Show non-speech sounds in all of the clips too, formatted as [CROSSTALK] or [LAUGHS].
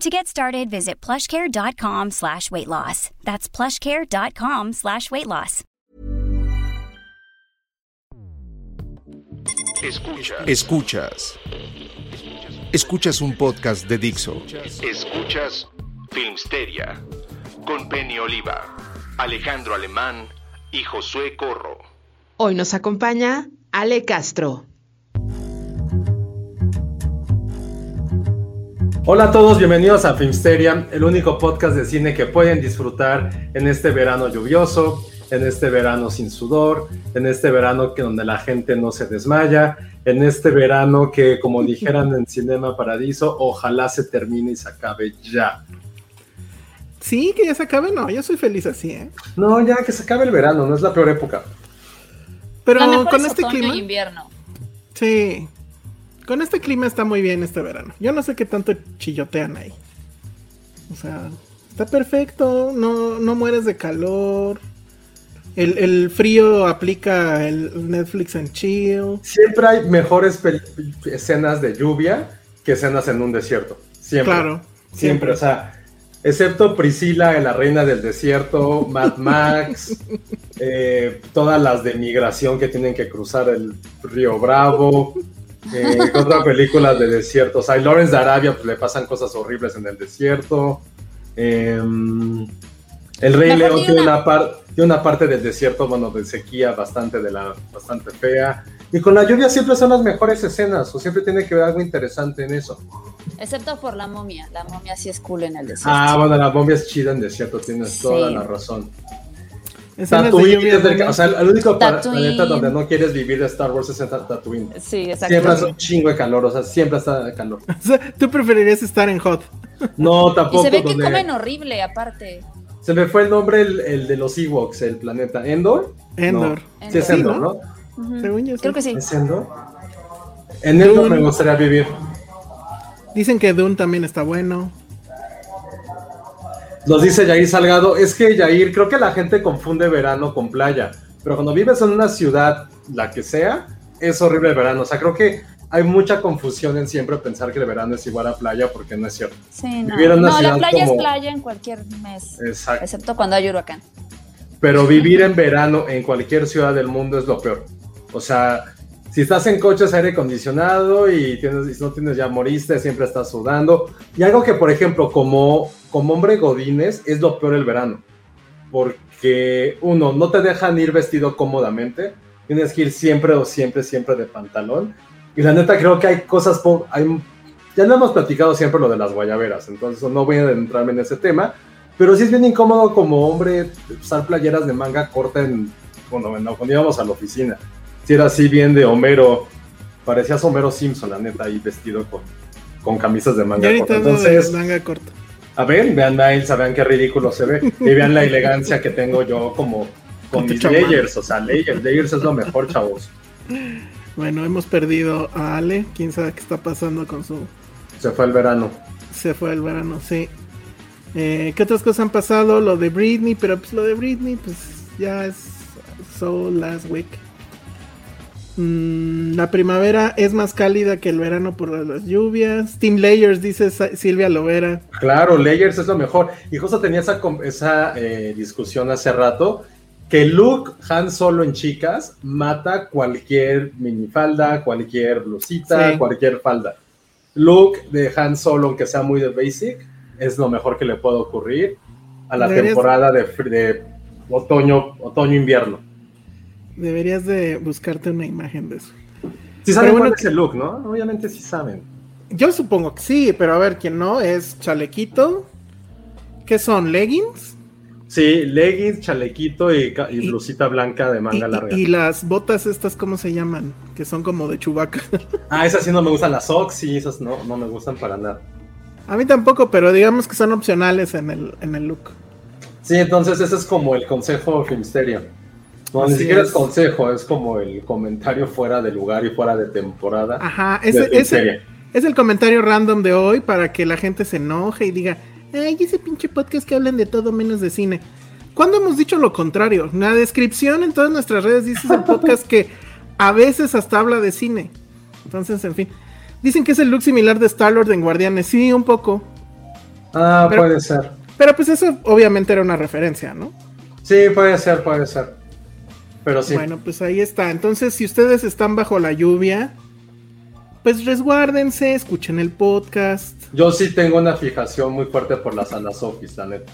To get started, visit plushcare.com slash weight loss. That's plushcare.com slash weight loss. Escuchas. Escuchas. Escuchas un podcast de Dixo. Escuchas Filmsteria con Penny Oliva, Alejandro Alemán y Josué Corro. Hoy nos acompaña Ale Castro. Hola a todos, bienvenidos a Filmsteria, el único podcast de cine que pueden disfrutar en este verano lluvioso, en este verano sin sudor, en este verano que donde la gente no se desmaya, en este verano que, como [LAUGHS] dijeran en Cinema Paradiso, ojalá se termine y se acabe ya. Sí, que ya se acabe, no, yo soy feliz así, ¿eh? No, ya que se acabe el verano, no es la peor época. Pero con es este clima, invierno. sí, con este clima está muy bien este verano. Yo no sé qué tanto chillotean ahí. O sea, está perfecto, no, no mueres de calor. El, el frío aplica el Netflix and chill. Siempre hay mejores escenas de lluvia que escenas en un desierto. Siempre. Claro. Siempre, o sea, excepto Priscila, la reina del desierto, Mad [LAUGHS] Max, eh, todas las de migración que tienen que cruzar el río Bravo, eh, otras películas de desierto. O sea, Lawrence de Arabia pues, le pasan cosas horribles en el desierto. Eh, el Rey Mejor León tiene una- una, par- tiene una parte del desierto, bueno, de sequía bastante, de la, bastante fea. Y con la lluvia siempre son las mejores escenas, o siempre tiene que haber algo interesante en eso. Excepto por la momia. La momia sí es cool en el desierto. Ah, bueno, la bombia es chida en desierto, tienes Sí. toda la razón. Tatooine es o sea, el único planeta donde no quieres vivir de Star Wars es en Ta- Tatooine. Sí, exacto. Siempre hace un chingo de calor, o sea, siempre está de calor. [LAUGHS] O sea, Tú preferirías estar en hot. No, Y tampoco. se ve que comen horrible, aparte. Se me fue el nombre, el, el de los Ewoks, el planeta. ¿Endor? Endor. No. Sí, es Endor. ¿no? Creo que sí. ¿Es Endor? En Endor me gustaría vivir. Dicen que Dune también está bueno. Nos dice Yair Salgado, es que Yair, creo que la gente confunde verano con playa, pero cuando vives en una ciudad, la que sea, es horrible el verano. O sea, creo que hay mucha confusión en siempre pensar que el verano es igual a playa porque no es cierto. Sí, no. Vivir en una No, la playa como- es playa en cualquier mes. Exacto. Excepto cuando hay huracán. Pero vivir en verano en cualquier ciudad del mundo es lo peor. O sea, si estás en coches aire acondicionado y, tienes, no tienes ya moriste, siempre estás sudando. Y algo que, por ejemplo, como, como hombre godines, es lo peor el verano. Porque, uno, no te dejan ir vestido cómodamente. Tienes que ir siempre o siempre, siempre de pantalón. Y la neta, creo que hay cosas... Hay, ya no hemos platicado siempre lo de las guayaberas, entonces no voy a adentrarme en ese tema. Pero sí es bien incómodo como hombre usar playeras de manga corta en, cuando, cuando íbamos a la oficina. Si era así bien de Homero, parecías Homero Simpson, la neta, ahí vestido con, con camisas de manga corta. de Entonces, manga corta. a ver, vean a Elsa, vean qué ridículo se ve. Y vean la elegancia que tengo yo como con mis chamán. layers. O sea, layers, layers es lo mejor, chavos. Bueno, hemos perdido a Ale. Quién sabe qué está pasando con su. Se fue el verano. Se fue el verano, sí. Eh, ¿Qué otras cosas han pasado? Lo de Britney, pero pues lo de Britney, pues ya es so last week. Mm, la primavera es más cálida que el verano por las lluvias. Team Layers, dice Silvia Lovera. Claro, Layers es lo mejor. Y justo tenía esa, eh, discusión hace rato, que Luke Han Solo en chicas mata cualquier minifalda, cualquier blusita, Sí. cualquier falda. Luke de Han Solo, aunque sea muy de basic, es lo mejor que le puede ocurrir. a la Deberías- temporada de, de otoño, otoño-invierno. Deberías de buscarte una imagen de eso. Sí saben bueno, cuál es el look, ¿no? Obviamente sí saben. Yo supongo que sí, pero a ver, ¿quién no? Es chalequito. ¿Qué son? ¿Leggings? Sí, leggings, chalequito y, y Y- blusita blanca de Y, manga larga. y- y las botas estas, ¿cómo se llaman? Que son como de chubaca. [LAUGHS] Ah, esas sí no me gustan las socks, sí, esas no, no me gustan para nada. A mí tampoco, pero digamos que son opcionales en el, en el look. Sí, entonces ese es como el consejo Filmsteria. No, ni siquiera es. es. consejo, es como el comentario fuera de lugar y fuera de temporada. Ajá, de ese, ese Filmsteria. es el comentario random de hoy para que la gente se enoje y diga, ay, ese pinche podcast que hablan de todo menos de cine. ¿Cuándo hemos dicho lo contrario? En la descripción en todas nuestras redes dices el [LAUGHS] podcast que a veces hasta habla de cine. Entonces, en fin. Dicen que es el look similar de Star-Lord en Guardianes. Sí, un poco. Ah, Pero- puede ser. Pero pues eso obviamente era una referencia, ¿no? Sí, puede ser, puede ser. Pero sí. Bueno, pues ahí está. Entonces, si ustedes están bajo la lluvia, pues resguárdense, escuchen el podcast. Yo sí tengo una fijación muy fuerte por las anasofis, la neta.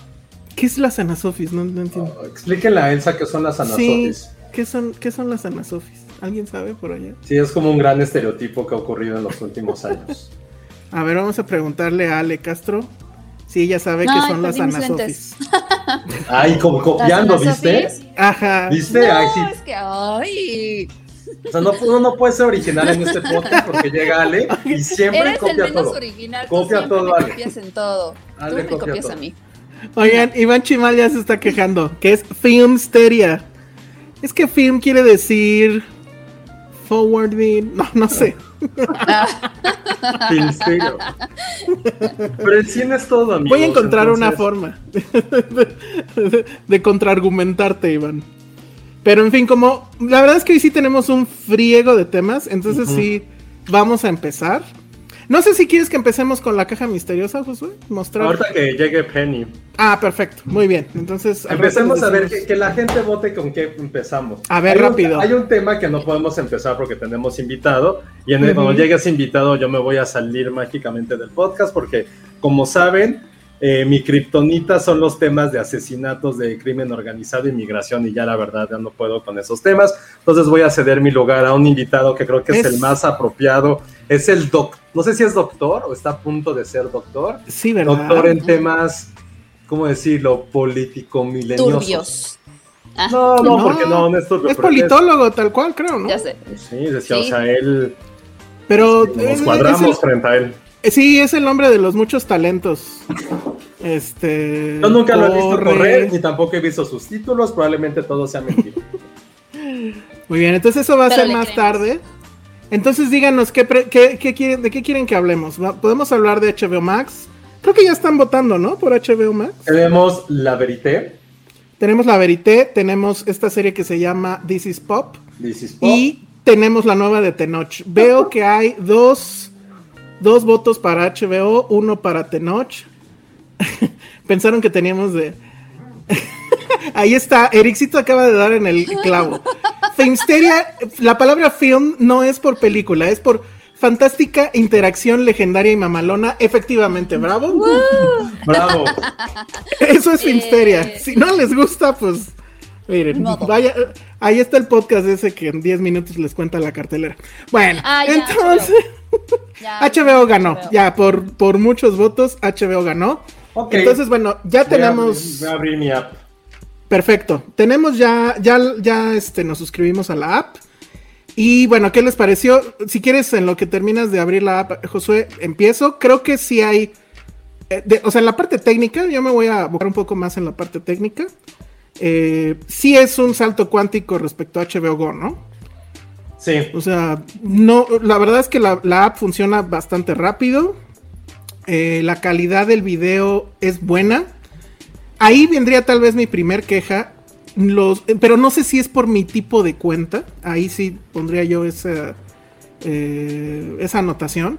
¿Qué es las anasofis? No, no entiendo. Oh, explíquenle a Elsa qué son las sí, anasofis. ¿qué son, ¿qué son las anasofis? ¿Alguien sabe por allá? Sí, es como un gran estereotipo que ha ocurrido en los últimos años. [LAUGHS] A ver, vamos a preguntarle a Ale Castro si ella sabe Ay, son las anasofis. [LAUGHS] Ay, como copiando, ¿viste? Ajá. ¿Viste? No, Ay, sí. es que, ay, O sea, no, uno no puede ser original en este podcast [LAUGHS] porque llega Ale y siempre eres el copia menos todo. original. tú Copia todo, me Ale. copias en todo. Ale Tú me copia copias todo. a mí. Oigan, Iván Chimal ya se está quejando, que es Filmsteria. Es que film quiere decir forwarding, no, no sé. [LAUGHS] Pero el cine es todo, amigos. Voy a encontrar una forma de, de contraargumentarte, Iván. Pero en fin, como la verdad es que hoy sí tenemos un friego de temas, entonces sí vamos a empezar. No sé si quieres que empecemos con la caja misteriosa, Josué. Mostrar. Ahorita que llegue Penny. Ah, perfecto, muy bien. Entonces Empecemos a ver que, que la gente vote con qué empezamos. A ver, Hay un- rápido. hay un tema que no podemos empezar porque tenemos invitado. Y en el, cuando llegue ese invitado, yo me voy a salir mágicamente del podcast porque, como saben, eh, mi kriptonita son los temas de asesinatos, de crimen organizado, inmigración. Y ya la verdad, ya no puedo con esos temas. Entonces voy a ceder mi lugar a un invitado que creo que es, Es- el más apropiado. Es el doc. No sé si es doctor o está a punto de ser doctor. Sí, ¿verdad? Doctor en temas, ¿cómo decirlo? Político mileniosos. Turbios. Ah, No, no, No, porque no, no es turbio. Es pero politólogo, tal cual, creo, ¿no? ya sé. Sí, decía, o sea, él. Pero Nos cuadramos el- frente a él. Eh, Sí, es el hombre de los muchos talentos. Este. Yo nunca lo he visto corre. correr, ni tampoco he visto sus títulos. Probablemente todo sea mentira. [LAUGHS] Muy bien, entonces eso va a Pero ser más creemos. tarde. Entonces díganos ¿qué, qué- qué quieren, de qué quieren que hablemos. Podemos hablar de HBO Max. Creo que ya están votando, ¿no? Por HBO Max. Tenemos La Verité, Tenemos La Verité, tenemos esta serie que se llama This is Pop. This is Pop. Y tenemos la nueva de Tenoch. Veo que hay dos, dos votos para HBO, uno para Tenoch. [LAUGHS] Pensaron que teníamos de. [LAUGHS] Ahí está, Ericito acaba de dar en el clavo. Filmsteria, la palabra film no es por película, es por fantástica interacción legendaria y mamalona. Efectivamente, bravo. Bravo. Eso es Filmsteria. Eh. Si no les gusta, pues miren, vaya, ahí está el podcast ese que en 10 minutos les cuenta la cartelera. Bueno, Ah, ya, entonces [LAUGHS] Ya, HBO ganó, HBO. ya por, por muchos votos HBO ganó. Ok. Entonces, bueno, ya Voy a tenemos abrir- Voy a abrir mi app. Perfecto. Tenemos ya, ya, ya este, nos suscribimos a la app. Y bueno, ¿qué les pareció? Si quieres, en lo que terminas de abrir la app, Josué, empiezo. Creo que sí hay. eh, de- o sea, en la parte técnica, yo me voy a abocar un poco más en la parte técnica. Eh, sí es un salto cuántico respecto a HBO Go, ¿no? Sí. O sea, no, la verdad es que la, la app funciona bastante rápido. Eh, la calidad del video es buena. Ahí vendría tal vez mi primer queja. Pero no sé si es por mi tipo de cuenta. Ahí sí pondría yo esa, eh, anotación.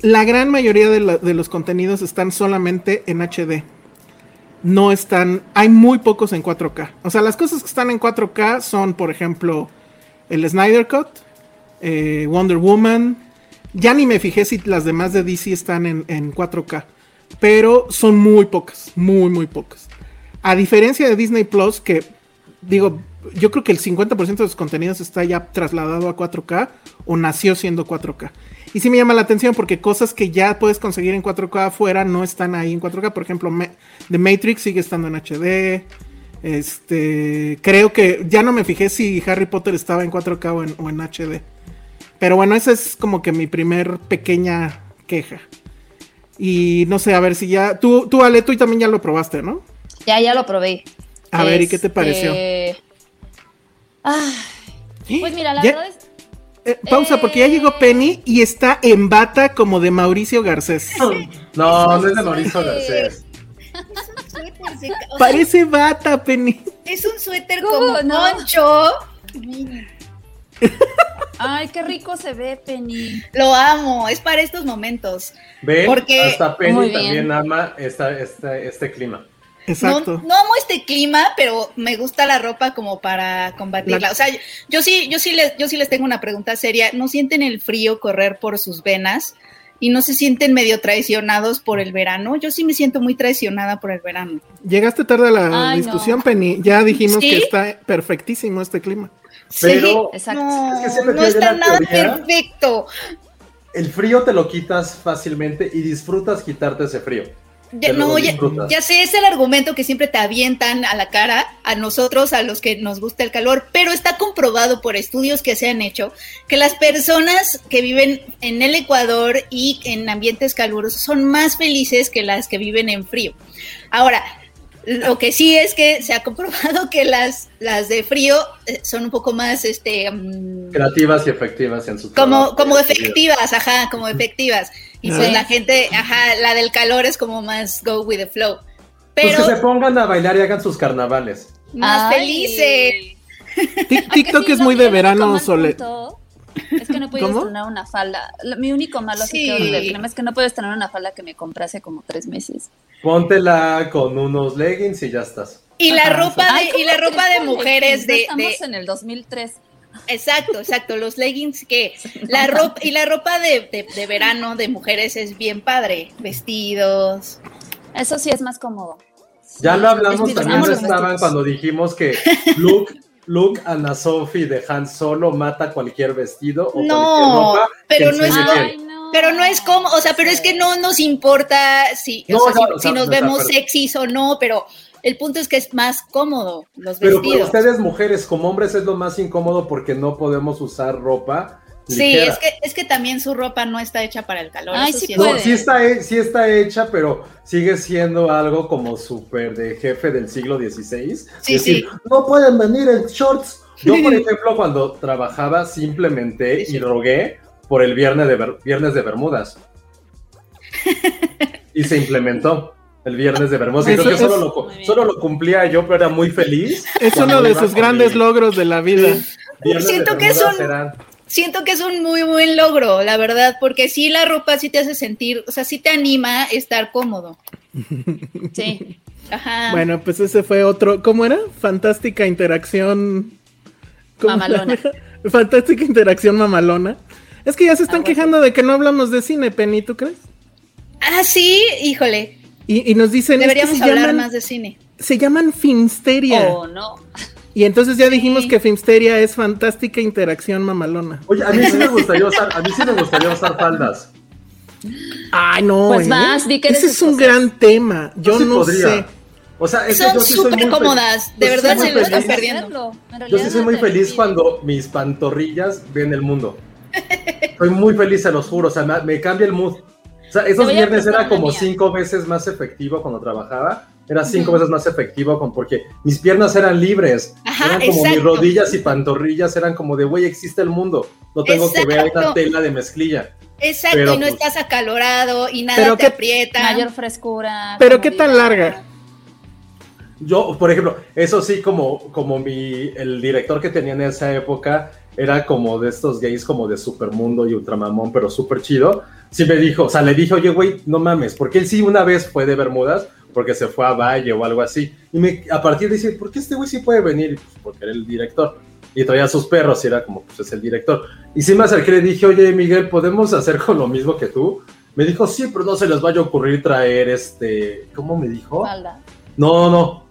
La gran mayoría de los contenidos están solamente en HD. No están. Hay muy pocos en 4K. O sea, las cosas que están en 4K son, por ejemplo, el Snyder Cut, eh, Wonder Woman. Ya ni me fijé si las demás de DC están en, en 4K. Pero son muy pocas, muy, muy pocas. A diferencia de Disney Plus, que digo, yo creo que el 50% de sus contenidos está ya trasladado a 4K o nació siendo 4K. Y sí me llama la atención porque cosas que ya puedes conseguir en 4K afuera no están ahí en 4K. Por ejemplo, Me- The Matrix sigue estando en HD. Este, creo que ya no me fijé si Harry Potter estaba en 4K o en, o en HD. Pero bueno, esa es como que mi primer pequeña queja. Y no sé, a ver si ya. Tú, tú Ale, tú también ya lo probaste, ¿no? Ya, ya lo probé. A ver, ¿y qué te pareció? Este, ah, pues mira, la Ya- verdad es. Eh, pausa, porque ya llegó Penny y está en bata como de Mauricio Garcés. [LAUGHS] No, no es de Mauricio Garcés. Suéter de ca- o sea, Parece bata, Penny. es un suéter ¿Cómo como no? poncho. Ay, qué rico se ve, Penny. Lo amo, es para estos momentos. ¿Ven? Porque- Hasta Muy Penny bien. también ama esta, esta, este clima. Exacto. No, no amo este clima, pero me gusta la ropa como para combatirla. La- O sea, yo, yo sí, yo sí les, yo sí les tengo una pregunta seria. ¿No sienten el frío correr por sus venas? ¿Y no se sienten medio traicionados por el verano? Yo sí me siento muy traicionada por el verano. Llegaste tarde a la Ay, discusión, no. Penny. Ya dijimos ¿Sí? que está perfectísimo este clima. Pero Exacto. No, Es que siempre no tiene está nada teoría. perfecto. el frío te lo quitas fácilmente y disfrutas quitarte ese frío. Ya, no, ya, ya sé, es el argumento que siempre te avientan a la cara, a nosotros, a los que nos gusta el calor, pero está comprobado por estudios que se han hecho que las personas que viven en el Ecuador y en ambientes calurosos son más felices que las que viven en frío. Ahora, lo que sí es que se ha comprobado [LAUGHS] que las, las de frío eh, son un poco más, este, mm, Creativas y efectivas en sus como, como efectivas, ajá, como efectivas. Y pues Sí. la gente, ajá, la del calor es como más go with the flow. Pues Pero que se pongan a bailar y hagan sus carnavales. más Ay. felices. Tik- ¿A [LAUGHS] TikTok sí, es muy de verano sole. punto Es que no puedes ¿Cómo? tener una falda. Lo- Mi único malo Sí. es que no puedes tener una falda que me compré hace como tres meses. Póntela con unos leggings y ya estás. Y la ropa Ay, de, y ¿cómo la ropa de mujeres? No de, Estamos de- en el 2003. Exacto, exacto, los leggings que la ropa y la ropa de, de- de verano de mujeres es bien padre, vestidos. Eso sí es más cómodo. Ya lo hablamos, Vestidos, también estaban cuando dijimos que Luke, Luke Ana Sophie de Han Solo mata cualquier vestido o No, cualquier ropa. pero no es no. Pero no es como, o sea, pero es que no nos importa si, o sea, si, o sea, si nos vemos sexys o no, pero el punto es que es más cómodo los Pero para vestidos. ustedes mujeres, como hombres es lo más incómodo porque no podemos usar ropa Sí, es que, es que también su ropa no está hecha para el calor. Ay, sí es No, puede. sí está, he- sí está hecha, pero sigue siendo algo como súper de jefe del siglo XVI. Sí, Decir, sí. no pueden venir en shorts. Yo, por ejemplo, cuando trabajaba, simplemente Sí, sí. y rogué por el viernes de, viernes de Bermudas. [LAUGHS] Y se implementó el viernes de creo que solo es- lo, solo lo cumplía yo, pero era muy feliz. Es uno de sus grandes mi logros de la vida. viernes Siento que es un- Siento que es un muy buen logro, la verdad, porque sí la ropa sí te hace sentir, o sea, sí te anima a estar cómodo. [LAUGHS] Sí. Ajá. Bueno, pues ese fue otro. ¿Cómo era? Fantástica interacción. ¿Cómo Mamalona. era? [LAUGHS] Fantástica interacción mamalona. Es que ya se están quejando de que no hablamos de cine, Penny, ¿tú crees? Ah, sí, híjole. Y, y nos dicen es que Deberíamos se hablar llaman, más de cine. se llaman Filmsteria. Oh, no. Y entonces ya dijimos Sí. que Filmsteria es fantástica interacción mamalona. Oye, a mí sí me gustaría usar, a mí sí me gustaría usar faldas. Ay, no. Pues ¿eh? vas, di que Ese es un cosas. gran tema. Yo sí no podría. sé. O sea, es que Son yo sí soy súper cómodas, de verdad se lo están perdiendo. Yo sí soy muy feliz cuando mis pantorrillas ven el mundo. Soy muy feliz, se los juro. O sea, me, me cambia el mood. O sea, esos viernes era como mía. cinco veces más efectivo cuando trabajaba. Era cinco veces más efectivo con, porque mis piernas eran libres. Ajá, eran como mis rodillas y pantorrillas eran como de, güey, existe el mundo. No tengo que ver Exacto. una tela de mezclilla. Exacto, Pero, y no pues- estás acalorado y nada Pero te qué- aprieta. Mayor frescura. Pero qué tan larga. Yo, por ejemplo, eso sí, como, como mi, el director que tenía en esa época era como de estos gays como de Supermundo y Ultramamón, pero súper chido. Sí me dijo, o sea, le dije, oye, güey, no mames, porque él sí una vez fue de Bermudas, porque se fue a Valle o algo así. Y me, a partir de decir, ¿por qué este güey sí puede venir? Pues porque era el director. Y traía a sus perros y era como, pues es el director. Y sí me acerqué y le dije, oye, Miguel, ¿podemos hacer con lo mismo que tú? Me dijo, sí, pero no se les vaya a ocurrir traer este, ¿cómo me dijo? Falda. No, no.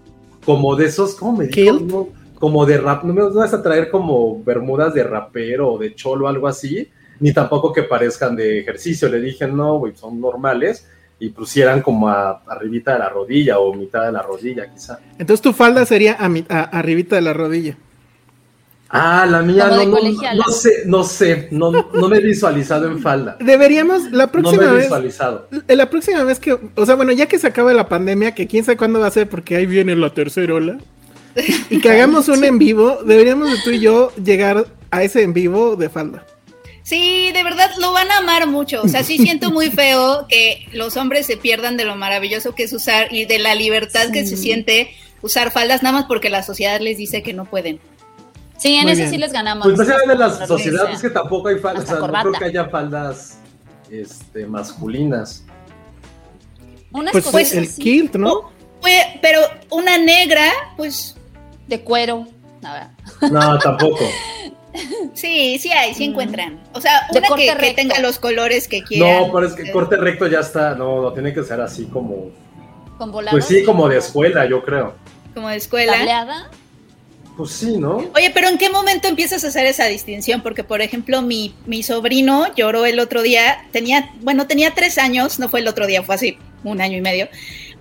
como de esos, ¿cómo me dijo? No, como de rap, no me vas a traer como bermudas de rapero o de cholo o algo así, ni tampoco que parezcan de ejercicio. Le dije, no, güey, son normales y pusieran como a, arribita de la rodilla o mitad de la rodilla, quizá. Entonces tu falda sería a, a arribita de la rodilla. Ah, la mía no, no, no, sé, no sé, no, no me he visualizado en falda. Deberíamos, la próxima no me he visualizado. vez. La próxima vez que, o sea, bueno, ya que se acabe la pandemia, que quién sabe cuándo va a ser, porque ahí viene la tercera ola, y que [LAUGHS] hagamos un en vivo, deberíamos de tú y yo llegar a ese en vivo de falda. Sí, de verdad lo van a amar mucho. O sea, sí siento muy [LAUGHS] feo que los hombres se pierdan de lo maravilloso que es usar y de la libertad que se siente usar faldas, nada más porque la sociedad les dice que no pueden. Sí, en eso sí les ganamos. Pues no de la sociedad, es que tampoco hay faldas, o sea, no creo que haya faldas este, masculinas. Unas pues, pues el kilt, ¿no? pero una negra, pues... De cuero. No, tampoco. [LAUGHS] [LAUGHS] Sí, sí hay, sí encuentran. O sea, una que, que, tenga los colores que quieran. No, pero es que corte recto ya está. No, no tiene que ser así como. ¿Con volados? Pues sí, como de escuela, yo creo. Como de escuela. ¿Tableada? Pues sí, ¿no? Oye, pero ¿en qué momento empiezas a hacer esa distinción? Porque, por ejemplo, mi, mi sobrino lloró el otro día, tenía, bueno, tenía tres años, no fue el otro día, fue así un año y medio,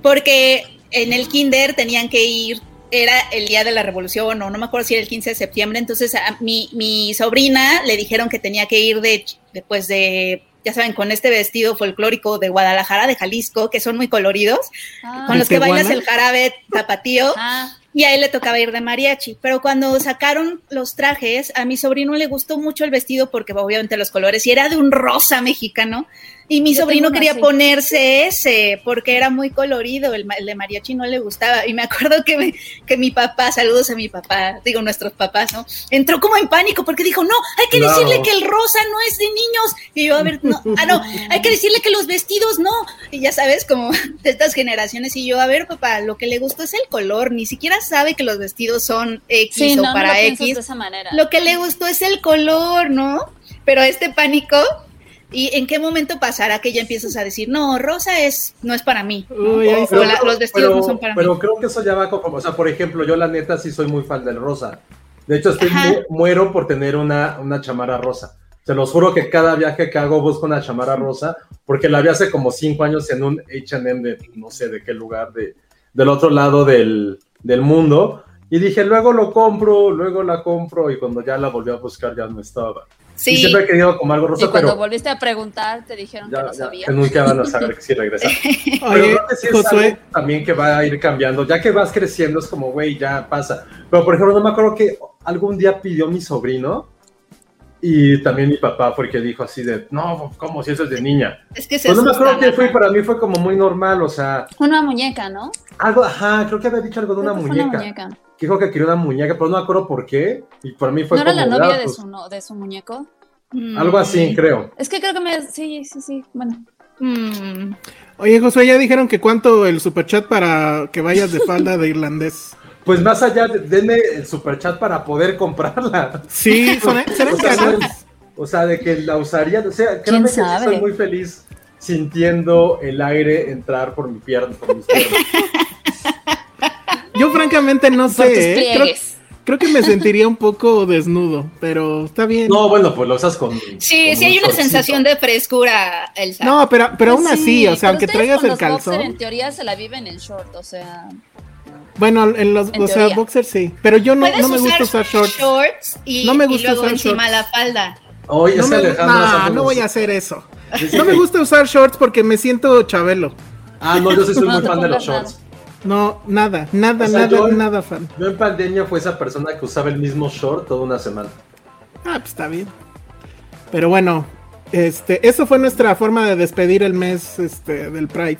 porque en el kinder tenían que ir, era el día de la revolución, o no me acuerdo si era el 15 de septiembre, entonces a mi, mi sobrina le dijeron que tenía que ir de, después de ya saben, con este vestido folclórico de Guadalajara, de Jalisco, que son muy coloridos, Ah. con los que bailas el jarabe tapatío. Ah, Y a él le tocaba ir de mariachi, pero cuando sacaron los trajes, a mi sobrino le gustó mucho el vestido porque obviamente los colores, y era de un rosa mexicano, y mi Yo sobrino quería así. ponerse ese porque era muy colorido, el, ma- el de mariachi no le gustaba, y me acuerdo que, me- que mi papá, saludos a mi papá, digo nuestros papás, ¿no? Entró como en pánico porque dijo, no, hay que Claro. decirle que el rosa no es de niños, y yo, a ver, no, ah, no, hay que decirle que los vestidos no, y ya sabes, como [LAUGHS] de estas generaciones, y yo, a ver, papá, lo que le gustó es el color, ni siquiera sabe que los vestidos son X sí, o no, no para lo X. de esa manera. Lo que le gustó es el color, ¿no? Pero este pánico, ¿y en qué momento pasará que ya empiezas a decir, no, rosa es, no es para mí? ¿no? Uy, ahí O la- los vestidos no son para pero mí. creo que eso ya va como, o sea, por ejemplo, yo la neta sí soy muy fan del rosa. De hecho, estoy mu- muero por tener una, una chamarra rosa. Se los juro que cada viaje que hago busco una chamarra rosa, porque la vi hace como cinco años en un H&M de no sé de qué lugar, de, del otro lado del, del mundo. Y dije, luego lo compro, luego la compro, y cuando ya la volví a buscar ya no estaba. Y Sí, siempre he querido como algo y cuando pero volviste a preguntar, te dijeron que no sabía. que nunca van a saber que sí regresa. [LAUGHS] Pero Oye, creo que sí es algo también que va a ir cambiando. Ya que vas creciendo, es como, güey, ya pasa. Pero, por ejemplo, no me acuerdo que algún día pidió mi sobrino y también mi papá fue el que dijo así de, no, ¿cómo si eso es de niña? es que se Pues no me acuerdo qué fue, para mí fue como muy normal, o sea, Una muñeca, ¿no? algo, ajá, creo que había dicho algo de una muñeca. Una muñeca. Que dijo que quería una muñeca, pero no me acuerdo por qué. Y para mí fue ¿No era la novia ah, de pues, su, no- de su muñeco? Mm, Algo así, creo. Es que creo que me... Sí, sí, sí. Bueno. mm. Oye, Josué, ya dijeron que cuánto el superchat para que vayas de falda de irlandés. Pues más allá, de- denme el superchat para poder comprarla. Sí, son, [LAUGHS] serán O sea. O sea, de que la usaría, o sea, créanme que soy muy feliz sintiendo el aire entrar por mi pierna, por mis piernas. Yo francamente no sé, ¿eh? creo, creo que me sentiría un poco desnudo, pero está bien. No, bueno, pues lo usas con. Sí, con sí un hay una sensación de frescura, Elsa. No, pero, pero aún Pues así, sí, o sea, aunque traigas con el los boxer, calzón. en teoría se la viven en short, o sea... Bueno, en los, En o sea, teoría. boxer sí. Pero yo no, me gusta usar shorts. y, No me y gusta luego usar encima shorts. la falda. Oye, No, me, nah, hace no voy a hacer eso. No me gusta usar shorts porque me siento chabelo. Ah, no, yo sí soy No muy fan de los shorts. No, nada, nada, O sea, nada, yo- nada fan. Yo en pandemia fue esa persona que usaba el mismo short toda una semana. Ah, pues está bien. Pero bueno, este, eso fue nuestra forma de despedir el mes este, del Pride.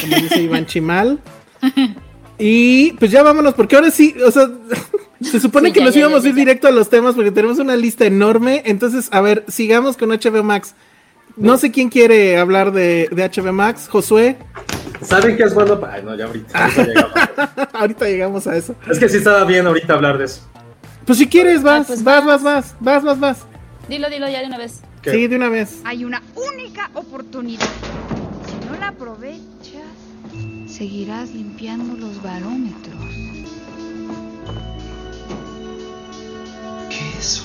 Como dice Iván Chimal. [LAUGHS] Y pues ya vámonos, porque ahora sí, o sea, [LAUGHS] se supone Sí, que ya, nos ya, íbamos a ir directo a los temas porque tenemos una lista enorme. Entonces, a ver, sigamos con HBO Max. No sé quién quiere hablar de, de HBO Max. Josué, ¿Saben qué es bueno? Ay, no, ya ahorita. ahorita [LAUGHS] llegamos. ahorita llegamos a eso. es que sí estaba bien ahorita hablar de eso. Pues si quieres, vas, pues vas, vas, vas, vas, vas, vas. Dilo, dilo ya de una vez. ¿Qué? Sí, de una vez. Hay una única oportunidad. Si no la aprovechas, seguirás limpiando los barómetros. ¿Qué es eso?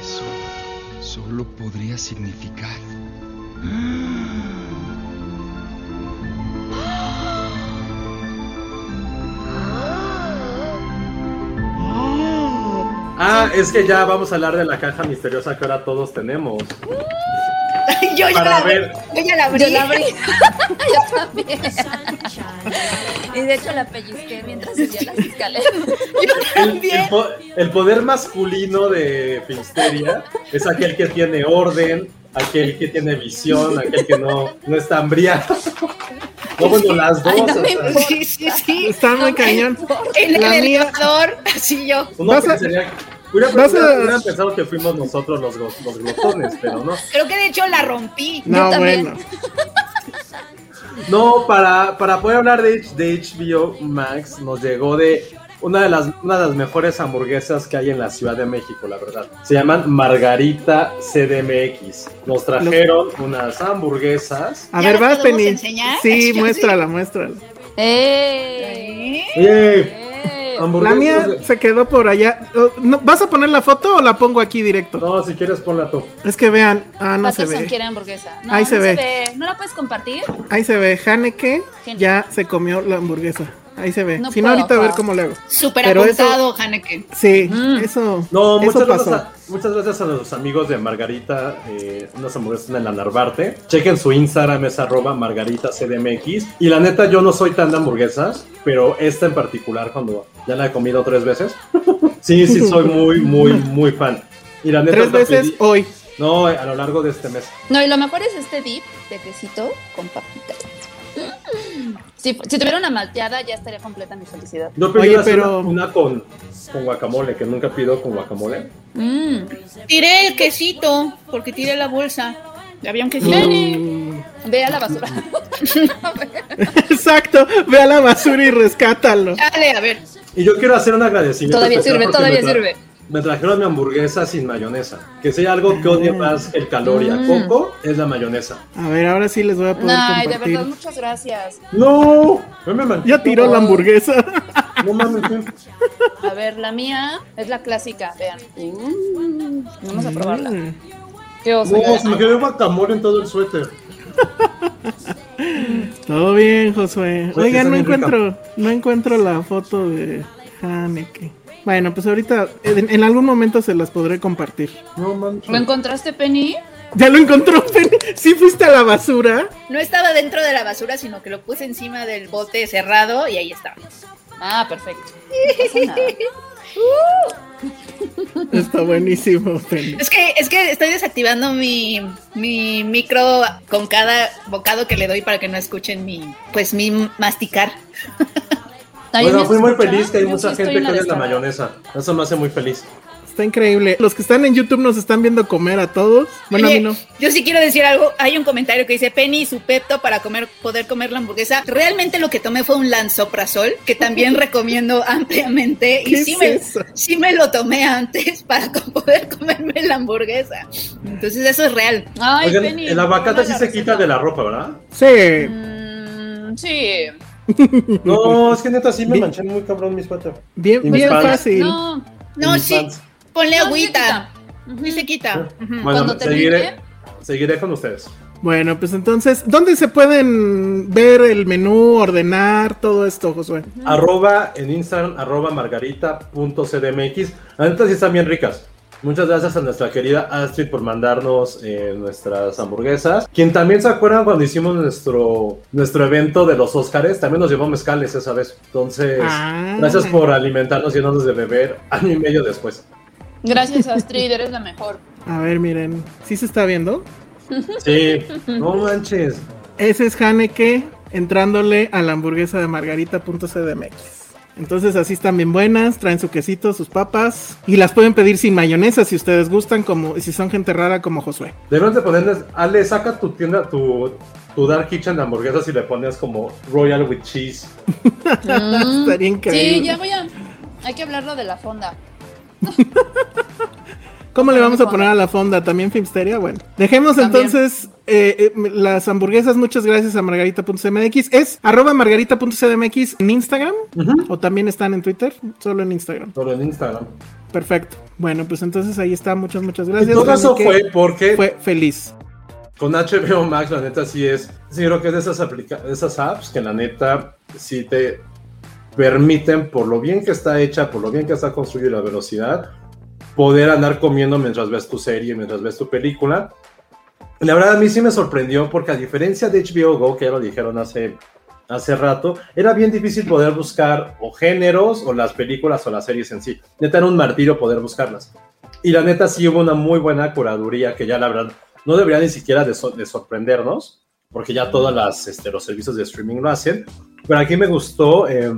Eso solo podría significar... Ah, es que ya vamos a hablar de la caja misteriosa que ahora todos tenemos. ¡Uh! [LAUGHS] yo, ya Para la, ver. yo ya la abrí. Yo la abrí. [LAUGHS] Yo también. Y de hecho la pellizqué mientras subía las escaleras. [LAUGHS] El, el po- el poder masculino de Finsteria es aquel que tiene orden, aquel que tiene visión, aquel que no, no está hambriado. No, bueno, las dos. Ay, no o me sea, importa. Sí, sí, sí. Está muy cañón. En el mía- elevador, así yo. uno pensaría- hubiera, pensado que fuimos nosotros los, los glotones, pero no. Creo que de hecho la rompí. No, también. bueno. No, para, para poder hablar de, de HBO Max, nos llegó de una de, las, una de las mejores hamburguesas que hay en la Ciudad de México, la verdad. Se llaman Margarita CDMX. Nos trajeron unas hamburguesas. A ¿Ya ver, vas, Penny. enseñar? Sí, [LAUGHS] Sí. muéstrala, muéstrala. ¡Eh! ¿Eh? La mía de- se quedó por allá. Oh, no, ¿Vas a poner la foto o la pongo aquí directo? No, si quieres ponla tú. Es que vean. Ah, no se Patterson ve. quiere hamburguesa. No, Ahí no se ve. ¿No la puedes compartir? Ahí se ve. Haneke Genial. ya se comió la hamburguesa. Ahí se ve. No si no, ahorita a ver cómo le hago. Súper eso- apuntado, Haneke. Sí, Mm. eso. No, eso muchas pasó. gracias, a, muchas gracias a los amigos de Margarita, eh, unas hamburguesas en la Narvarte. Chequen su Instagram, es arroba Margarita CDMX. Y la neta, yo no soy tan de hamburguesas, pero esta en particular, cuando ya la he comido tres veces, [LAUGHS] sí, sí, soy muy, muy, muy fan. Y la neta, Tres veces pedí- hoy. No, a lo largo de este mes. No, y lo mejor es este dip de quesito con papitas. Si, si tuviera una malteada, ya estaría completa mi felicidad. Yo pedí Oye, una, pero- una con, con guacamole, que nunca pido con guacamole. Mm. Tiré el quesito, porque tiré la bolsa. Había un quesito. Mm. Ve a la basura. [LAUGHS] Exacto. Ve a la basura y rescátalo. Dale, a ver. Y yo quiero hacer un agradecimiento. Todavía sirve, todavía sirve. Me trajeron mi hamburguesa sin mayonesa. Que si hay algo que odie más que el calor y a Mm. coco, es la mayonesa. A ver, ahora sí les voy a poder Ay, de compartir. verdad, muchas gracias. No, no me. Ya tiró la hamburguesa. No mames, ¿qué? A ver, la mía es la clásica, vean. Mm, vamos a probarla. Mm. Qué oso. No, se me quedó guacamole en todo el suéter. [LAUGHS] Todo bien, Josué. Oigan, no encuentro, no encuentro la foto de Haneke. Bueno, pues ahorita, en, en algún momento se las podré compartir. No manches. ¿Lo encontraste, Penny? ¿Ya lo encontró, [LAUGHS] Penny? ¿Sí fuiste a la basura? No estaba dentro de la basura, sino que lo puse encima del bote cerrado y ahí estaba. Ah, perfecto. [LAUGHS] No nada. Está buenísimo, Penny. Es que, es que estoy desactivando mi, mi micro con cada bocado que le doy para que no escuchen mi, pues mi masticar. [LAUGHS] Bueno, ¿me fui muy feliz que hay Yo mucha gente en que odia la mayonesa. Eso me hace muy feliz. Está increíble. Los que están en YouTube nos están viendo comer a todos. Bueno, Oye, a mí no. Yo sí quiero decir algo. Hay un comentario que dice Penny y su pepto para comer, poder comer la hamburguesa. Realmente lo que tomé fue un lanzoprazol, que también [LAUGHS] recomiendo ampliamente. Y ¿Qué sí es me, eso? sí me lo tomé antes [LAUGHS] para poder comerme la hamburguesa. Entonces eso es real. Ay, Oigan, Penny. el aguacate sí se receta. quita de la ropa, ¿verdad? Sí. Mm, sí. [LAUGHS] No, es que neta sí me Bien. manché muy cabrón mi suéter. Bien, mis bien pants. fácil. No. No, mis sí. pants. Ponle No, se agüita. quita. Sí se quita. Bueno, Cuando termine- seguiré, seguiré con ustedes. Bueno, pues entonces, ¿dónde se pueden ver el menú, ordenar todo esto, Josué? Arroba en Instagram, arroba margarita.cdmx. La neta sí están bien ricas. Muchas gracias a nuestra querida Astrid por mandarnos eh, nuestras hamburguesas. Quien también se acuerdan cuando hicimos nuestro, nuestro evento de los Óscares, también nos llevó mezcales esa vez. Entonces, Ah. gracias por alimentarnos y llenarnos de beber [LAUGHS] año y medio después. Gracias, Astrid, eres la mejor. A ver, miren, ¿sí se está viendo? Sí, no manches. Ese es Haneke entrándole a la hamburguesa de margarita.cdmx. Entonces así están bien buenas, traen su quesito, sus papas y las pueden pedir sin mayonesa si ustedes gustan, como si son gente rara como Josué. Deben de ponerles, Ale, saca tu tienda, tu, tu Dark Kitchen de hamburguesas y le pones como Royal with Cheese. Mm, [LAUGHS] Estaría increíble. Sí, ya voy a. Hay que hablarlo de la fonda. [LAUGHS] ¿Cómo le vamos a poner a la fonda? ¿También Filmsteria? Bueno, dejemos También. entonces eh, eh, las hamburguesas. Muchas gracias a margarita.cmx. ¿Es arroba margarita.cmx en Instagram? ¿O también están en Twitter? Solo en Instagram. Solo en Instagram. Perfecto. Bueno, pues entonces ahí está. Muchas, muchas En gracias. todo caso fue porque Fue feliz. con HBO Max, la neta sí es. Sí, creo que es de esas, aplica de esas apps que la neta sí te permiten, por lo bien que está hecha, por lo bien que está construida y la velocidad, poder andar comiendo mientras ves tu serie, mientras ves tu película. La verdad a mí sí me sorprendió porque a diferencia de HBO Go, que ya lo dijeron hace, hace rato, era bien difícil poder buscar o géneros o las películas o las series en sí. Neta era un martirio poder buscarlas. Y la neta sí hubo una muy buena curaduría que ya la verdad no debería ni siquiera de, so- de sorprendernos, porque ya todos las, este, los servicios de streaming lo hacen. Pero aquí me gustó eh,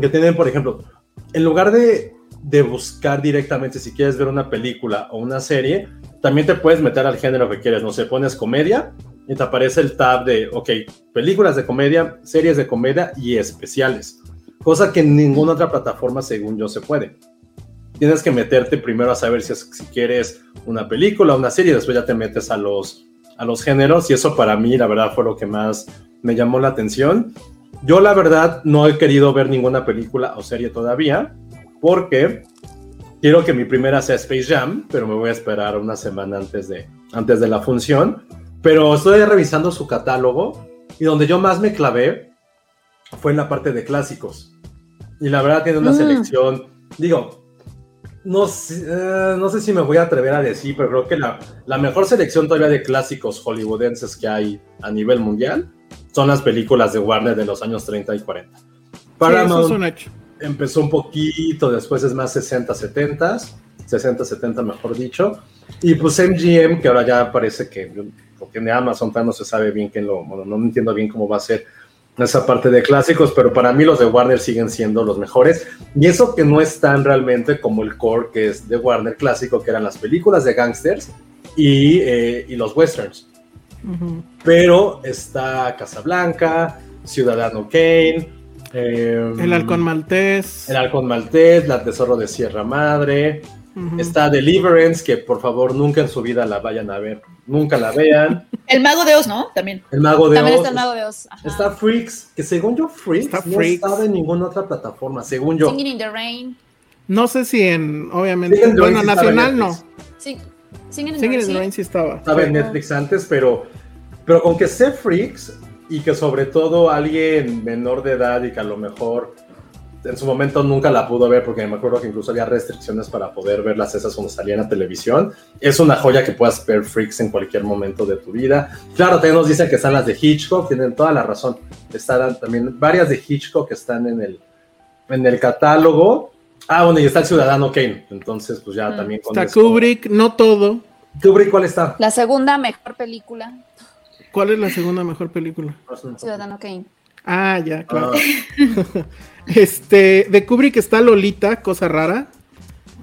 que tienen, por ejemplo, en lugar de, de buscar directamente si quieres ver una película o una serie, también te puedes meter al género que quieres. No sé, pones comedia y te aparece el tab de, ok, películas de comedia, series de comedia y especiales. Cosa que en ninguna otra plataforma, según yo, se puede tienes que meterte primero a saber si, si quieres una película o una serie, después ya te metes a los, a los géneros y eso para mí la verdad fue lo que más me llamó la atención. Yo la verdad no he querido ver ninguna película o serie todavía porque quiero que mi primera sea Space Jam, pero me voy a esperar una semana antes de, antes de la función. Pero estoy revisando su catálogo y donde yo más me clavé fue en la parte de clásicos. Y la verdad tiene una Mm. selección, digo, no sé, eh, no sé si me voy a atrever a decir, pero creo que la, la mejor selección todavía de clásicos hollywoodenses que hay a nivel mundial son las películas de Warner de los años 30 y 40. Sí, eso es Paramount un hecho. Empezó un poquito, después es más 60, 70, 60, 70 mejor dicho. Y pues MGM, que ahora ya parece que lo tiene Amazon, no se sabe bien quién lo, bueno, no entiendo bien cómo va a ser esa parte de clásicos, pero para mí los de Warner siguen siendo los mejores. Y eso que no están realmente como el core que es de Warner clásico, que eran las películas de gangsters y, eh, y los westerns. Pero está Casablanca, Ciudadano Kane, eh, El halcón maltés. el Halcón Maltés, La Tesoro de Sierra Madre, está Deliverance, que por favor nunca en su vida la vayan a ver, nunca la vean. [LAUGHS] El mago de Oz, ¿no? También. El Mago de También Oz. está el mago de Oz. Ajá. Está Freaks, que según yo Freaks Está no Freaks. estaba en ninguna otra plataforma, según yo. Singing in the Rain. No sé si en, obviamente, Singing bueno, nacional no. Sí. Singing in the Singing Rain. in the sí. Rain sí estaba. Estaba en Netflix antes, pero, pero con que sea Freaks y que sobre todo alguien menor de edad y que a lo mejor en su momento nunca la pudo ver porque me acuerdo que incluso había restricciones para poder verlas esas cuando salían a televisión. Es una joya que puedas ver Freaks en cualquier momento de tu vida. Claro, también nos dicen que están las de Hitchcock, tienen toda la razón. Están también varias de Hitchcock que están en el, en el catálogo. Ah, bueno, y está el Ciudadano Kane. Entonces, pues ya Mm. también con Está eso- Kubrick, no todo. Kubrick, ¿cuál está? La segunda mejor película, ¿Cuál es la segunda mejor película? Ciudadano Kane. Ah, ya, claro. Ah. [LAUGHS] Este, de Kubrick está Lolita, cosa rara,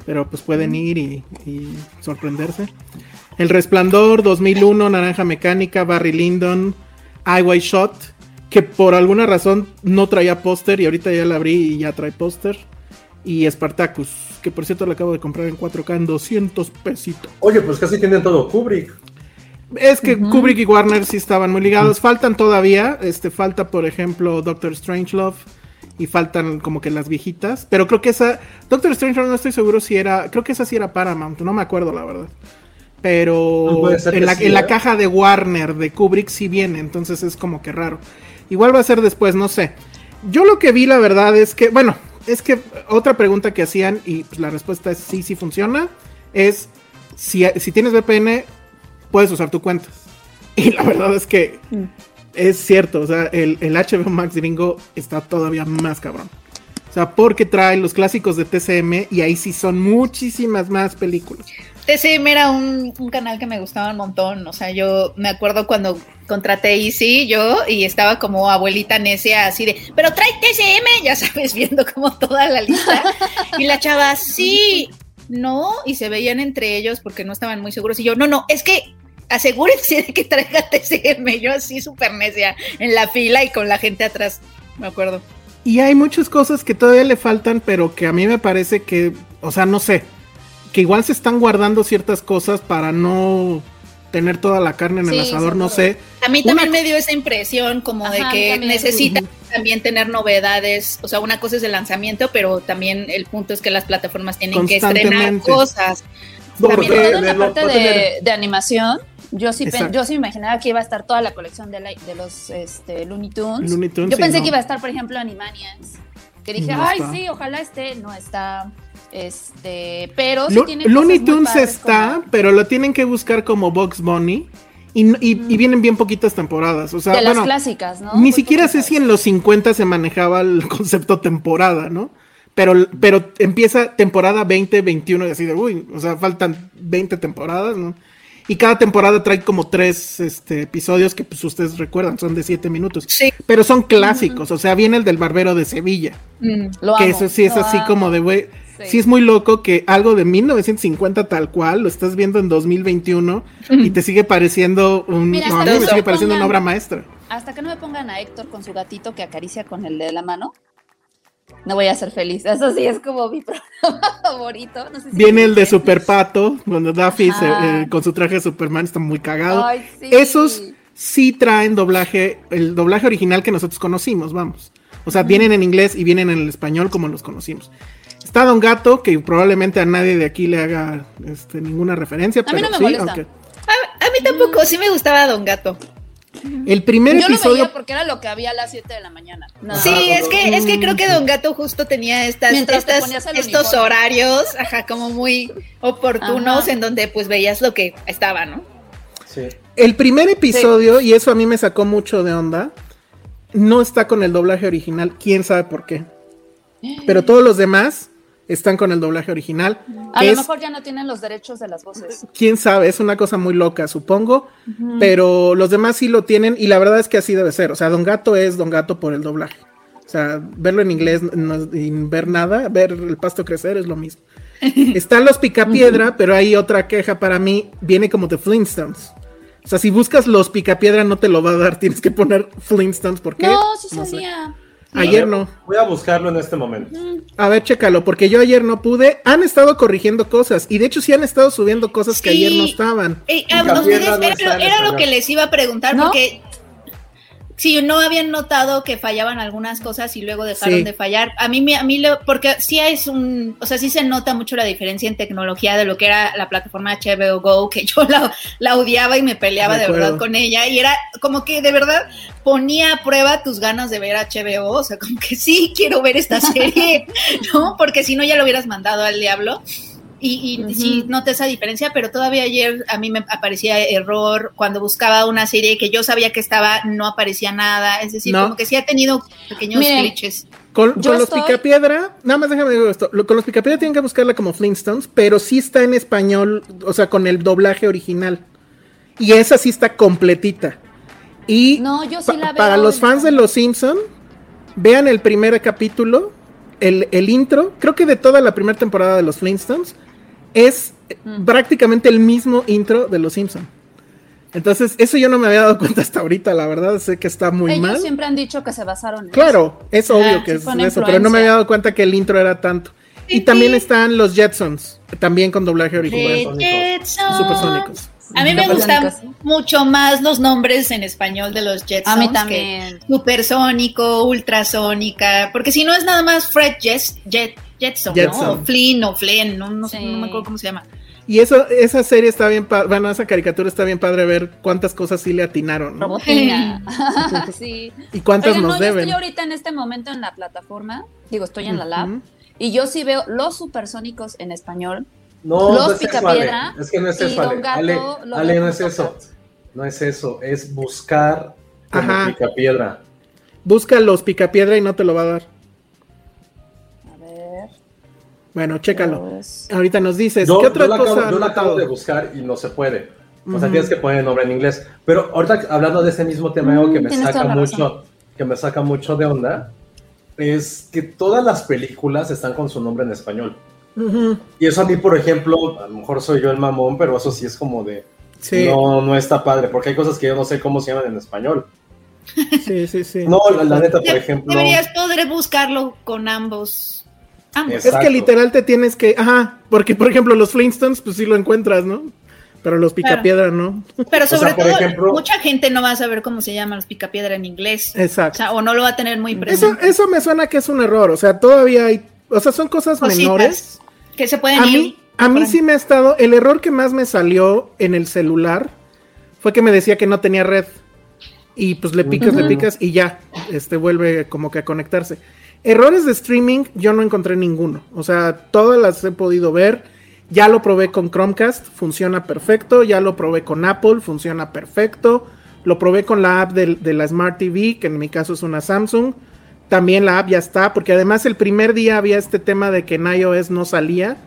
pero pues pueden ir y, y sorprenderse. El Resplandor, 2001, Naranja Mecánica, Barry Lyndon, I White Shot, que por alguna razón no traía póster y ahorita ya la abrí y ya trae póster. Y Spartacus, que por cierto la acabo de comprar en 4K en 200 pesitos. Oye, pues casi tienen todo Kubrick. Es que Kubrick y Warner sí estaban muy ligados. Faltan todavía. Este, falta, por ejemplo, Doctor Strangelove. Y faltan como que las viejitas. Pero creo que esa. Doctor Strangelove no estoy seguro si era. Creo que esa sí era Paramount. No me acuerdo, la verdad. Pero en la, sí, en la ¿eh? caja de Warner de Kubrick sí viene. Entonces es como que raro. Igual va a ser después, no sé. Yo lo que vi, la verdad, es que. Bueno, es que otra pregunta que hacían. Y pues, la respuesta es sí, sí funciona. Es. Si, si tienes VPN, puedes usar tu cuenta. [LAUGHS] Y la verdad es que Mm. es cierto, o sea, el, el HBO Max gringo está todavía más cabrón. O sea, porque trae los clásicos de TCM y ahí sí son muchísimas más películas. TCM era un, un canal que me gustaba un montón. O sea, yo me acuerdo cuando contraté Easy, yo, y estaba como abuelita necia, así de, pero trae TCM, [LAUGHS] ya sabes, viendo como toda la lista. [LAUGHS] Y la chava, sí, no, y se veían entre ellos porque no estaban muy seguros. Y yo, no, no, es que asegúrense de que traiga TCM. Yo así súper necia en la fila y con la gente atrás, me acuerdo. Y hay muchas cosas que todavía le faltan, pero que a mí me parece que, o sea, no sé. que igual se están guardando ciertas cosas para no tener toda la carne en el Sí, asador, no sé. A mí también me dio esa impresión como de que también. necesitan también tener novedades, o sea, una cosa es el lanzamiento, pero también el punto es que las plataformas tienen que estrenar cosas. No, También porque Toda la parte de, de animación, yo sí, pen- yo sí me imaginaba que iba a estar toda la colección de, la- de los este, Looney Tunes. Looney Tunes, yo sí, pensé no. que iba a estar, por ejemplo, Animaniacs. Que dije, No ay, está. sí, ojalá esté. No está. Este, pero sí Lo- tiene Looney Tunes está, como pero lo tienen que buscar como Box Bunny. Y, y- y vienen bien poquitas temporadas. O sea, de las bueno, clásicas, ¿no? ni Muy siquiera sé si en los 50 se manejaba el [LAUGHS] concepto temporada, ¿no? Pero, pero empieza temporada 20, 21 y así de, uy, o sea, faltan 20 temporadas, ¿no? Y cada temporada trae como tres este, episodios que pues ustedes recuerdan, son de 7 minutos. Sí. Pero son clásicos, o sea, viene el del barbero de Sevilla. Mm. Lo que amo, eso sí es lo así amo. como de, güey, Sí. sí. es muy loco que algo de 1950 tal cual, lo estás viendo en 2021 y te sigue pareciendo un, Mira, no, me sigue pareciendo una obra maestra. Hasta que no me pongan a Héctor con su gatito que acaricia con el de la mano. No voy a ser feliz. [LAUGHS] Eso sí es como mi [LAUGHS] programa favorito. No sé si Viene el de. Super Pato, cuando Daffy se- eh, con su traje de Superman está muy cagado. Ay, sí. Esos sí traen doblaje, el doblaje original que nosotros conocimos, vamos. O sea, vienen en inglés y vienen en el español como los conocimos. Está Don Gato, que probablemente a nadie de aquí le haga este, ninguna referencia, A mí pero no me sí, molesta. aunque- A, a mí tampoco, sí me gustaba Don Gato. el primer Yo lo episodio veía porque era lo que había a las 7 de la mañana. Nada Sí, es que, es que creo que Don Gato justo tenía estas, estas- estos uniforme. horarios, ajá, como muy oportunos Ajá. en donde pues veías lo que estaba, ¿no? Sí. El primer episodio, y eso a mí me sacó mucho de onda, no está con el doblaje original, quién sabe por qué. [GASPS] Pero todos los demás están con el doblaje original. A lo es, mejor ya no tienen los derechos de las voces. quién sabe, es una cosa muy loca, supongo. Pero los demás sí lo tienen, y la verdad es que así debe ser. O sea, Don Gato es Don Gato por el doblaje. O sea, verlo en inglés no y ver nada, ver el pasto crecer es lo mismo. [LAUGHS] Están los Picapiedra, pero hay otra queja para mí, viene como de Flintstones. O sea, si buscas los Picapiedra no te lo va a dar, tienes que poner Flintstones porque No, sí No sé. Ayer no. Voy a buscarlo en este momento. A ver, chécalo, porque yo ayer no pude. Han estado corrigiendo cosas y de hecho sí han estado subiendo cosas que ayer no estaban. Eh, ah, Picapiedra ustedes- no era, lo que les iba a preguntar, ¿No? porque si no habían notado que fallaban algunas cosas y luego dejaron Sí. de fallar. A mí, me- a mí, lo- porque sí es un, o sea, sí se nota mucho la diferencia en tecnología de lo que era la plataforma HBO Go, [LAUGHS] que yo la, la odiaba y me peleaba De verdad con ella, y era como que de verdad ponía a prueba tus ganas de ver HBO, o sea, como que sí [LAUGHS] quiero ver esta [LAUGHS] serie, ¿no? Porque si no ya lo hubieras mandado al diablo. Y, y sí noté esa diferencia, pero todavía ayer a mí me aparecía error cuando buscaba una serie que yo sabía que estaba, no aparecía nada. Es decir, No. como que sí ha tenido pequeños Miren, glitches. Con, los estoy- Picapiedra, nada más déjame decir esto. lo- Con los Picapiedra tienen que buscarla como Flintstones, pero sí está en español, o sea, con el doblaje original. Y esa sí está completita. Y No, yo sí pa- la veo para los fans de. Los Simpson, vean el primer capítulo, el, el intro, creo que de toda la primera temporada de los Flintstones, es Mm. prácticamente el mismo intro de Los Simpson. Entonces, eso yo no me había dado [LAUGHS] cuenta hasta ahorita, la verdad, sé que está muy Ellos mal. siempre han dicho que se basaron en Claro, es obvio Ah, que es eso, pero no me había dado cuenta que el intro era tanto. Y también están los Jetsons, también con doblaje original. Jetsons. Supersónicos. A mí me gustan sí. mucho más los nombres en español de los Jetsons. A mí que también. Supersónico, ultrasónica, porque si no es nada más Fred Jes- Jet, Jetson, Jetson. ¿no? O Flynn o Flynn, no, no, Sí. no me acuerdo cómo se llama. Y eso, esa serie está bien padre, bueno, esa caricatura está bien padre ver cuántas cosas sí le atinaron, ¿no? [LAUGHS] Sí. Y cuántas Oigan, nos no, yo deben. estoy ahorita en este momento en la plataforma, digo, estoy en la lab, y yo sí veo los supersónicos en español. No, Los no es eso, Picapiedra Ale. Es que no es eso, Ale. Don Gato Ale, lo Ale, veo no es eso. No es eso, es buscar picapiedra. Busca los picapiedra y no te lo va a dar. Bueno, chécalo. Ahorita nos dices, Yo, ¿qué otra yo la cosa acabo, yo la acabo de buscar y no se puede. O sea, tienes que poner el nombre en inglés. Pero ahorita hablando de ese mismo tema, algo que me tienes saca mucho, que me saca mucho de onda, es que todas las películas están con su nombre en español. Y eso a mí, por ejemplo, a lo mejor soy yo el mamón, pero eso sí es como de, Sí, no, no está padre, porque hay cosas que yo no sé cómo se llaman en español. sí, sí, sí. No, la, la neta, por ejemplo, Deberías poder buscarlo con ambos. Es que literal te tienes que, ajá, porque por ejemplo los Flintstones, pues sí lo encuentras, ¿no? Pero los picapiedra no. Pero sobre todo, mucha gente no va a saber cómo se llaman los picapiedra en inglés. Exacto. O, no lo va a tener muy presente. Eso, eso me suena que es un error. O sea, todavía hay. O sea, son cosas menores. Que se pueden a ir. Mí, a mí sí me ha estado. El error que más me salió en el celular fue que me decía que no tenía red. Y pues le picas, le picas y ya. Este vuelve como que a conectarse. Errores de streaming, yo no encontré ninguno. O sea, todas las he podido ver ya lo probé con Chromecast, funciona perfecto. Ya lo probé con Apple, funciona perfecto. Lo probé con la app de, la Smart TV, que en mi caso es una Samsung. También la app ya está, porque además el primer día había este tema de que en iOS no salía.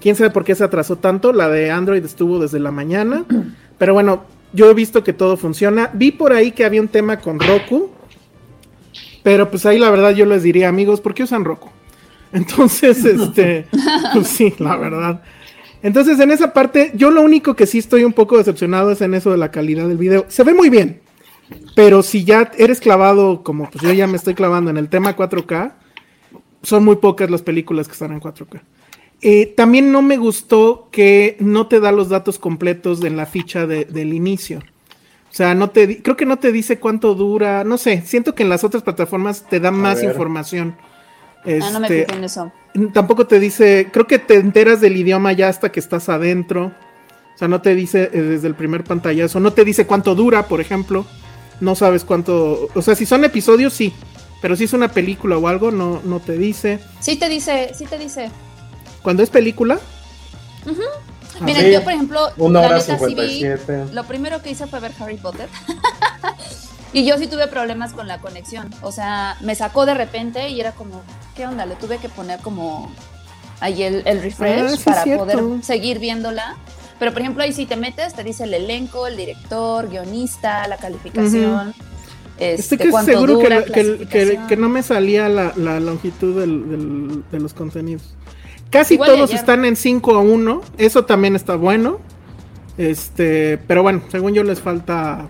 Quién sabe por qué se atrasó tanto. La de Android estuvo desde la mañana. [CLEARS THROAT] Pero bueno, yo he visto que todo funciona. Vi por ahí que había un tema con Roku. Pero pues ahí la verdad yo les diría, amigos, ¿por qué usan Roku? [LAUGHS] Entonces, este, [LAUGHS] pues sí, la verdad. Entonces, en esa parte, yo lo único que sí estoy un poco decepcionado es en eso de la calidad del video. Se ve muy bien, pero si ya eres clavado, como pues yo ya me estoy clavando en el tema 4K, son muy pocas las películas que están en 4K. Eh, también no me gustó que no te da los datos completos en la ficha del inicio. O sea, no te creo que no te dice cuánto dura, no sé, siento que en las otras plataformas te da más información. ah, no me este, fijé en eso tampoco te dice, creo que te enteras del idioma ya hasta que estás adentro. O sea, no te dice eh, desde el primer pantallazo, no te dice cuánto dura, por ejemplo. No sabes cuánto, o sea, si son episodios sí, pero si es una película o algo no no te dice. Sí te dice, sí te dice. ¿Cuándo es película? Mira, yo por ejemplo, una hora lo primero que hice fue ver Harry Potter. [LAUGHS] Y yo sí tuve problemas con la conexión. O sea, me sacó de repente y era como, ¿qué onda? Le tuve que poner como ahí el, refresh ah, para poder seguir viéndola. Pero por ejemplo, ahí si te metes, te dice el elenco, el director, guionista, la calificación. este, Estoy seguro que, no me salía la, longitud de los contenidos. Casi todos están en 5 a 1. Eso también está bueno. Este, pero bueno, según yo les falta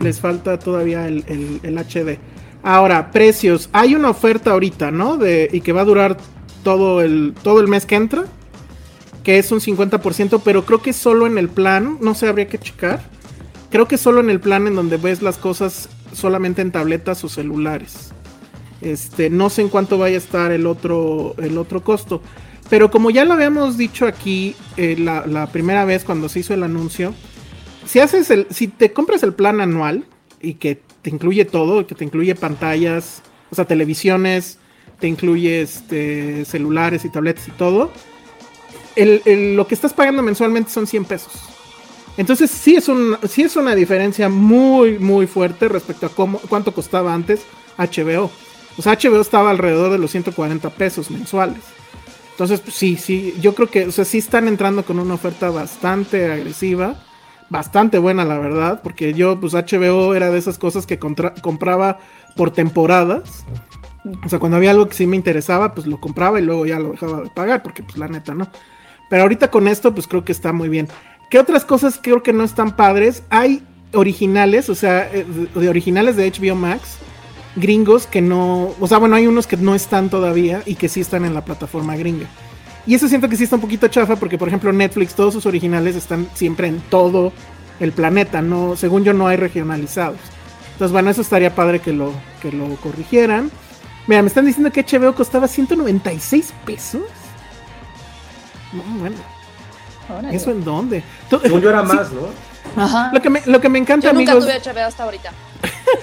les falta todavía el, HD. Ahora, precios. Hay una oferta ahorita, ¿no? De, y que va a durar todo el, todo el mes que entra. Que es un 50%, pero creo que solo en el plan. No sé, habría que checar. Creo que solo en el plan en donde ves las cosas solamente en tabletas o celulares. Este, no sé en cuánto vaya a estar el otro, el otro costo. Pero como ya lo habíamos dicho aquí eh, la, primera vez cuando se hizo el anuncio, si haces el, si te compras el plan anual y que te incluye todo, que te incluye pantallas, o sea, televisiones, te incluye este, celulares y tabletas y todo, lo que estás pagando mensualmente son 100 pesos. Entonces sí es, un, sí es una diferencia muy, muy fuerte respecto a cómo, cuánto costaba antes HBO. Sea, HBO estaba alrededor de los 140 pesos mensuales. Entonces, pues, sí, sí, yo creo que, o sea, sí están entrando con una oferta bastante agresiva bastante buena, la verdad, porque yo, pues HBO era de esas cosas que compraba por temporadas. O sea, cuando había algo que sí me interesaba, pues lo compraba y luego ya lo dejaba de pagar, porque pues la neta, ¿no? Pero ahorita con esto, pues creo que está muy bien. ¿Qué otras cosas creo que no están padres? Hay originales, o sea, eh, de originales de HBO Max, gringos que no, o sea, bueno, hay unos que no están todavía y que sí están en la plataforma gringa. Y eso siento que sí está un poquito chafa porque, por ejemplo, Netflix, todos sus originales están siempre en todo el planeta, no, según yo no hay regionalizados. Entonces, bueno, eso estaría padre que lo, que lo corrigieran. Mira, me están diciendo que HBO costaba 196 pesos. No, bueno. ¿Eso en dónde? Según yo era más, ¿no? Ajá. Lo que me, lo que me encanta, Yo nunca tuve HBO hasta ahorita.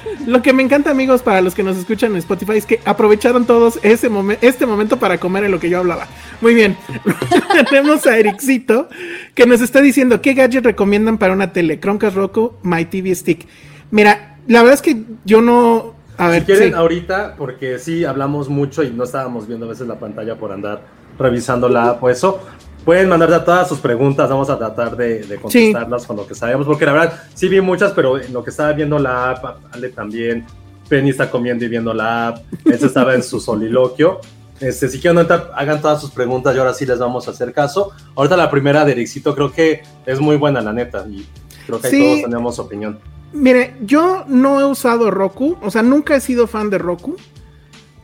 [LAUGHS] lo que me encanta, amigos, para los que nos escuchan en Spotify, es que aprovecharon todos ese este momento para comer en lo que yo hablaba. Muy bien. [LAUGHS] Tenemos a Ericito que nos está diciendo qué gadget recomiendan para una tele. Chromecast Roku, My TV Stick. Mira, la verdad es que yo no. A ver, si quieren ahorita, porque sí hablamos mucho y no estábamos viendo a veces la pantalla por andar revisando la app o eso. Pueden mandar todas sus preguntas, vamos a tratar de, contestarlas con lo que sabemos, porque la verdad sí vi muchas, pero lo que estaba viendo la app, Ale también, Penny está comiendo y viendo la app, ese estaba en su soliloquio. Este, si quieren hagan todas sus preguntas y ahora sí les vamos a hacer caso. Ahorita la primera de Ericito creo que es muy buena, la neta, y creo que ahí todos tenemos opinión. Mire, yo no he usado Roku, o sea, nunca he sido fan de Roku.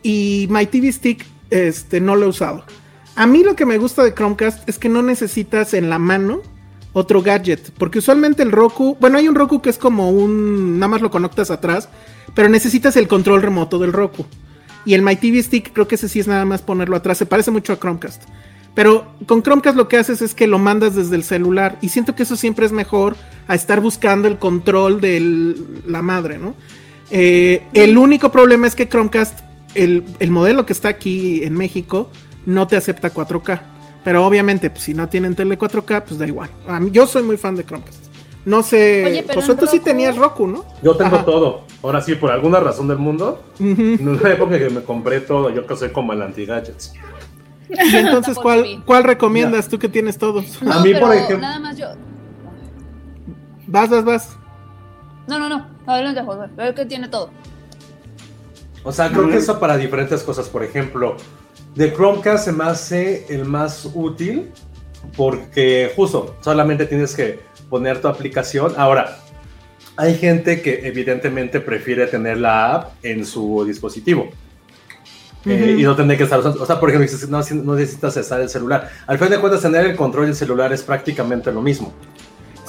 Y My TV Stick este, no lo he usado. A mí lo que me gusta de Chromecast es que no necesitas en la mano otro gadget, porque usualmente el Roku, bueno, hay un Roku que es como un, nada más lo conectas atrás, pero necesitas el control remoto del Roku. Y el My TV Stick creo que ese sí es nada más ponerlo atrás, se parece mucho a Chromecast. Pero con Chromecast lo que haces es que lo mandas desde el celular y siento que eso siempre es mejor a estar buscando el control de la madre, ¿no? Eh, el único problema es que Chromecast, el, modelo que está aquí en México, no te acepta 4K. Pero obviamente, pues, si no tienen tele 4K, pues da igual. yo soy muy fan de Chromecast. No sé, Oye, tú sí tenías Roku, ¿no? Yo tengo todo. Ahora sí, por alguna razón del mundo, en una época que me compré todo, yo que soy como el anti-gadgets. Y entonces, [LAUGHS] ¿cuál, ¿cuál recomiendas tú que tienes todos? a mí, por ejemplo. Nada más yo. Vas, vas, vas. No, no, no. Adelante, José. Veo que tiene todo. O sea, creo que eso para diferentes cosas. Por ejemplo, de Chromecast se me hace el más útil porque justo solamente tienes que poner tu aplicación. Ahora, hay gente que evidentemente prefiere tener la app en su dispositivo. Eh, y no tener que estar usando. O sea, por ejemplo, no, no necesitas cesar el celular. Al fin de cuentas, tener el control del celular es prácticamente lo mismo.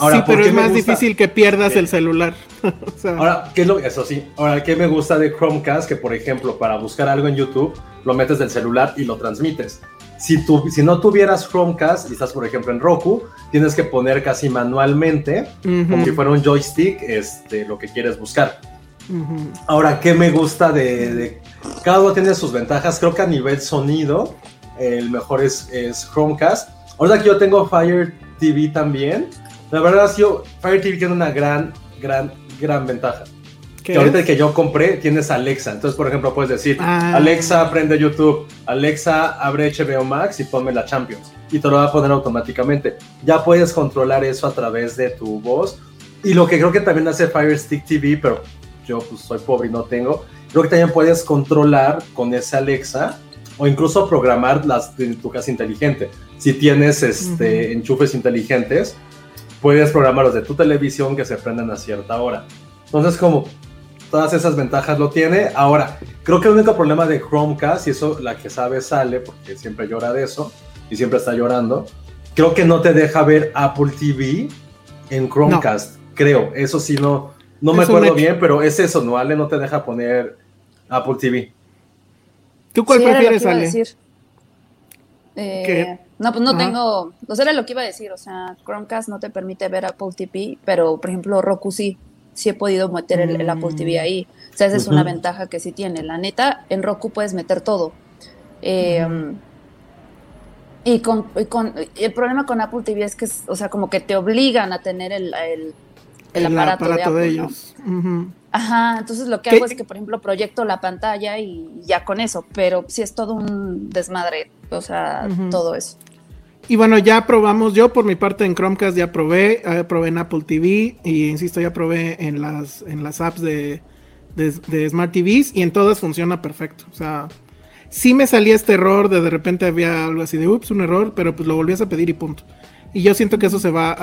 Ahora, sí, pero es más difícil que pierdas el celular. [LAUGHS] Ahora, ¿qué es lo Eso sí. Ahora, ¿qué me gusta de Chromecast? Que, por ejemplo, para buscar algo en YouTube, lo metes del celular y lo transmites. Si, tú, si no tuvieras Chromecast y estás, por ejemplo, en Roku, tienes que poner casi manualmente, como si fuera un joystick, este, lo que quieres buscar. Ahora, ¿qué me gusta de, Cada uno tiene sus ventajas. Creo que a nivel sonido, el mejor es, es Chromecast. Ahora que yo tengo Fire TV también, la verdad, yo, Fire TV tiene una gran, gran, gran ventaja. Que ahorita que yo compré tienes Alexa. Entonces, por ejemplo, puedes decir, ah. Alexa, prende YouTube. Alexa, abre HBO Max y ponme la Champions. Y te lo va a poner automáticamente. Ya puedes controlar eso a través de tu voz. Y lo que creo que también hace Fire Stick TV, pero yo pues soy pobre y no tengo, creo que también puedes controlar con ese Alexa o incluso programar las tu casa inteligente. Si tienes este, enchufes inteligentes, puedes programarlos de tu televisión que se prenden a cierta hora. Entonces, como todas esas ventajas lo tiene. Ahora, creo que el único problema de Chromecast, y eso la que sabe sale, porque siempre llora de eso, y siempre está llorando, creo que no te deja ver Apple TV en Chromecast. Creo, eso sí no, no me acuerdo bien, pero es eso, ¿no? Ale no te deja poner Apple TV. ¿Tú cuál prefieres, Ale? Eh, no, pues no tengo, o sea, era lo que iba a decir, o sea, Chromecast no te permite ver Apple TV, pero por ejemplo Roku sí, sí he podido meter el, Apple TV ahí, o sea, esa es una ventaja que sí tiene, la neta, en Roku puedes meter todo. Em, y, con, el problema con Apple TV es que, o sea, como que te obligan a tener el, el, aparato, de, ellos. Ajá, entonces lo que hago es que, por ejemplo, proyecto la pantalla y ya con eso, pero sí es todo un desmadre, o sea, todo eso. Y bueno, ya probamos, yo por mi parte en Chromecast ya probé, probé en Apple TV y insisto, ya probé en las, en las apps de, de, Smart TVs y en todas funciona perfecto. O sea, sí me salía este error de de repente había algo así de, ups, un error, pero pues lo volvías a pedir y punto. Y yo siento que eso se va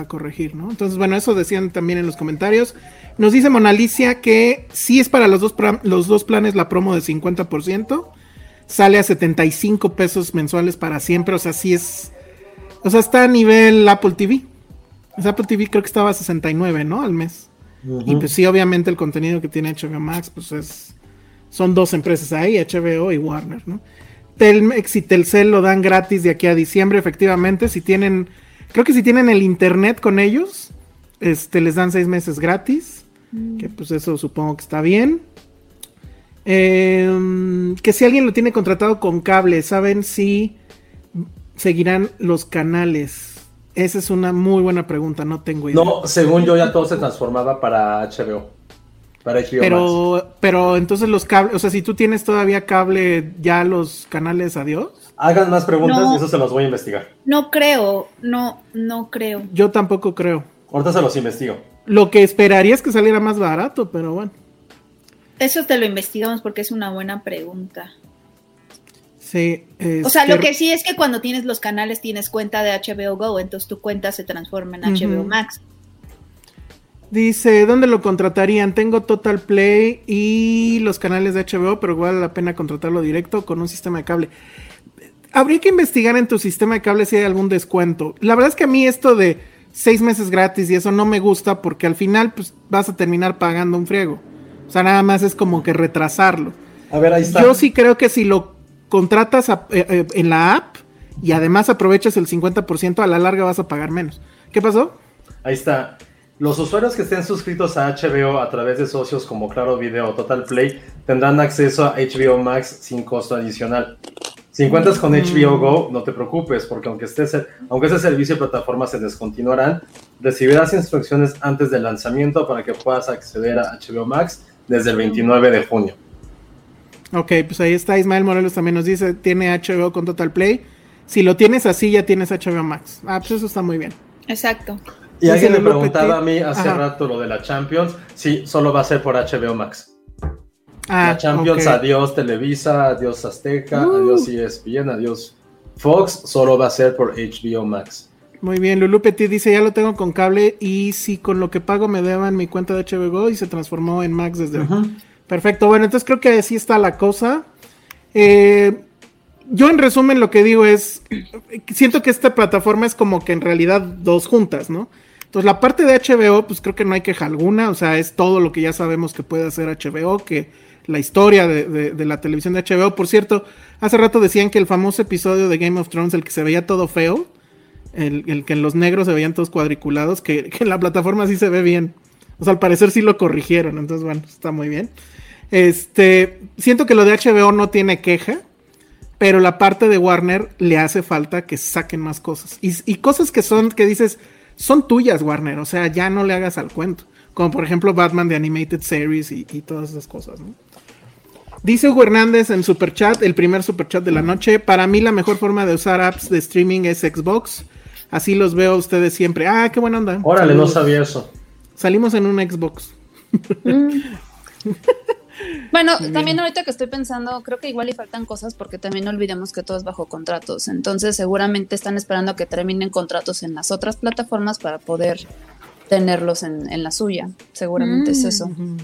a, corregir, ¿no? Entonces, bueno, eso decían también en los comentarios. Nos dice Monalicia que sí es para los dos, los dos planes la promo de 50%. Sale a 75 pesos mensuales para siempre. O sea, sí es. O sea, está a nivel Apple TV. Apple TV creo que estaba a 69, ¿no? Al mes. Y pues sí, obviamente el contenido que tiene HBO Max, pues es. Son dos empresas ahí, HBO y Warner, ¿no? Telmex y Telcel lo dan gratis de aquí a diciembre, efectivamente. Si tienen, creo que si tienen el internet con ellos, este, les dan seis meses gratis. Mm. Que pues eso supongo que está bien. Em, que si alguien lo tiene contratado con cable, ¿saben si seguirán los canales? Esa es una muy buena pregunta, no tengo idea. No, según yo ya todo se transformaba para HBO pero, pero entonces los cables, o sea, si tú tienes todavía cable, ya los canales adiós. Hagan más preguntas y eso se los voy a investigar. No creo, no, no creo. Yo tampoco creo. Ahorita se los investigo. Lo que esperaría es que saliera más barato, pero bueno. Eso te lo investigamos porque es una buena pregunta. Sí. o sea, lo que sí es que cuando tienes los canales tienes cuenta de HBO Go, entonces tu cuenta se transforma en HBO Max. Dice, ¿dónde lo contratarían? Tengo Total Play y los canales de HBO, pero vale la pena contratarlo directo con un sistema de cable. Habría que investigar en tu sistema de cable si hay algún descuento. La verdad es que a mí esto de seis meses gratis y eso no me gusta porque al final pues vas a terminar pagando un friego. O sea, nada más es como que retrasarlo. A ver, ahí está. Yo sí creo que si lo contratas eh, eh, en la app y además aprovechas el 50%, a la larga vas a pagar menos. ¿Qué pasó? Ahí está. Los usuarios que estén suscritos a HBO a través de socios como Claro Video o Total Play tendrán acceso a HBO Max sin costo adicional. Si encuentras con HBO mm. Go, no te preocupes, porque aunque, estés, aunque ese servicio y plataforma se descontinuarán, recibirás instrucciones antes del lanzamiento para que puedas acceder a HBO Max desde el 29 de junio. Ok, pues ahí está Ismael Morelos también nos dice, tiene HBO con Total Play. Si lo tienes así, ya tienes HBO Max. Ah, pues eso está muy bien. Exacto. Y alguien me preguntaba a mí hace rato lo de la Champions. Sí, solo va a ser por HBO Max. Ah, la Champions, adiós Televisa, adiós Azteca, uh. adiós ESPN, adiós Fox, solo va a ser por HBO Max. Muy bien, Lulu Petit dice, ya lo tengo con cable y si con lo que pago me deban mi cuenta de HBO y se transformó en Max desde... Perfecto, bueno, entonces creo que así está la cosa. Eh, yo en resumen lo que digo es, siento que esta plataforma es como que en realidad dos juntas, ¿no? Entonces, la parte de HBO, pues creo que no hay queja alguna, o sea, es todo lo que ya sabemos que puede hacer HBO, que la historia de, la televisión de HBO. Por cierto, hace rato decían que el famoso episodio de Game of Thrones, el que se veía todo feo, el, que en los negros se veían todos cuadriculados, que, en la plataforma sí se ve bien. O sea, al parecer sí lo corrigieron, entonces bueno, está muy bien. Este, siento que lo de HBO no tiene queja, pero la parte de Warner le hace falta que saquen más cosas. Y, y cosas que son, que dices, son tuyas, Warner. O sea, ya no le hagas al cuento. Como por ejemplo Batman de Animated Series y, todas esas cosas. Dice Hugo Hernández en Superchat, el primer Superchat de la noche. Para mí la mejor forma de usar apps de streaming es Xbox. Así los veo a ustedes siempre. Ah, qué buena onda. Órale, no sabía eso. Salimos en un Xbox. Mm. [LAUGHS] Bueno, también ahorita que estoy pensando, creo que igual le faltan cosas porque también no olvidemos que todo es bajo contratos. Entonces seguramente están esperando a que terminen contratos en las otras plataformas para poder tenerlos en, la suya. Seguramente es eso. Mm.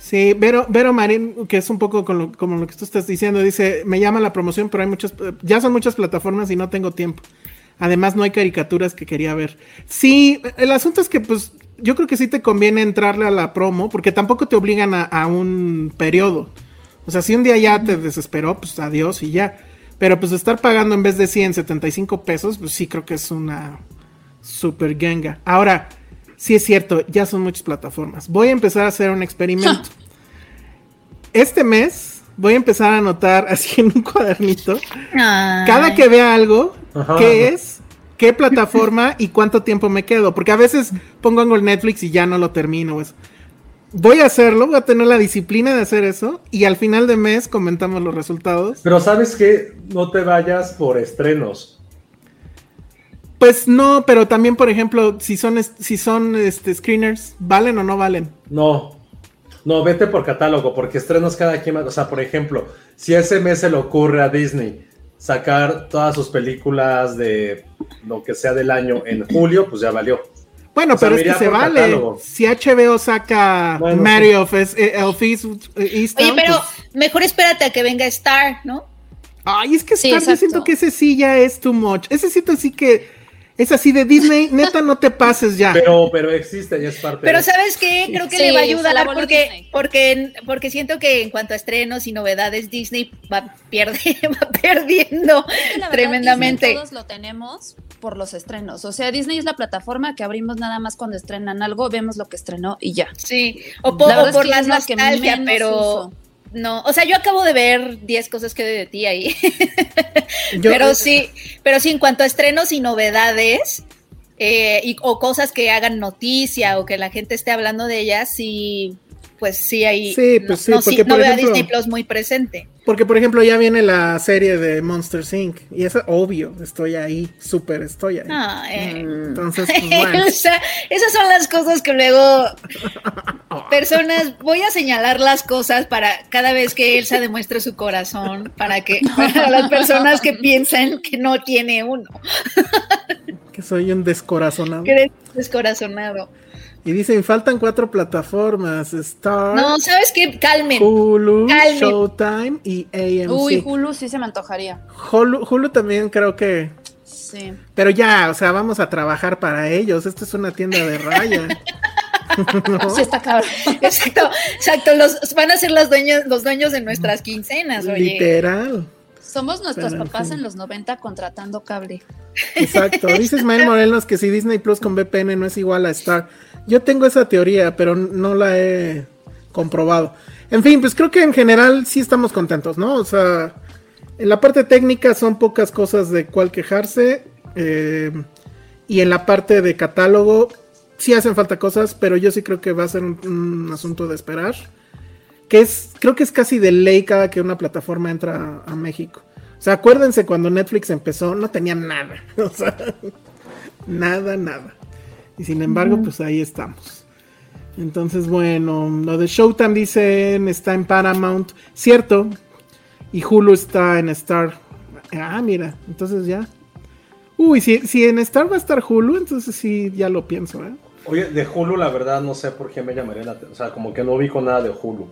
Sí, Vero, Vero Marín, que es un poco como lo que tú estás diciendo, dice, me llama la promoción, pero hay muchas, ya son muchas plataformas y no tengo tiempo. Además, no hay caricaturas que quería ver. Sí, el asunto es que pues yo creo que sí te conviene entrarle a la promo, porque tampoco te obligan a, un periodo. O sea, si un día ya te desesperó, pues adiós y ya. Pero pues estar pagando en vez de 100, 75 pesos, pues sí creo que es una super ganga. Ahora, sí es cierto, ya son muchas plataformas. Voy a empezar a hacer un experimento. [LAUGHS] este mes voy a empezar a anotar así en un cuadernito. Cada que vea algo, ¿qué es? qué plataforma [LAUGHS] y cuánto tiempo me quedo. Porque a veces pongo en el Netflix y ya no lo termino. Voy a hacerlo, voy a tener la disciplina de hacer eso y al final de mes comentamos los resultados. Pero sabes que no te vayas por estrenos. Pues no, pero también, por ejemplo, si son, si son este, screeners, ¿valen o no valen? No, no, vete por catálogo, porque estrenos cada quien, o sea, por ejemplo, si ese mes se le ocurre a Disney sacar todas sus películas de lo que sea del año en julio, pues ya valió. Bueno, pero es que se vale. Si HBO saca Mario of eh, Elfis eh, Oye, pero pues mejor espérate a que venga Star, ¿no? Ay, es que Star, yo siento que ese sí ya es too much. Ese siento sí que es así de Disney, neta, no te pases ya. Pero, pero existe y es parte Pero ¿sabes qué? Creo que le va a ayudar porque, porque, porque siento que en cuanto a estrenos y novedades, Disney va, pierde, [LAUGHS] va perdiendo tremendamente. todos lo tenemos por los estrenos. O sea, Disney es la plataforma que abrimos nada más cuando estrenan algo, vemos lo que estrenó y ya. Sí, o, por las nostalgia, pero no, o sea, yo acabo de ver 10 cosas que de ti ahí. [LAUGHS] pero sí, pero sí, en cuanto a estrenos y novedades, eh, y, o cosas que hagan noticia o que la gente esté hablando de ellas, sí, pues sí hay. Sí, pues sí, no, porque, no veo a Disney Plus muy presente. Porque, por ejemplo, ya viene la serie de Monster Inc. Y es obvio, estoy ahí, súper estoy ahí. Ah, eh. Entonces, pues, [LAUGHS] bueno. esas son las cosas que luego [LAUGHS] personas, voy a señalar las cosas para cada vez que Elsa demuestre su corazón, para que para las personas que piensan que no tiene uno. que soy un descorazonado. Que descorazonado. Y dicen, faltan cuatro plataformas. Star. No, ¿sabes qué? Calmen. Hulu, Showtime y AMC. Uy, Hulu sí se me antojaría. Hulu, Hulu también creo que... Sí. Pero ya, o sea, vamos a trabajar para ellos. Esto es una tienda de raya. [LAUGHS] [LAUGHS] Sí, está cabrón. Exacto, exacto. Los, van a ser los dueños, los dueños de nuestras quincenas, oye. Literal. Somos nuestros papás en los 90 contratando cable. Exacto. Dice Ismael [LAUGHS] Morelos que si Disney Plus con VPN no es igual a Star. Yo tengo esa teoría, pero no la he comprobado. En fin, pues creo que en general sí estamos contentos, ¿no? O sea, en la parte técnica son pocas cosas de cuál quejarse. Eh, y en la parte de catálogo sí hacen falta cosas, pero yo sí creo que va a ser un, asunto de esperar. Que es, creo que es casi de ley cada que una plataforma entra a México. O sea, acuérdense cuando Netflix empezó, no tenían nada. [LAUGHS] O sea, nada, nada. Y sin embargo, pues ahí estamos. Entonces, bueno, lo de Showtime dicen está en Paramount, cierto. Y Hulu está en Star. Ah, mira, entonces ya. Uy, si, si en Star va a estar Hulu, entonces sí, ya lo pienso, ¿eh? Oye, de Hulu, la verdad, no sé por qué me llamaría la atención. O sea, como que no vi con nada de Hulu.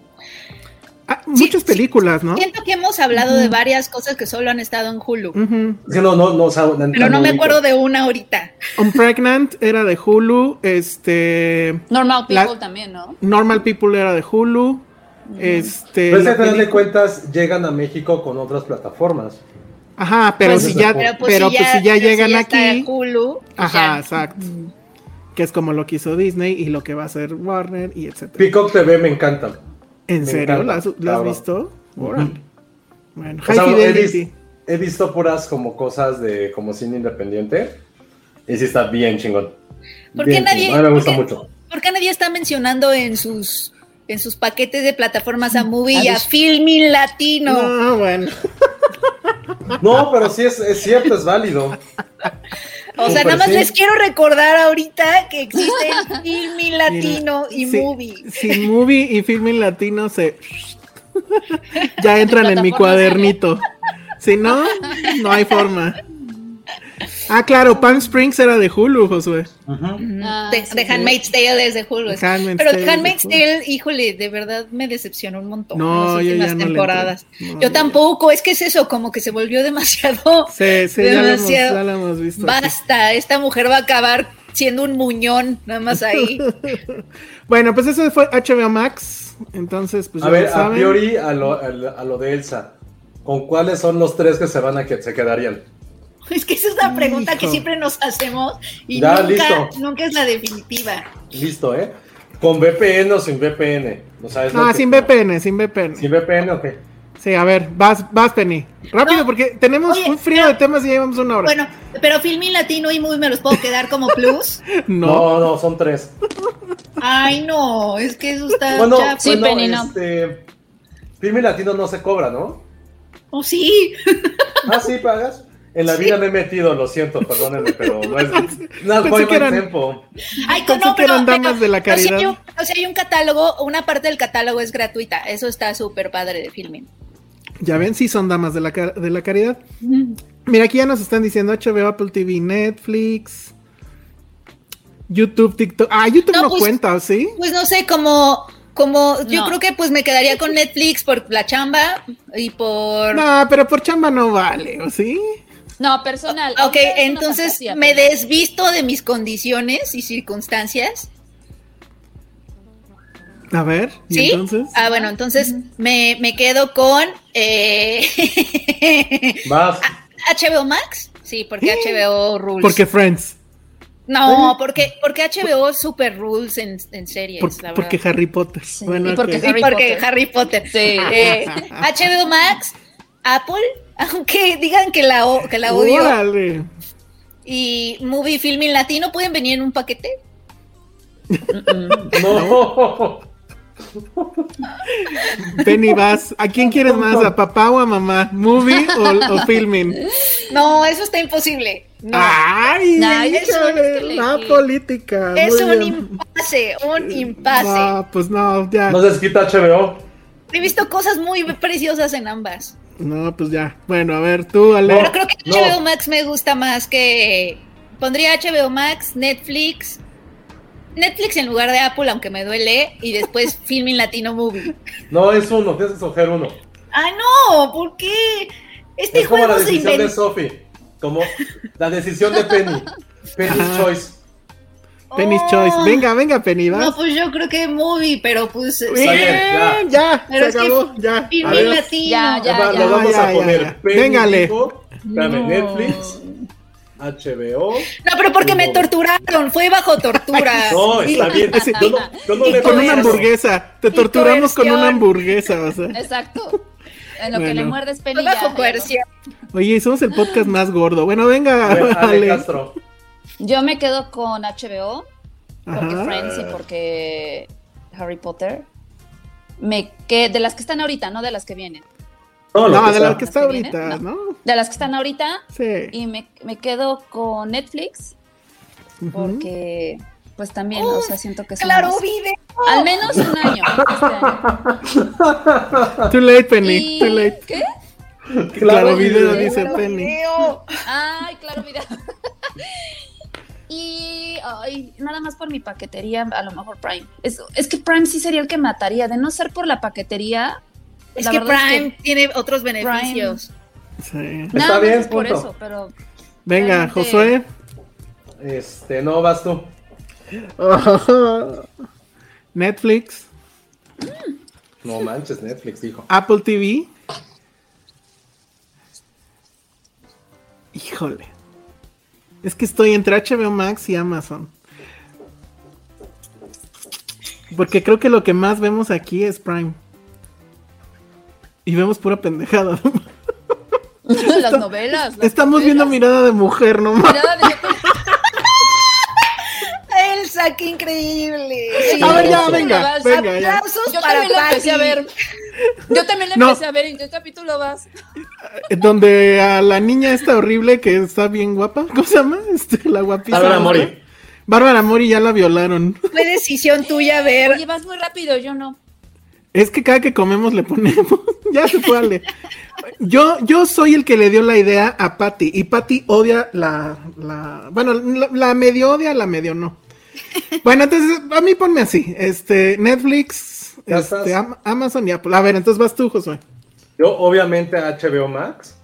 Ah, muchas películas, ¿no? Siento que hemos hablado de varias cosas que solo han estado en Hulu. no, no, no, Pero no, me acuerdo de una ahorita. Un Pregnant era de Hulu, este... Normal People también, ¿no? Normal People era de Hulu. Este... Pero a final de cuentas llegan a México con otras plataformas. Ajá, pero pues si ya, pero, pues, si, pues ya, llegan aquí... Hulu, ajá, exacto que es como lo que hizo Disney y lo que va a hacer Warner y etcétera. Peacock TV me encanta. ¿En serio? ¿Lo has, visto? Bueno, he, visto puras como cosas de como cine independiente y sí está bien chingón. ¿Por qué nadie, me gusta mucho. ¿Por qué nadie está mencionando en sus en sus paquetes de plataformas a Movie y a Filmin Latino? No, bueno. [LAUGHS] No, pero sí es, es cierto, es válido. [LAUGHS] O sea, nada más les quiero recordar ahorita que existe [LAUGHS] Filmin Latino y Movie. Si Movie y Filmin Latino se [LAUGHS] ya entran en mi cuadernito. Si no, no hay forma. Ah, claro, Palm Springs era de Hulu, Josué. Ah, de, Handmaid's Tale es de Hulu. Pero Handmaid's Tale, híjole, de verdad me decepcionó un montón no, las últimas temporadas. yo tampoco, es que es eso, como que se volvió demasiado. [LAUGHS] Sí, sí, demasiado, ya, lo hemos, visto. Basta, esta mujer va a acabar siendo un muñón, nada más ahí. [LAUGHS] bueno, pues eso fue HBO Max. Entonces, pues a ver, a priori a lo, a lo de Elsa, ¿con cuáles son los tres que se van a que se quedarían? [LAUGHS] Es que esa es la pregunta que siempre nos hacemos y nunca, nunca, es la definitiva. Listo, ¿eh? ¿Con VPN o sin VPN? ¿No sabes ah, sin VPN, sin VPN. ¿Sin VPN o qué? Sí, a ver, vas, vas Penny. Rápido, porque tenemos un frío de temas y llevamos una hora. Bueno, pero Filmin Latino y Movie me los puedo quedar como [LAUGHS] plus. no. no, son tres. Ay, no, es que eso está. Bueno, sí, Penny, no. Este, Filmin Latino no se cobra, ¿no? Oh, sí. [LAUGHS] ah, sí, pagas. En la vida me he metido, lo siento, perdónenme, pero no es. [LAUGHS] No es tiempo. Ay, no, pero, eran damas de la caridad. O sea, hay, un, catálogo, una parte del catálogo es gratuita. Eso está súper padre de filming. Ya ven, sí son damas de la, de la caridad. Mira, aquí ya nos están diciendo HBO, Apple TV, Netflix, YouTube, TikTok. Ah, YouTube no, pues, cuenta, ¿sí? Pues no sé, como como yo creo que pues me quedaría con Netflix por la chamba y por No, pero por chamba no vale, ¿o sí? No, personal. Ok, entonces me desvisto de mis condiciones y circunstancias. A ver, ¿y entonces? Ah, bueno, entonces me, quedo con eh... [LAUGHS] HBO Max. Sí, porque HBO Rules. Porque Friends. No, porque, porque HBO Super Rules en, en series. porque Harry Potter. Bueno, y porque, Harry, Potter. Sí. HBO Max, Apple aunque digan que la, que la odio. Y Movie Filming Latino pueden venir en un paquete. [LAUGHS] no. Penny vas. ¿A quién quieres más? ¿A papá o a mamá? ¿Movie o, [LAUGHS] filming? No, eso está imposible. Ay, la política. Es un impasse, un impasse. Ah, pues no, ya. No se quita HBO. He visto cosas muy preciosas en ambas. No, pues ya. Bueno, a ver, tú, Ale. Pero creo que HBO Max me gusta más que. Pondría HBO Max, Netflix Netflix en lugar de Apple, aunque me duele, y después [LAUGHS] Filming Latino Movie. No, es uno, tienes que escoger uno. Ah, no, ¿por qué? Este es como la decisión de Sophie, como la decisión de Penny. [LAUGHS] Penny's Choice. Penny's Choice. Oh. Venga, venga, Penny, ¿vas? No, pues yo creo que movie, pero pues. Bien, ya, pero se acabó, ya. Latino. Ya, ya, ya. Lo vamos a poner. Véngale. Netflix. HBO. No, pero porque me torturaron, fue bajo tortura. [LAUGHS] no, está bien. Yo no, yo no le con una hamburguesa, te torturamos con una hamburguesa, o sea. Exacto. En lo que le muerdes Fue Bajo coerción. Oye, somos el podcast más gordo. Bueno, venga, Ale. Castro. Yo me quedo con HBO, porque Friends y porque Harry Potter. Me que de las que están ahorita, no de las que vienen. No, de las que están ahorita, no. De las que están ahorita. Sí. Y me, me quedo con Netflix, porque pues también, o sea, siento que es claro video. Al menos un año, este año. [LAUGHS] Too late, Penny. Too late. ¿Qué? Claro, claro video, dice Penny. Ay, claro video. [LAUGHS] y ay, nada más por mi paquetería, a lo mejor Prime. Es, es que Prime sí sería el que mataría. De no ser por la paquetería, es que Prime tiene otros beneficios. Sí. Está bien, por eso, pero. Venga, Josué. Este, no, vas tú. [LAUGHS] Netflix. No manches, Netflix, dijo. Apple TV. Híjole. Es que estoy entre HBO Max y Amazon. Porque creo que lo que más vemos aquí es Prime. Y vemos pura pendejada. [LAUGHS] las novelas. estamos viendo mirada de mujer, ¿no? Mirada de [LAUGHS] Elsa, qué increíble. a ver, ya, venga, venga, ya. Yo también la empecé a ver. Yo también la empecé a ver. ¿En qué capítulo vas? Eh, donde a la niña esta horrible que está bien guapa, ¿cómo se llama? Este, la guapísima. Bárbara Mori. Bárbara Mori ya la violaron. Fue decisión tuya ver. Oye, vas muy rápido, yo no. Es que cada que comemos le ponemos. [LAUGHS] ya se puede. Yo, yo soy el que le dio la idea a Patty. Y Patty odia la. la bueno, la, medio odia, la medio no. Bueno, entonces, a mí ponme así. Este, Netflix, este, Amazon y Apple. A ver, entonces vas tú, Josué. Yo, obviamente, HBO Max.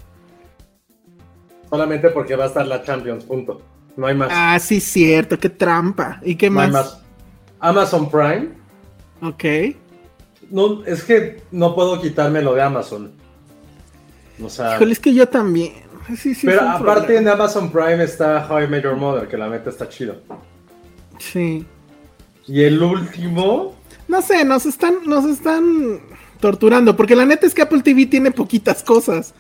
Solamente porque va a estar la Champions, punto. No hay más. Ah, sí, cierto, qué trampa. ¿Y qué no más? Hay más. Amazon Prime. Ok no, es que no puedo quitarme lo de Amazon. O sea. Híjole, es que yo también. Sí, sí, pero aparte en Amazon Prime está How I Met Your Mother, que la meta está chido. Sí. Y el último. No sé, nos están, nos están torturando. Porque la neta es que Apple TV tiene poquitas cosas.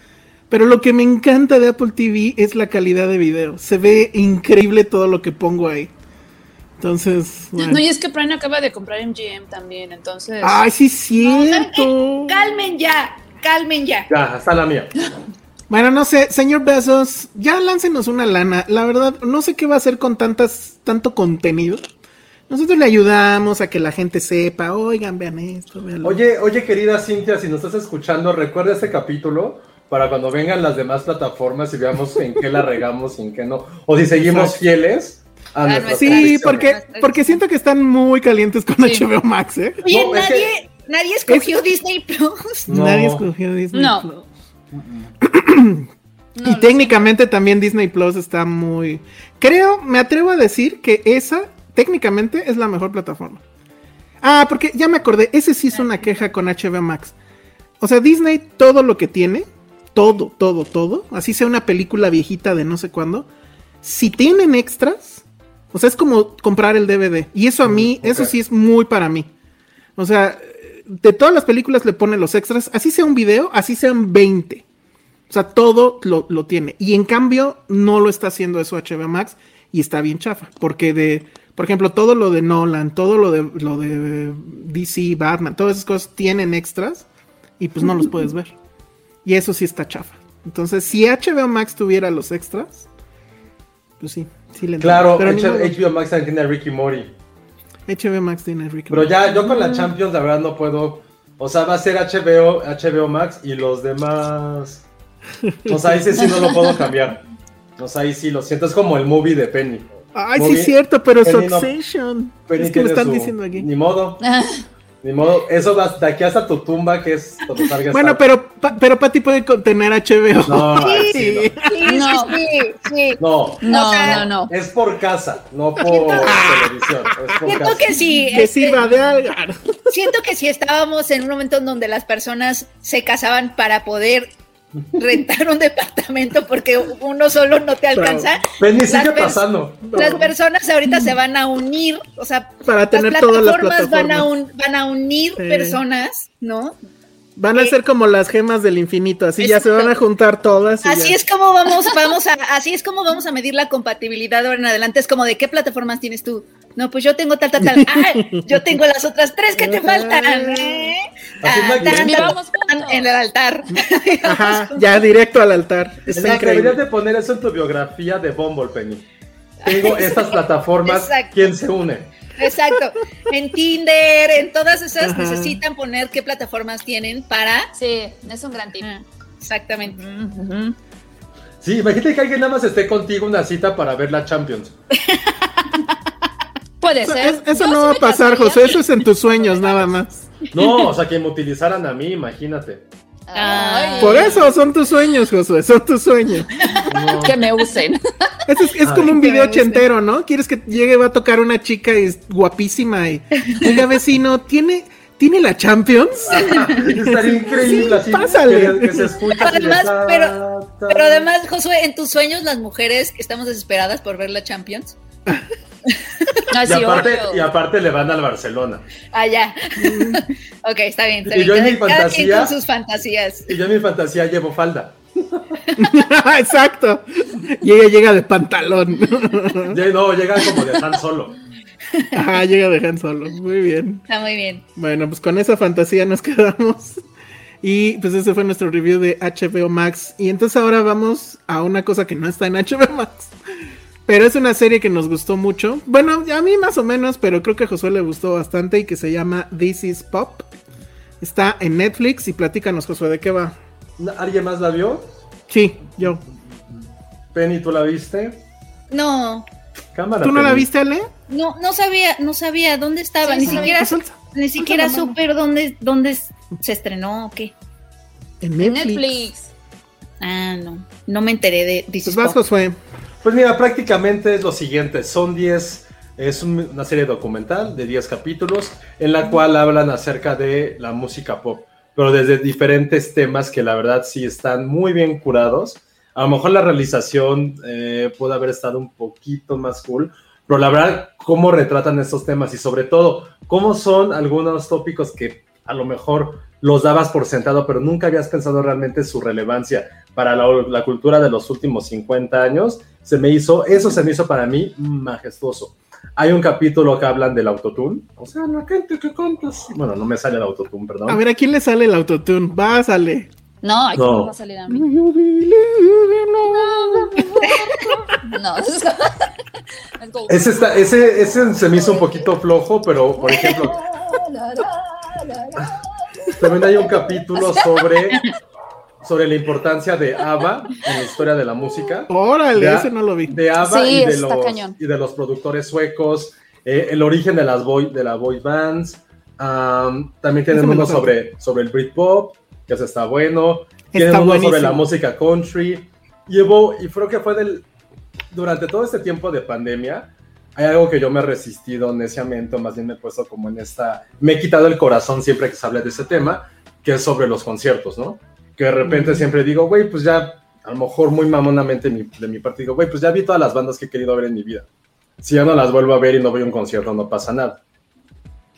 Pero lo que me encanta de Apple TV es la calidad de video. Se ve increíble todo lo que pongo ahí. Entonces. No, y es que Prime acaba de comprar MGM también, entonces. ¡Ay, sí, cierto! calmen ya, calmen ya. Ya, hasta la mía. Bueno, no sé, señor Besos, ya láncenos una lana. La verdad, no sé qué va a hacer con tantas, tanto contenido. Nosotros le ayudamos a que la gente sepa, oigan, vean esto, vean Oye, oye, querida Cintia, si nos estás escuchando, recuerda este capítulo para cuando vengan las demás plataformas y veamos en qué la regamos y en qué no. O si seguimos fieles, sí, porque, porque siento que están muy calientes con HBO Max, ¿eh? Oye, nadie, nadie escogió Disney Plus. [LAUGHS] Nadie escogió Disney Plus. [CLEARS THROAT] y técnicamente también Disney Plus está muy. Creo, me atrevo a decir que esa técnicamente es la mejor plataforma. Ah, porque ya me acordé, ese sí es una queja con HBO Max. O sea, Disney todo lo que tiene, todo, todo, todo, así sea una película viejita de no sé cuándo, si tienen extras, o sea, es como comprar el DVD. Y eso a mí, eso sí es muy para mí. O sea, de todas las películas le ponen los extras, así sea un video, así sean 20. O sea, todo lo, tiene. Y en cambio, no lo está haciendo eso HBO Max y está bien chafa. Porque de, por ejemplo, todo lo de Nolan, todo lo de, lo de DC, Batman, todas esas cosas tienen extras y pues no los puedes ver. Y eso sí está chafa. Entonces, si HBO Max tuviera los extras, pues sí, claro, pero HBO Max también tiene a Ricky Mori. HBO Max tiene a Ricky Pero ya, yo con la Champions, la verdad, no puedo. O sea, va a ser HBO, HBO Max y los demás. O sea, ahí sí, no lo puedo cambiar. O sea, ahí sí lo siento. Es como el movie de Penny. Ay, sí es cierto, pero Succession. es que me están diciendo aquí. Ni modo. [LAUGHS] Ni modo, eso va de aquí hasta tu tumba, que es cuando salgas. Bueno, pero, pero Patty puede contener HBO. No, [LAUGHS] sí, no. sí, sí, No, no, no, no. Es por casa, no por televisión. Es por Siento que sí. Que este, sirva de algo. Siento que si estábamos en un momento en donde las personas se casaban para poder [LAUGHS] rentar un departamento porque uno solo no te alcanza. Pero, ni sigue pasando. Las personas ahorita se van a unir, o sea, para tener las todas las plataformas van a, van a unir personas, ¿no? Van a ser como las gemas del infinito, así ya se van a juntar todas. así es como vamos, vamos a, así es como vamos a medir la compatibilidad ahora en adelante. Es como de qué plataformas tienes tú. No, pues yo tengo tal, tal, tal. [LAUGHS] Ah, yo tengo las otras tres que te faltan. ¿eh? en el altar. Ajá, [LAUGHS] ya directo al altar. Está increíble. Deberías de poner eso en tu biografía de Bumble, Penny. Tengo [LAUGHS] estas plataformas, ¿quién se une? Exacto. En Tinder, en todas esas necesitan poner qué plataformas tienen para. Sí, es un gran tip. Exactamente. Sí, imagínate que alguien nada más esté contigo una cita para ver la Champions. [LAUGHS] Puede ser. eso no va a pasar, José. Eso es en tus sueños, [LAUGHS] nada más. No, o sea, que me utilizaran a mí, imagínate. Por eso son tus sueños, Josué, son tus sueños. Que me usen. Es, como un video ochentero, ¿no? Quieres que llegue, va a tocar una chica y es guapísima y, oiga, vecino, ¿tiene, ¿tiene la Champions? [LAUGHS] Estaría increíble. Sí, pásale. Que, se escucha además, pero, pero además, Josué, en tus sueños las mujeres estamos desesperadas por ver la Champions. [LAUGHS] [LAUGHS] y, aparte, le van al Barcelona. Ah, ya. [LAUGHS] ok, está bien. y yo en mi fantasía. sus fantasías. Y yo en mi fantasía llevo falda. [LAUGHS] Exacto. Y ella llega de pantalón. no, llega como de Han Solo. Ajá, llega de Han Solo. Muy bien. Está muy bien. Bueno, pues con esa fantasía nos quedamos. Y pues ese fue nuestro review de HBO Max. Y entonces ahora vamos a una cosa que no está en HBO Max. Pero es una serie que nos gustó mucho. Bueno, a mí más o menos, pero creo que a Josué le gustó bastante y que se llama This is Pop. Está en Netflix y platícanos, Josué, ¿de qué va? ¿Alguien más la vio? Sí, yo. Penny, ¿tú la viste? No. Cámara, ¿Tú no la viste, Ale? No, no sabía, no sabía dónde estaba, ni siquiera, ni siquiera supe dónde, dónde se estrenó o qué. En Netflix. Ah, no, no me enteré de This pues vas, Josué. Pues mira, prácticamente es lo siguiente, son 10, es una serie documental de 10 capítulos en la cual hablan acerca de la música pop, pero desde diferentes temas que la verdad sí están muy bien curados. A lo mejor la realización eh, puede haber estado un poquito más cool, pero la verdad, cómo retratan estos temas y sobre todo, cómo son algunos tópicos que a lo mejor los dabas por sentado, pero nunca habías pensado realmente su relevancia para la, cultura de los últimos 50 años, se me hizo, eso se me hizo para mí majestuoso. Hay un capítulo que hablan del autotune, o sea, la gente que cantas. Bueno, no me sale el autotune, perdón. A ver, ¿a quién le sale el autotune? Va, sale. No, aquí no. va a salir a mí. No, ese, está, ese, ese se me hizo un poquito flojo, pero por ejemplo, [LAUGHS] también hay un capítulo sobre, sobre la importancia de ABBA en la historia de la música. Órale, ese no lo vi. De ABBA y, de los, y, de los, productores suecos, eh, el origen de las boy, de la boy bands. también tienen uno sobre, sobre el Britpop, que eso está bueno. Tienen uno sobre la música country. Llevo, y creo que fue del, durante todo este tiempo de pandemia, hay algo que yo me he resistido neciamente, más bien me he puesto como en esta, me he quitado el corazón siempre que se habla de ese tema, que es sobre los conciertos, ¿no? Que de repente siempre digo, güey, pues ya, a lo mejor muy mamonamente de mi parte, digo, güey, pues ya vi todas las bandas que he querido ver en mi vida. Si ya no las vuelvo a ver y no voy a un concierto, no pasa nada.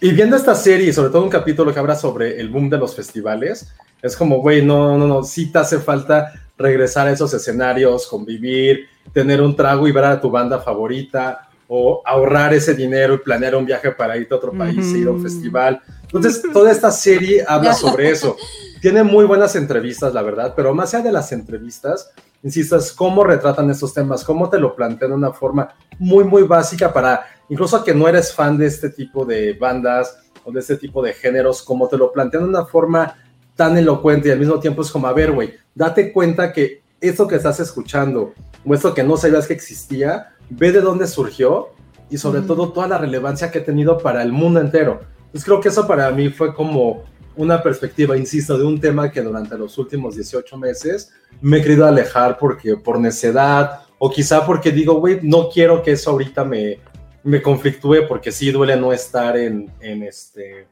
Y viendo esta serie, sobre todo un capítulo que habla sobre el boom de los festivales, es como, güey, no, no, no, sí te hace falta regresar a esos escenarios, convivir, tener un trago y ver a tu banda favorita, o ahorrar ese dinero y planear un viaje para ir a otro país, ir a un festival. Entonces, toda esta serie habla sobre eso. Tiene muy buenas entrevistas, la verdad, pero más allá de las entrevistas, insisto, es cómo retratan estos temas, cómo te lo plantean de una forma muy, muy básica para, incluso que no eres fan de este tipo de bandas o de este tipo de géneros, como te lo plantean de una forma tan elocuente y al mismo tiempo es como, a ver, güey, date cuenta que esto que estás escuchando o esto que no sabías que existía, ve de dónde surgió y sobre todo toda la relevancia que ha tenido para el mundo entero. Entonces creo que eso para mí fue como una perspectiva, insisto, de un tema que durante los últimos 18 meses me he querido alejar porque por necedad o quizá porque digo, güey, no quiero que eso ahorita me, me conflictúe porque sí duele no estar en, en, este,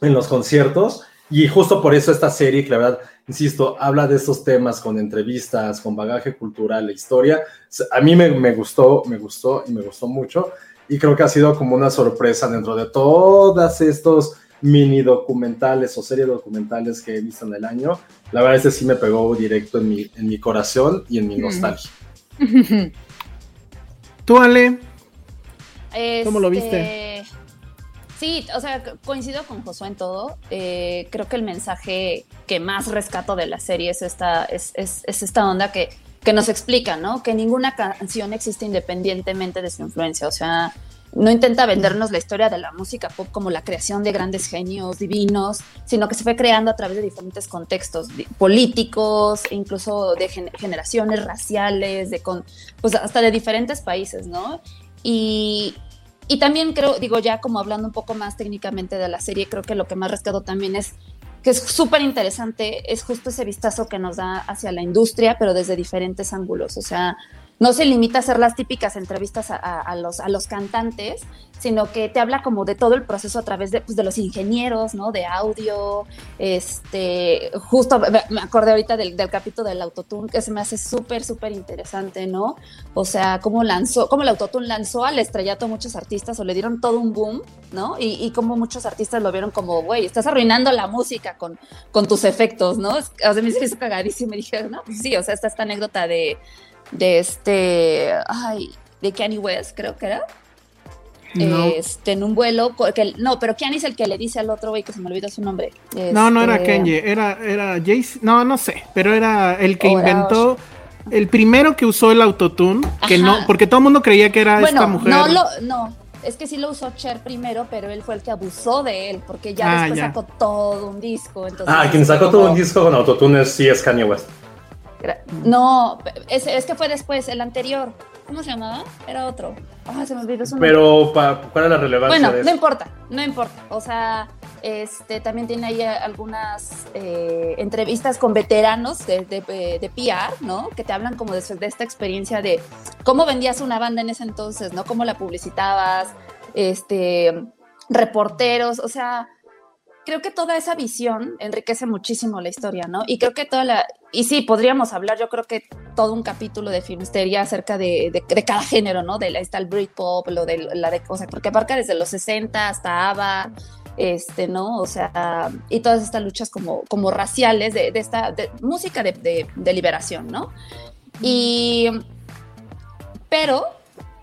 en los conciertos. Y justo por eso esta serie, que la verdad, insisto, habla de estos temas con entrevistas, con bagaje cultural e historia. A mí me, me gustó, me gustó y me gustó mucho. Y creo que ha sido como una sorpresa dentro de todos estos mini documentales o series documentales que he visto en el año. La verdad, este sí me pegó directo en mi, en mi corazón y en mi nostalgia. [LAUGHS] ¿Tú, Ale? ¿Cómo lo viste? Este, sí, o sea, coincido con Josué en todo. Eh, creo que el mensaje que más rescato de la serie es esta, es, es, es esta onda que, que nos explica, ¿no? Que ninguna canción existe independientemente de su influencia. O sea, no intenta vendernos la historia de la música pop como la creación de grandes genios divinos, sino que se fue creando a través de diferentes contextos políticos, incluso de generaciones raciales, de pues hasta de diferentes países, ¿no? Y, y también creo, digo ya como hablando un poco más técnicamente de la serie, creo que lo que más rescato también es que es súper interesante, es justo ese vistazo que nos da hacia la industria, pero desde diferentes ángulos. O sea, no se limita a hacer las típicas entrevistas a, los, a los cantantes, sino que te habla como de todo el proceso a través de, pues, de los ingenieros, ¿no? De audio, este, justo me acordé ahorita del, capítulo del autotune, que se me hace súper, súper interesante, ¿no? O sea, cómo lanzó, cómo el autotune lanzó al estrellato a muchos artistas o le dieron todo un boom, ¿no? Y, y cómo muchos artistas lo vieron como, güey, estás arruinando la música con, con tus efectos, ¿no? O sea, me hizo cagadísimo y dije, no, pues sí, o sea, esta anécdota de de este, ay, de Kanye West, creo que era. Este, en un vuelo, que, no, pero Kanye es el que le dice al otro güey que se me olvidó su nombre. no, no era este, Kanye, era, era Jace, no, no sé, pero era el que inventó, el primero que usó el autotune, que no, porque todo el mundo creía que era esta mujer. No, lo, no, es que sí lo usó Cher primero, pero él fue el que abusó de él, porque ya ah, después sacó todo un disco. ah, quien sacó todo un disco con autotune sí es Kanye West. No, es, es, que fue después, el anterior. ¿Cómo se llamaba? Era otro. Ah, se me olvidó su Pero, ¿cuál es la relevancia? Bueno, no importa, no importa. O sea, este, también tiene ahí algunas eh, entrevistas con veteranos de, de, PR, ¿no? Que te hablan como de, de, esta experiencia de cómo vendías una banda en ese entonces, ¿no? Cómo la publicitabas, este, reporteros, o sea, creo que toda esa visión enriquece muchísimo la historia, ¿no? Y creo que toda la... Y sí, podríamos hablar, yo creo que todo un capítulo de Filmsteria acerca de, de, cada género, ¿no? De la, está el Britpop, lo de la de... O sea, porque abarca desde los 60 hasta ABBA, este, ¿no? O sea, y todas estas luchas como, como raciales de, de esta de, música de, de liberación, ¿no? Y... Pero,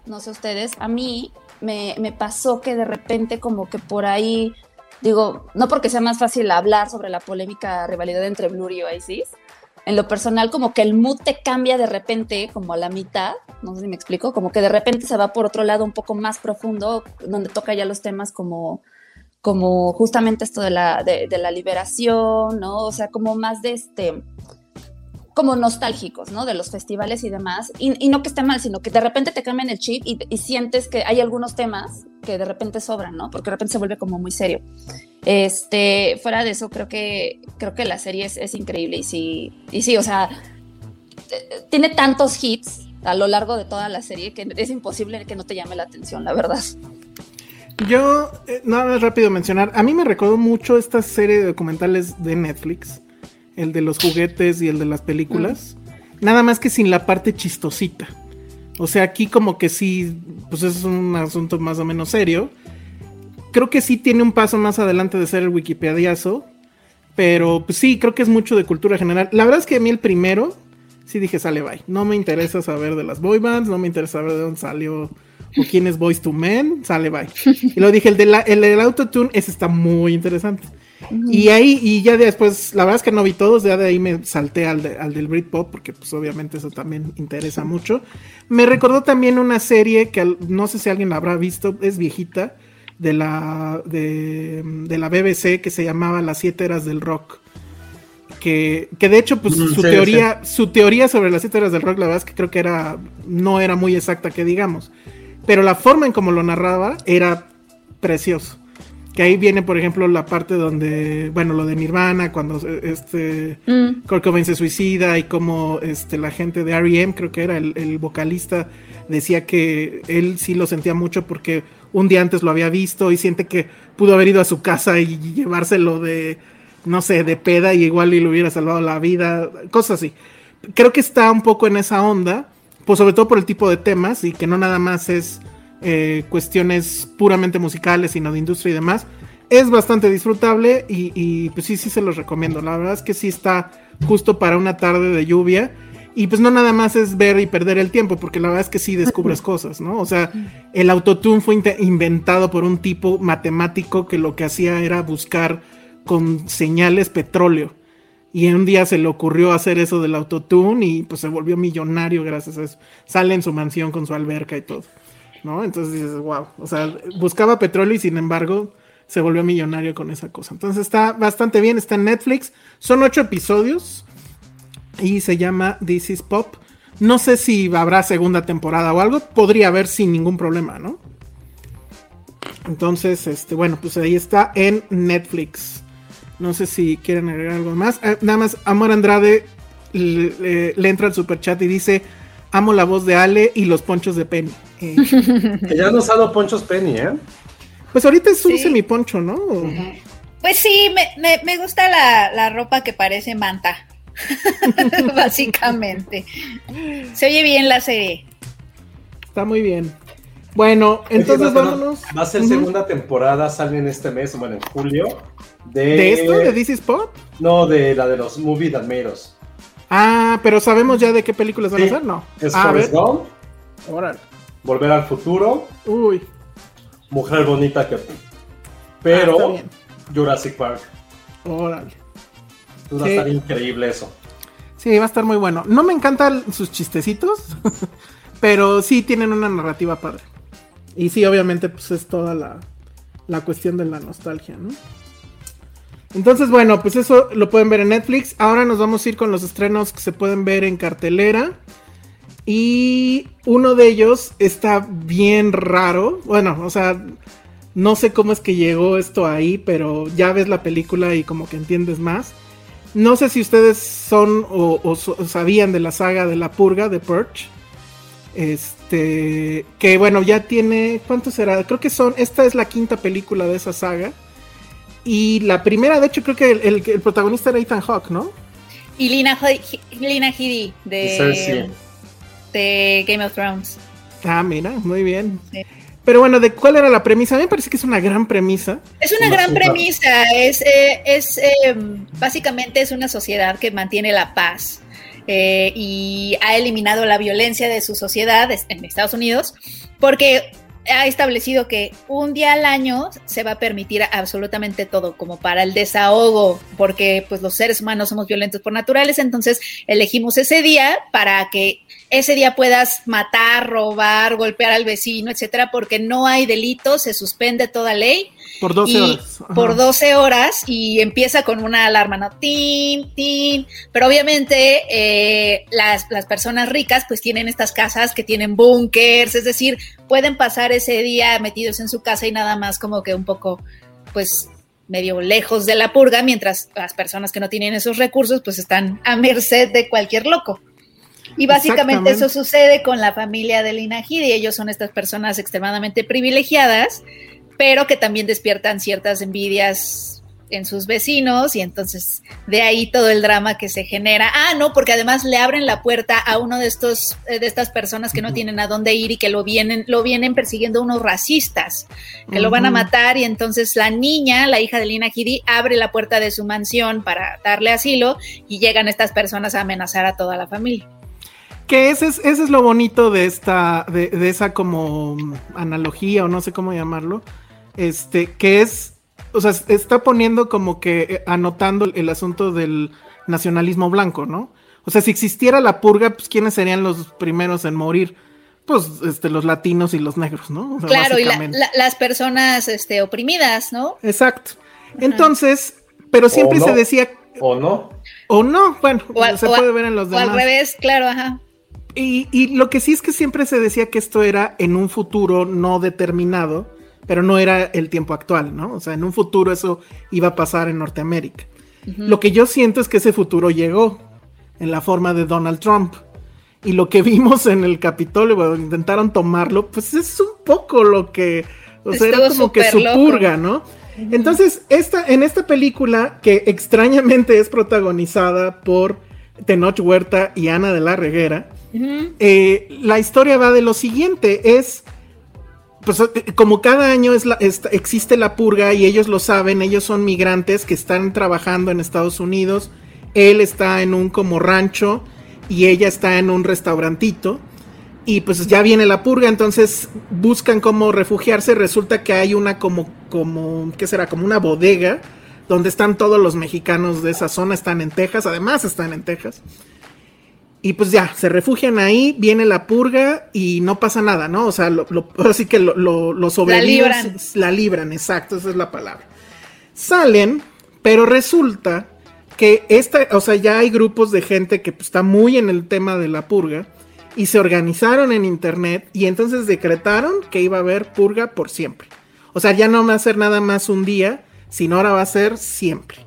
no sé ustedes, a mí me, me pasó que de repente como que por ahí Digo, no porque sea más fácil hablar sobre la polémica rivalidad entre Blur y Oasis, en lo personal como que el mood te cambia de repente como a la mitad, no sé si me explico, como que de repente se va por otro lado un poco más profundo, donde toca ya los temas como, como justamente esto de la, de, de la liberación, ¿no? O sea, como más de este, como nostálgicos, ¿no? De los festivales y demás. Y, no que esté mal, sino que de repente te cambian el chip y, sientes que hay algunos temas que de repente sobran, ¿no? Porque de repente se vuelve como muy serio. Este, fuera de eso, creo que, creo que la serie es, increíble y sí, y sí, o sea, tiene tantos hits a lo largo de toda la serie que es imposible que no te llame la atención, la verdad. Yo, eh, nada más rápido mencionar, a mí me recordó mucho esta serie de documentales de Netflix el de los juguetes y el de las películas. Nada más que sin la parte chistosita. O sea, aquí como que sí, pues es un asunto más o menos serio. Creo que sí tiene un paso más adelante de ser el Wikipediazo. Pero pues sí, creo que es mucho de cultura general. La verdad es que a mí el primero, sí dije, sale bye. No me interesa saber de las boy bands, no me interesa saber de dónde salió o quién es Boys to Men, sale bye. Y lo dije, el, el del autotune, ese está muy interesante. Y ahí, y ya después, la verdad es que no vi todos, ya de ahí me salté al, al del Britpop, porque pues obviamente eso también interesa mucho. Me recordó también una serie que no sé si alguien la habrá visto, es viejita, de la, de, la BBC que se llamaba Las siete eras del rock. que, que de hecho, pues su teoría, su teoría sobre las cítaras del rock, la verdad es que creo que era, no era muy exacta que digamos, pero la forma en como lo narraba era precioso. Que ahí viene, por ejemplo, la parte donde, bueno, lo de Nirvana, cuando este mm. Kurt Cobain se suicida y como este, la gente de R.E.M., creo que era el, el, vocalista, decía que él sí lo sentía mucho porque un día antes lo había visto y siente que pudo haber ido a su casa y llevárselo de, no sé, de peda y igual y le hubiera salvado la vida, cosas así. Creo que está un poco en esa onda, pues sobre todo por el tipo de temas y que no nada más es eh, cuestiones puramente musicales, sino de industria y demás. Es bastante disfrutable y, pues sí, sí se los recomiendo. La verdad es que sí está justo para una tarde de lluvia. Y pues no nada más es ver y perder el tiempo, porque la verdad es que sí descubres cosas, ¿no? O sea, el autotune fue inventado por un tipo matemático que lo que hacía era buscar con señales petróleo. Y un día se le ocurrió hacer eso del autotune y pues se volvió millonario gracias a eso. Sale en su mansión con su alberca y todo. ¿No? Entonces dices, wow, o sea, buscaba petróleo y sin embargo se volvió millonario con esa cosa. Entonces está bastante bien, está en Netflix, son ocho episodios y se llama This is Pop. No sé si habrá segunda temporada o algo, podría haber sin ningún problema, ¿no? Entonces, este, bueno, pues ahí está en Netflix. No sé si quieren agregar algo más. Eh, nada más, Amor Andrade le, le entra al super chat y dice: Amo la voz de Ale y los ponchos de Penny. [LAUGHS] que ya nos ha dado ponchos Penny, ¿eh? Pues ahorita es un semiponcho, ¿no? Pues sí, me, gusta la, ropa que parece manta. [LAUGHS] Básicamente. Se oye bien la serie. Está muy bien. Bueno, entonces vámonos. Va a ser segunda temporada, sale en este mes, bueno, en julio. ¿De, ¿De esto? ¿De This is Pop? No, de la de los Movie That Made Ah, pero sabemos ya de qué películas van a ser, ¿no? Es ah, Forrest Gump. Volver al futuro. Uy. Mujer bonita que. Pero. Ah, Jurassic Park. Órale. Va a estar increíble eso. Sí, va a estar muy bueno. No me encantan sus chistecitos, [LAUGHS] pero sí tienen una narrativa padre. Y sí, obviamente, pues es toda la, la cuestión de la nostalgia, ¿no? Entonces, bueno, pues eso lo pueden ver en Netflix. Ahora nos vamos a ir con los estrenos que se pueden ver en cartelera. Y uno de ellos está bien raro. Bueno, o sea, no sé cómo es que llegó esto ahí, pero ya ves la película y como que entiendes más. No sé si ustedes son o, sabían de la saga de la purga de Purge. Este, que bueno, ya tiene, ¿cuánto será? Creo que son, esta es la quinta película de esa saga. Y la primera, de hecho, creo que el, protagonista era Ethan Hawke, ¿no? Y Lina, Lina Headey de, de Game of Thrones. Ah, mira, muy bien. Pero bueno, ¿de cuál era la premisa? A mí me parece que es una gran premisa. Es una gran premisa. Es, eh, es eh, básicamente es una sociedad que mantiene la paz eh, y ha eliminado la violencia de su sociedad en Estados Unidos porque ha establecido que un día al año se va a permitir absolutamente todo, como para el desahogo, porque pues los seres humanos somos violentos por naturales, entonces elegimos ese día para que ese día puedas matar, robar, golpear al vecino, etcétera, porque no hay delito, se suspende toda ley. Por 12 horas. Por 12 horas y empieza con una alarma, ¿no? Tin, tin. Pero obviamente eh, las, las personas ricas pues tienen estas casas que tienen búnkers, es decir, pueden pasar ese día metidos en su casa y nada más como que un poco, pues medio lejos de la purga, mientras las personas que no tienen esos recursos pues están a merced de cualquier loco. Y básicamente eso sucede con la familia de Lina y Ellos son estas personas extremadamente privilegiadas, pero que también despiertan ciertas envidias en sus vecinos y entonces de ahí todo el drama que se genera. Ah, no, porque además le abren la puerta a uno de estos eh, de estas personas que no tienen a dónde ir y que lo vienen lo vienen persiguiendo unos racistas que lo van a matar y entonces la niña, la hija de Lina Headey, abre la puerta de su mansión para darle asilo y llegan estas personas a amenazar a toda la familia. Que ese es, ese es lo bonito de esta, de, esa como analogía o no sé cómo llamarlo, este, que es, o sea, está poniendo como que eh, anotando el asunto del nacionalismo blanco, ¿no? O sea, si existiera la purga, pues quiénes serían los primeros en morir, pues este, los latinos y los negros, ¿no? claro, y las personas este, oprimidas, ¿no? Exacto. Entonces, pero siempre se decía ¿O no? O no, bueno, se puede ver en los demás. O al revés, claro, ajá. Y, y, lo que sí es que siempre se decía que esto era en un futuro no determinado, pero no era el tiempo actual, ¿no? O sea, en un futuro eso iba a pasar en Norteamérica. Lo que yo siento es que ese futuro llegó en la forma de Donald Trump. Y lo que [LAUGHS] vimos en el Capitolio, cuando intentaron tomarlo, pues es un poco lo que, o sea, era como que su purga, ¿no? Entonces, esta, en esta película, que extrañamente es protagonizada por Tenoch Huerta y Ana de la Reguera, eh, la historia va de lo siguiente, es, pues eh, como cada año es existe la purga y ellos lo saben, ellos son migrantes que están trabajando en Estados Unidos, él está en un como rancho y ella está en un restaurantito. Y pues ya viene la purga, entonces buscan cómo refugiarse. Resulta que hay una como, como, ¿qué será? Como una bodega donde están todos los mexicanos de esa zona, están en Texas, además están en Texas. Y pues ya, se refugian ahí, viene la purga y no pasa nada, ¿no? O sea, lo, así que lo, lo, los la libran. la libran, exacto, esa es la palabra. Salen, pero resulta que esta, o sea, ya hay grupos de gente que pues, está muy en el tema de la purga y se organizaron en internet y entonces decretaron que iba a haber purga por siempre. O sea, ya no va a ser nada más un día, sino ahora va a ser siempre.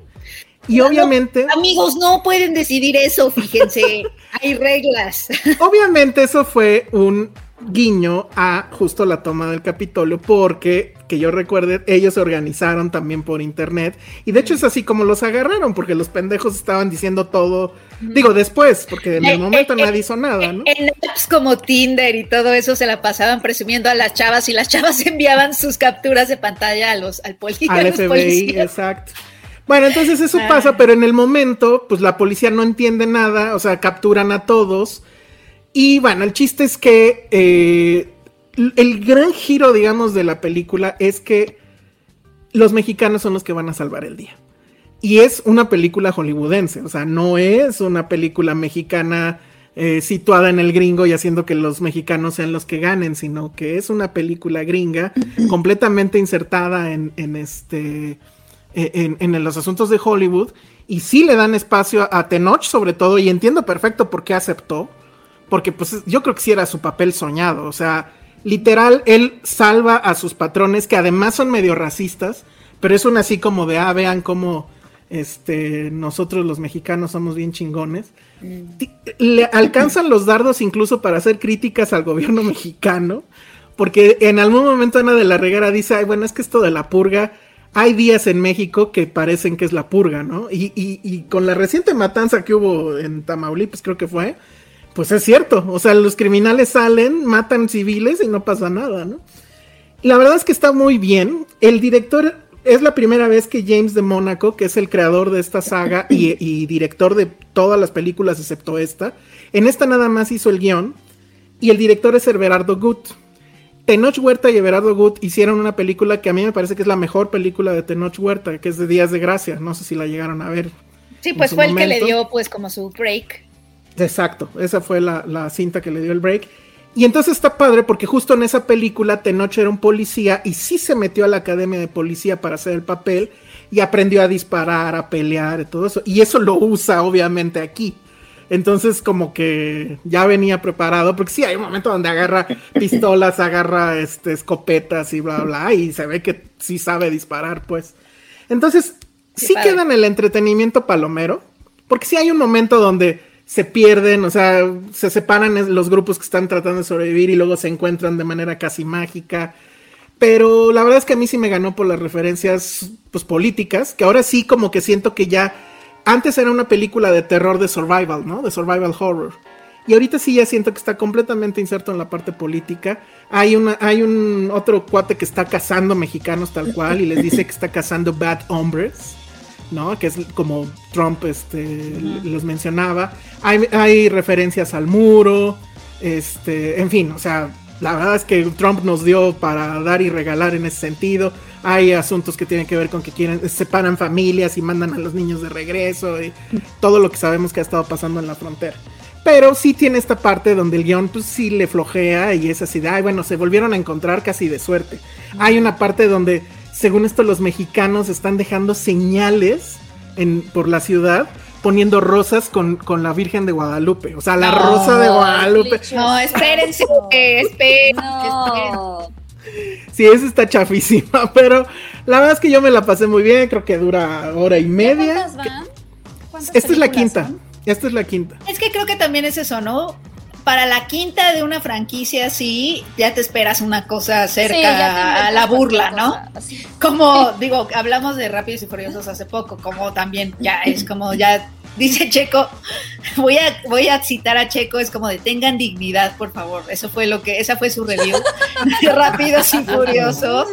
Y obviamente... amigos, no pueden decidir eso, fíjense, [LAUGHS] hay reglas. Obviamente eso fue un guiño a justo la toma del Capitolio, porque, que yo recuerde, ellos se organizaron también por internet, y de hecho es así como los agarraron, porque los pendejos estaban diciendo todo, digo después, porque en el eh, momento eh, nadie hizo nada, ¿no? En apps como Tinder y todo eso se la pasaban presumiendo a las chavas, y las chavas [LAUGHS] enviaban sus capturas de pantalla a los, al, al FBI, exacto. Bueno, entonces eso ah. pasa, pero en el momento, pues la policía no entiende nada, o sea, capturan a todos, y bueno, el chiste es que eh, el gran giro, digamos, de la película es que los mexicanos son los que van a salvar el día. Y es una película hollywoodense, o sea, no es una película mexicana eh, situada en el gringo y haciendo que los mexicanos sean los que ganen, sino que es una película gringa [CLEARS THROAT] completamente insertada en, este en, en, los asuntos de Hollywood y sí le dan espacio a Tenoch sobre todo y entiendo perfecto por qué aceptó porque pues yo creo que sí era su papel soñado, o sea, literal, él salva a sus patrones que además son medio racistas, pero es un así como de, ah, vean cómo este, nosotros los mexicanos somos bien chingones. Mm. Le alcanzan los dardos incluso para hacer críticas al gobierno [LAUGHS] mexicano, porque en algún momento Ana de la Regara dice, ay, bueno, es que esto de la purga, hay días en México que parecen que es la purga, ¿no? Y, y, y con la reciente matanza que hubo en Tamaulipas, creo que fue, pues es cierto, o sea, los criminales salen, matan civiles y no pasa nada, ¿no? La verdad es que está muy bien. El director es la primera vez que James de Mónaco, que es el creador de esta saga y, director de todas las películas excepto esta, en esta nada más hizo el guion y el director es Everardo Gut. Tenoch Huerta y Everardo Gut hicieron una película que a mí me parece que es la mejor película de Tenoch Huerta, que es de Días de Gracia. No sé si la llegaron a ver. Sí, pues fue el que le dio pues como su break. Exacto, esa fue la, cinta que le dio el break. Y entonces está padre porque justo en esa película Tenoch era un policía y sí se metió a la academia de policía para hacer el papel y aprendió a disparar, a pelear y todo eso. Y eso lo usa obviamente aquí. Entonces como que ya venía preparado, porque sí hay un momento donde agarra [LAUGHS] pistolas, agarra este, escopetas y bla, bla, y se ve que sí sabe disparar, pues. Entonces, sí queda en el entretenimiento palomero, porque sí hay un momento donde se pierden, o sea, se separan los grupos que están tratando de sobrevivir y luego se encuentran de manera casi mágica. Pero la verdad es que a mí sí me ganó por las referencias pues políticas, que ahora sí como que siento que ya antes era una película de terror de survival, ¿no? De survival horror. Y ahorita sí ya siento que está completamente inserto en la parte política. Hay una hay un otro cuate que está cazando mexicanos tal cual y les dice que está cazando bad hombres. ¿No? Que es como Trump este, los mencionaba. Hay, referencias al muro, este, en fin, o sea, la verdad es que Trump nos dio para dar y regalar en ese sentido. Hay asuntos que tienen que ver con que quieren, separan familias y mandan a los niños de regreso y todo lo que sabemos que ha estado pasando en la frontera. Pero sí tiene esta parte donde el guion pues sí le flojea y es así de, ay, bueno, se volvieron a encontrar casi de suerte. Hay una parte donde según esto los mexicanos están dejando señales en, por la ciudad poniendo rosas con, con la Virgen de Guadalupe. O sea, la rosa de Guadalupe. No, espérense, [LAUGHS] espérense. Sí, eso está chafísima, [LAUGHS] pero la verdad es que yo me la pasé muy bien, creo que dura hora y media. Esta es la quinta. Esta es la quinta. Es que creo que también es eso, ¿no? Para la quinta de una franquicia sí, ya te esperas una cosa cerca a la burla, ¿no? Como digo, hablamos de Rápidos y Furiosos hace poco, como también ya es como ya dice Checo, voy a, voy a citar a Checo, es como de tengan dignidad, por favor. Eso fue lo que, esa fue su review [LAUGHS] Rápidos y Furiosos.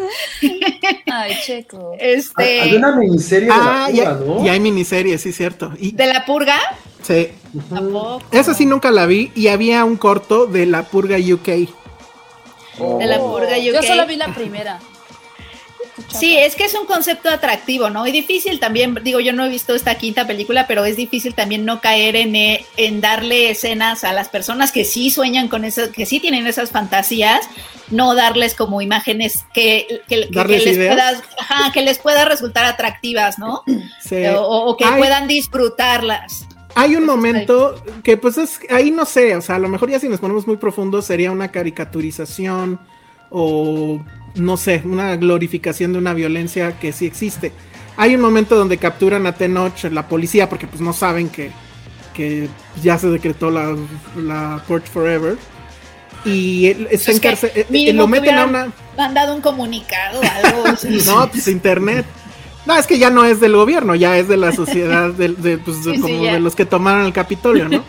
Ay, Checo. Este. Hay una miniserie de Ah, la y, purga, ¿no? y hay miniserie, sí, cierto. Y, ¿De la purga? sí. Tampoco. Esa sí nunca la vi y había un corto de la purga UK. De la purga Yo UK. solo vi la primera. Sí, es que es un concepto atractivo, ¿no? Y difícil también, digo, yo no he visto esta quinta película, pero es difícil también no caer en, eh, en darle escenas a las personas que sí sueñan con eso, que sí tienen esas fantasías, no darles como imágenes que, que, que- que ¿Darles les, ideas? pueda, ajá, que les pueda resultar atractivas, ¿no? Sí. O, o que Hay- puedan disfrutarlas. Hay un momento que pues es, ahí no sé, o sea, a lo mejor ya si nos ponemos muy profundos sería una caricaturización o no sé, una glorificación de una violencia que sí existe. Hay un momento donde capturan a Tenoch, la policía, porque pues no saben que, que ya se decretó la, la Forever. Y él está Es en cárcel, eh, eh, lo meten a una... mandado un comunicado o algo. [LAUGHS] No, pues internet. No, es que ya no es del gobierno, ya es de la sociedad, [LAUGHS] de, de, pues, Sí, como de los que tomaron el Capitolio, ¿no?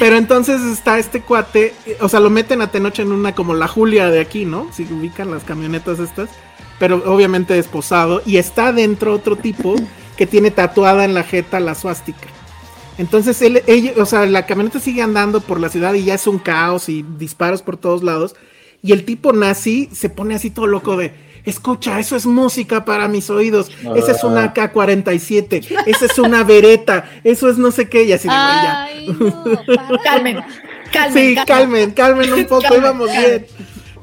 Pero entonces está este cuate, o sea, lo meten a Tenoch en una como la Julia de aquí, ¿no? Si ubican las camionetas estas, pero obviamente esposado, y está dentro otro tipo que tiene tatuada en la jeta la suástica. Entonces él, ella- o sea, la camioneta sigue andando por la ciudad y ya es un caos y disparos por todos lados. Y el tipo nazi se pone así todo loco de, escucha, eso es música para mis oídos, esa es una K-47, esa es una vereta, eso es no sé qué, y así de. Ay, no. Calmen, calmen. Sí, calmen, calmen un poco, Calmen, íbamos calmen. bien.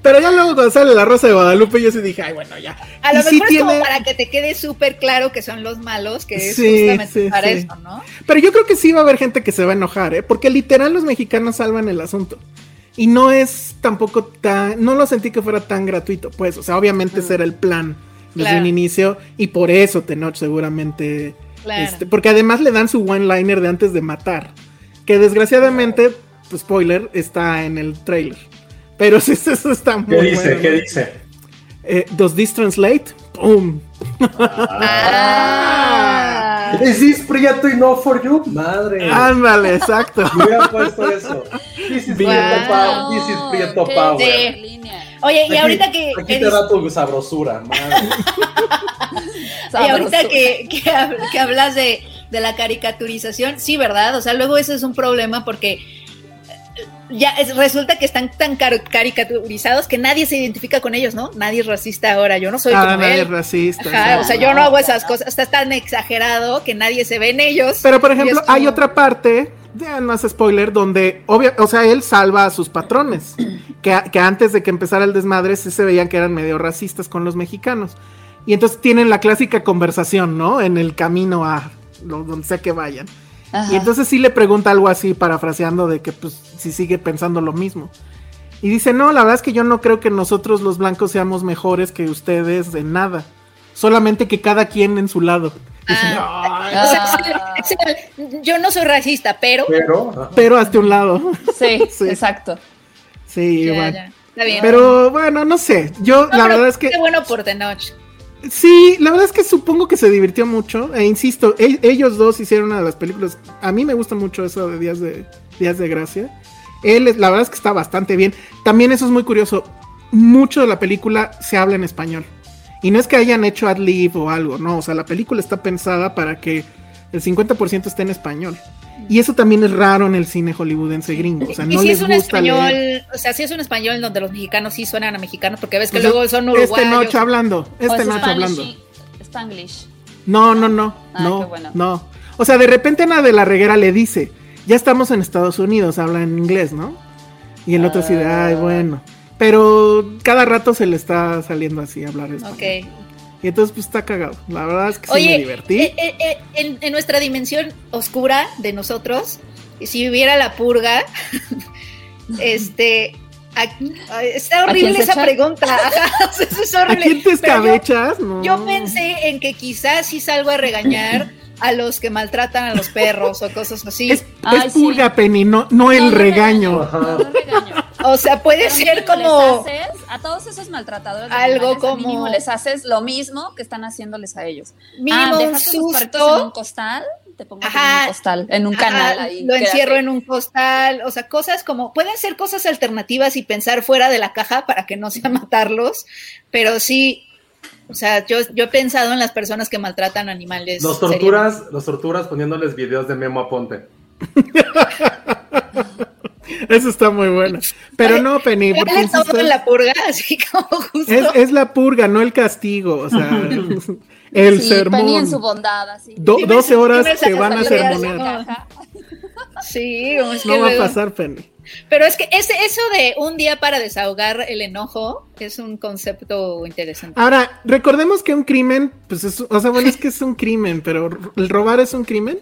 Pero ya luego cuando sale la Rosa de Guadalupe, yo sí dije, ay, bueno, ya. A lo Y mejor sí es tiene- como para que te quede súper claro que son los malos, que es Sí, justamente sí, para sí. eso, ¿no? Pero yo creo que sí va a haber gente que se va a enojar, ¿eh? Porque literal los mexicanos salvan el asunto. Y no es tampoco tan. No lo sentí que fuera tan gratuito, pues. O sea, obviamente ese era el plan desde Claro. un inicio. Y por eso Tenoch seguramente. Claro. este, porque además le dan su one-liner de antes de matar. Que desgraciadamente, pues, spoiler, está en el trailer. Pero [LAUGHS] sí, eso está muy ¿Qué dice? bueno. ¿Qué dice? Eh, ¿Does this translate? ¡Pum! Ah. ¿Is this Prieto enough for you? Madre. Ándale, [LAUGHS] exacto. Me hubiera puesto eso. This is Prieto Wow. Power. This is Prieto Qué Power. Sí. línea. Oye, y Aquí- ahorita que, Aquí te da tu sabrosura, madre. [LAUGHS] y ahorita que, que hab- que hablas de, de la caricaturización, sí, ¿verdad? O sea, luego eso es un problema porque ya es- resulta que están tan car- caricaturizados que nadie se identifica con ellos, ¿no? Nadie es racista ahora, yo no soy Ah, como nadie él. es racista. Ajá, o sea, yo no hago esas cosas, está tan exagerado que nadie se ve en ellos. Pero por ejemplo, como- hay otra parte, ya no es spoiler, donde, obvia, o sea, él salva a sus patrones, que, que antes de que empezara el desmadre sí se veían que eran medio racistas con los mexicanos. Y entonces tienen la clásica conversación, ¿no? En el camino a donde sea que vayan. Ajá. Y entonces sí le pregunta algo así, parafraseando de que pues si sigue pensando lo mismo. Y dice, no, la verdad es que yo no creo que nosotros los blancos seamos mejores que ustedes de nada. Solamente que cada quien en su lado. Dice, Ah. "Ay, O sea, sí, sí, yo no soy racista, pero. Pero. hazte un lado. Sí, [LAUGHS] Sí. exacto. Sí, Ya, bueno. ya, está bien. Pero bueno, no sé. Yo, No, la verdad es que. Qué bueno por Tenoch. Sí, la verdad es que supongo que se divirtió mucho. E insisto, e- ellos dos hicieron una de las películas. A mí me gusta mucho eso de Días de, Días de Gracia. Él, la verdad es que está bastante bien. También eso es muy curioso. Mucho de la película se habla en español. Y no es que hayan hecho ad lib o algo, no. O sea, la película está pensada para que el 50% esté en español. Y eso también es raro en el cine hollywoodense gringo. O sea, y no si les es un gusta español, leer. o sea, si es un español donde los mexicanos sí suenan a mexicanos, porque ves que O sea, luego son uruguayos. Este noche hablando. Este es noche hablando. Spanglish. No, no, no, Ah, no, qué bueno. no. O sea, de repente Ana de la Reguera le dice, ya estamos en Estados Unidos, habla en inglés, ¿no? Y el otro así de, ay, Ah. bueno. Pero cada rato se le está saliendo así a hablar español. Ok. Y entonces, pues está cagado. La verdad es que sí me divertí. Eh, eh, eh, en, nuestra dimensión oscura de nosotros, si hubiera la purga, este. está horrible esa pregunta. es horrible. ¿A quién te escabechas? Yo, pensé en que quizás sí salgo a regañar a los que maltratan a los perros o cosas así. Es, purga, Penny, no, no, el regaño. No, el regaño. O sea, puede ser como. a todos esos maltratadores. algo como. Mínimo les haces lo mismo que están haciéndoles a ellos. Mínimo ah, un susto. en un costal. Te pongo en un costal, en un canal. Ahí, lo encierro en un costal. O sea, cosas como. Pueden ser cosas alternativas y pensar fuera de la caja para que no sea [LAUGHS] matarlos. Pero sí, o sea, yo, yo he pensado en las personas que maltratan animales. Los torturas, los torturas poniéndoles videos de Memo Aponte. [LAUGHS] Eso está muy bueno. Pero no, Penny. Porque en la purga, [LAUGHS] así como justo. Es, la purga, no el castigo. O sea, [LAUGHS] el sí, sermón. Penny en su bondad, así. 12 horas que van a sermonear. Sí, es no va a pasar, Penny. Pero es que ese, eso de un día para desahogar el enojo es un concepto interesante. Ahora, recordemos que un crimen, pues es, o sea, bueno, es que es un crimen, pero ¿el robar es un crimen?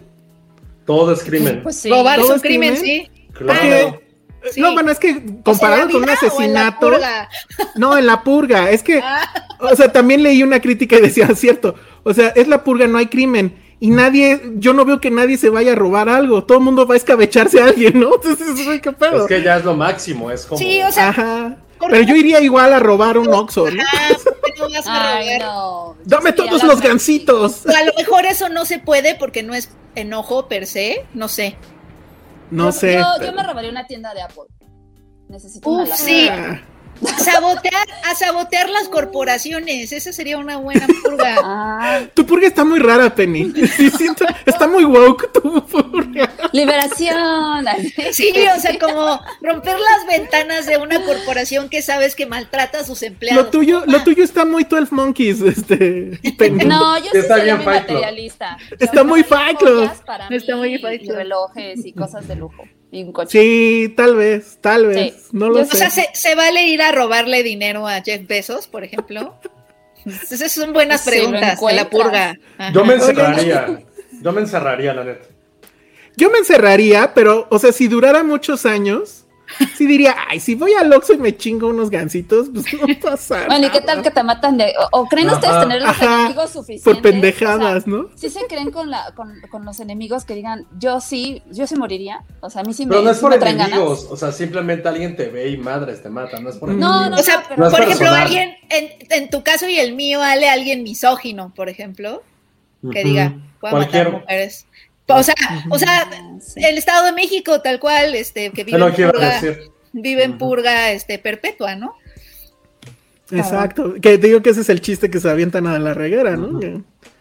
Todo es crimen. Pues sí. Robar es un crimen, sí. Claro. No, bueno, es que comparado con un asesinato. [LAUGHS] no, en la purga. Es que, ah. o sea, también leí una crítica y decía, cierto. O sea, es la purga, no hay crimen. Y nadie, yo no veo que nadie se vaya a robar algo. Todo el mundo va a escabecharse a alguien, ¿no? [LAUGHS] Entonces, ¿qué pedo? Es que ya es lo máximo, es como. Sí, o sea. Ajá. Pero yo iría igual a robar un Oxxo, ¿no? Dame todos los gancitos. A lo mejor eso no se puede porque no es enojo per se, no sé. No sé. Yo, me robaría una tienda de Apple. Necesito Uf, una sí. Sabotear, a sabotear las corporaciones, esa sería una buena purga. [LAUGHS] Ah. Tu purga está muy rara, Penny. está muy woke tu purga. Liberación. [LAUGHS] Sí, o sea, como romper las ventanas de una corporación que sabes que maltrata a sus empleados. Lo tuyo, lo tuyo está muy 12 Monkeys, este. Penny. No, yo sí soy muy materialista. Está muy Fight Está muy Fight relojes y cosas de lujo. Sí, tal vez, tal vez. No lo sé. O sea, ¿se, vale ir a robarle dinero a Jeff Bezos, por ejemplo? [LAUGHS] Esas son buenas preguntas de la purga. Yo me encerraría. Yo me encerraría, la neta. Yo me encerraría, pero, o sea, si durara muchos años, sí diría, ay, si voy al Oxxo y me chingo unos gancitos, pues no pasa Bueno, ¿y qué tal que te matan de... o, creen ustedes tener los enemigos suficientes? Por pendejadas, ¿no? Sí se creen con, la, con, con, los enemigos que digan, yo sí, yo sí moriría, o sea, a mí sí Pero me no es por enemigos, o sea, simplemente alguien te ve y madres te mata, no es por enemigos. No, no, o sea, por ejemplo, alguien, en, en, tu caso y el mío, Ale, alguien misógino, por ejemplo, que diga, puedo matar mujeres. O sea, o sea, el Estado de México, tal cual, este, que vive en purga, vive en purga este, perpetua, ¿no? Exacto. Que te digo que ese es el chiste que se avientan a la reguera, ¿no?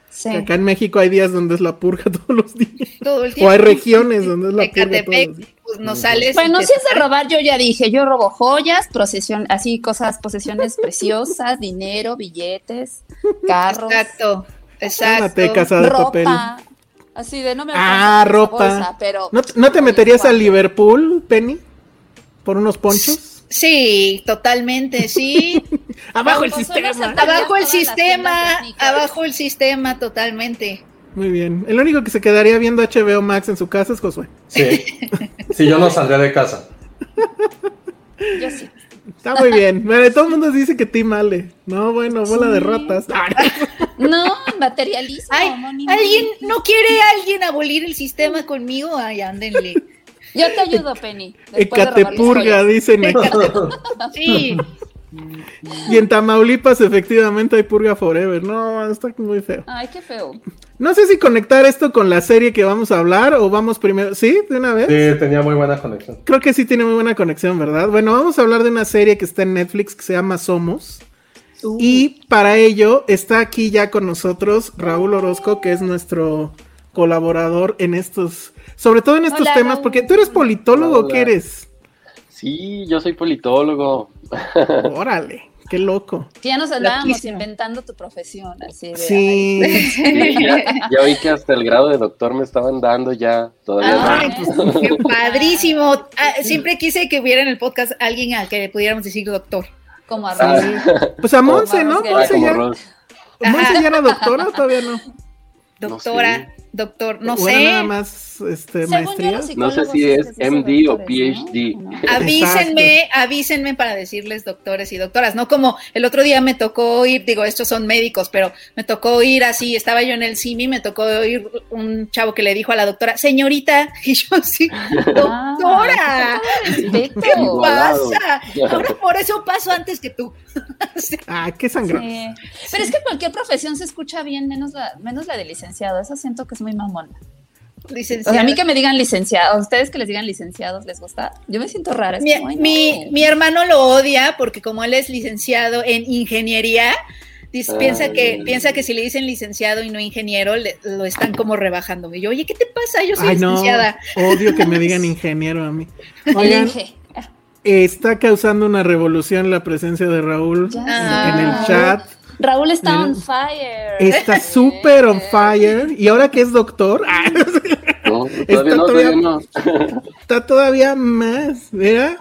Sí. Acá en México hay días donde es la purga [LAUGHS] todos los días. Todo el tiempo. O hay regiones donde es la purga todos los días. Pues no sales bueno, si es de robar, yo ya dije, yo robo joyas, procesión, así cosas, posesiones preciosas, dinero, billetes, carros. Exacto, exacto. Casa de papel. Así de no me Ah, ropa. pero ¿No, te meterías al Liverpool, Penny? ¿Por unos ponchos? Sí, totalmente, sí. [LAUGHS] abajo el sistema. Abajo el sistema, abajo el sistema, totalmente. Muy bien. El único que se quedaría viendo HBO Max en su casa es Josué. Sí. [LAUGHS] sí, yo no saldría de casa. Yo sí. Está muy bien. todo el mundo dice que Tim Ale. No, bueno, bola de ratas. No, materialismo. ¿Alguien no quiere alguien abolir el sistema conmigo? Ay, ándenle. Yo te ayudo, Penny. Ecatepurga, dicen. sí. Y en Tamaulipas efectivamente hay purga forever. No, está muy feo. Ay, qué feo. No sé si conectar esto con la serie que vamos a hablar o vamos primero. ¿Sí? ¿De una vez? Sí, tenía muy buena conexión. Creo que sí tiene muy buena conexión, ¿verdad? Bueno, vamos a hablar de una serie que está en Netflix que se llama Somos. Uh. Y para ello está aquí ya con nosotros Raúl Orozco, que es nuestro colaborador en estos, sobre todo en estos temas, porque tú eres politólogo, ¿qué eres? Sí, yo soy politólogo. [LAUGHS] Órale, qué loco. Ya nos andábamos inventando tu profesión, así Sí. ya, oí que hasta el grado de doctor me estaban dando ya todavía. Ay, pues, qué [LAUGHS] padrísimo. Ah, siempre quise que hubiera en el podcast alguien al que le pudiéramos decir doctor. Como a ah. Pues a Monse, ¿no? Monse ya. ¿Monse ya era doctora o todavía no? Doctora doctor, no sé. nada más este, maestrías. No sé si es MD o PhD. Avísenme, avísenme para decirles doctores y doctoras, no como el otro día me tocó ir, digo, estos son médicos, pero me tocó ir así, estaba yo en el CIMI, me tocó ir un chavo que le dijo a la doctora, señorita, [LAUGHS] y yo así, ah, doctora, ¿qué pasa? Ahora por eso paso antes que tú. [LAUGHS] ah, qué sangre. Pero es que cualquier profesión se escucha bien, menos la, menos la de licenciado, eso siento que es muy mamona. O a mí que me digan licenciado, a ustedes que les digan licenciados, ¿les gusta? Yo me siento rara. mi, hermano lo odia porque como él es licenciado en ingeniería, piensa, que, piensa que si le dicen licenciado y no ingeniero, lo están como rebajando. Y yo, oye, ¿qué te pasa? Yo soy licenciada. odio que me [LAUGHS] digan ingeniero a mí. Oigan, está causando una revolución la presencia de Raúl en el chat. Raúl está on fire. Está súper on fire. Y ahora que es doctor, está, todavía, está todavía más. Mira,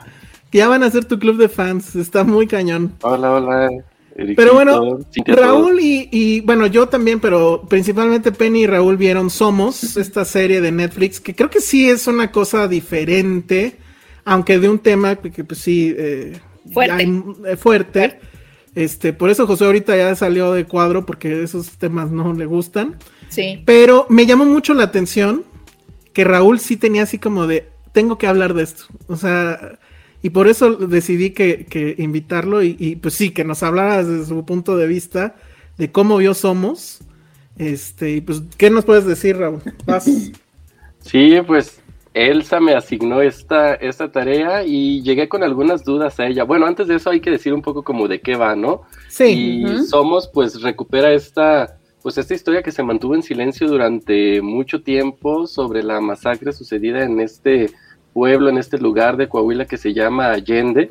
ya van a ser tu club de fans. Está muy cañón. Hola, hola. pero bueno, Raúl y, y, bueno, yo también, pero principalmente Penny y Raúl vieron Somos, esta serie de Netflix, que creo que sí es una cosa diferente, aunque de un tema que pues sí, eh, fuerte. Eh, fuerte. Este, por eso José ahorita ya salió de cuadro porque esos temas no le gustan. Sí. Pero me llamó mucho la atención que Raúl sí tenía así como de, tengo que hablar de esto. O sea, y por eso decidí que, invitarlo y, pues sí, que nos hablara desde su punto de vista de cómo vio Somos. Este, y pues, ¿qué nos puedes decir, Raúl? Sí, pues Elsa me asignó esta, esta tarea y llegué con algunas dudas a ella. Bueno, antes de eso hay que decir un poco como de qué va, ¿no? Sí. Y Somos, pues, recupera esta, pues, esta historia que se mantuvo en silencio durante mucho tiempo sobre la masacre sucedida en este pueblo, en este lugar de Coahuila que se llama Allende,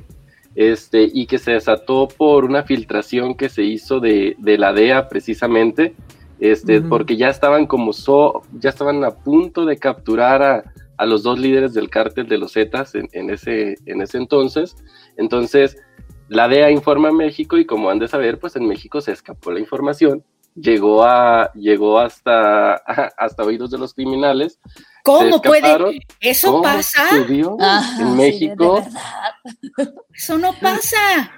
este, y que se desató por una filtración que se hizo de, de la DEA precisamente, este, porque ya estaban como so, ya estaban a punto de capturar a a los dos líderes del cártel de los Zetas en, ese, en ese entonces. Entonces, la DEA informa a México y como han de saber, pues en México se escapó la información, llegó, a, llegó hasta, [LAUGHS] hasta oídos de los criminales. ¿Cómo puede? ¿Eso pasa? en México. [LAUGHS] Eso no pasa.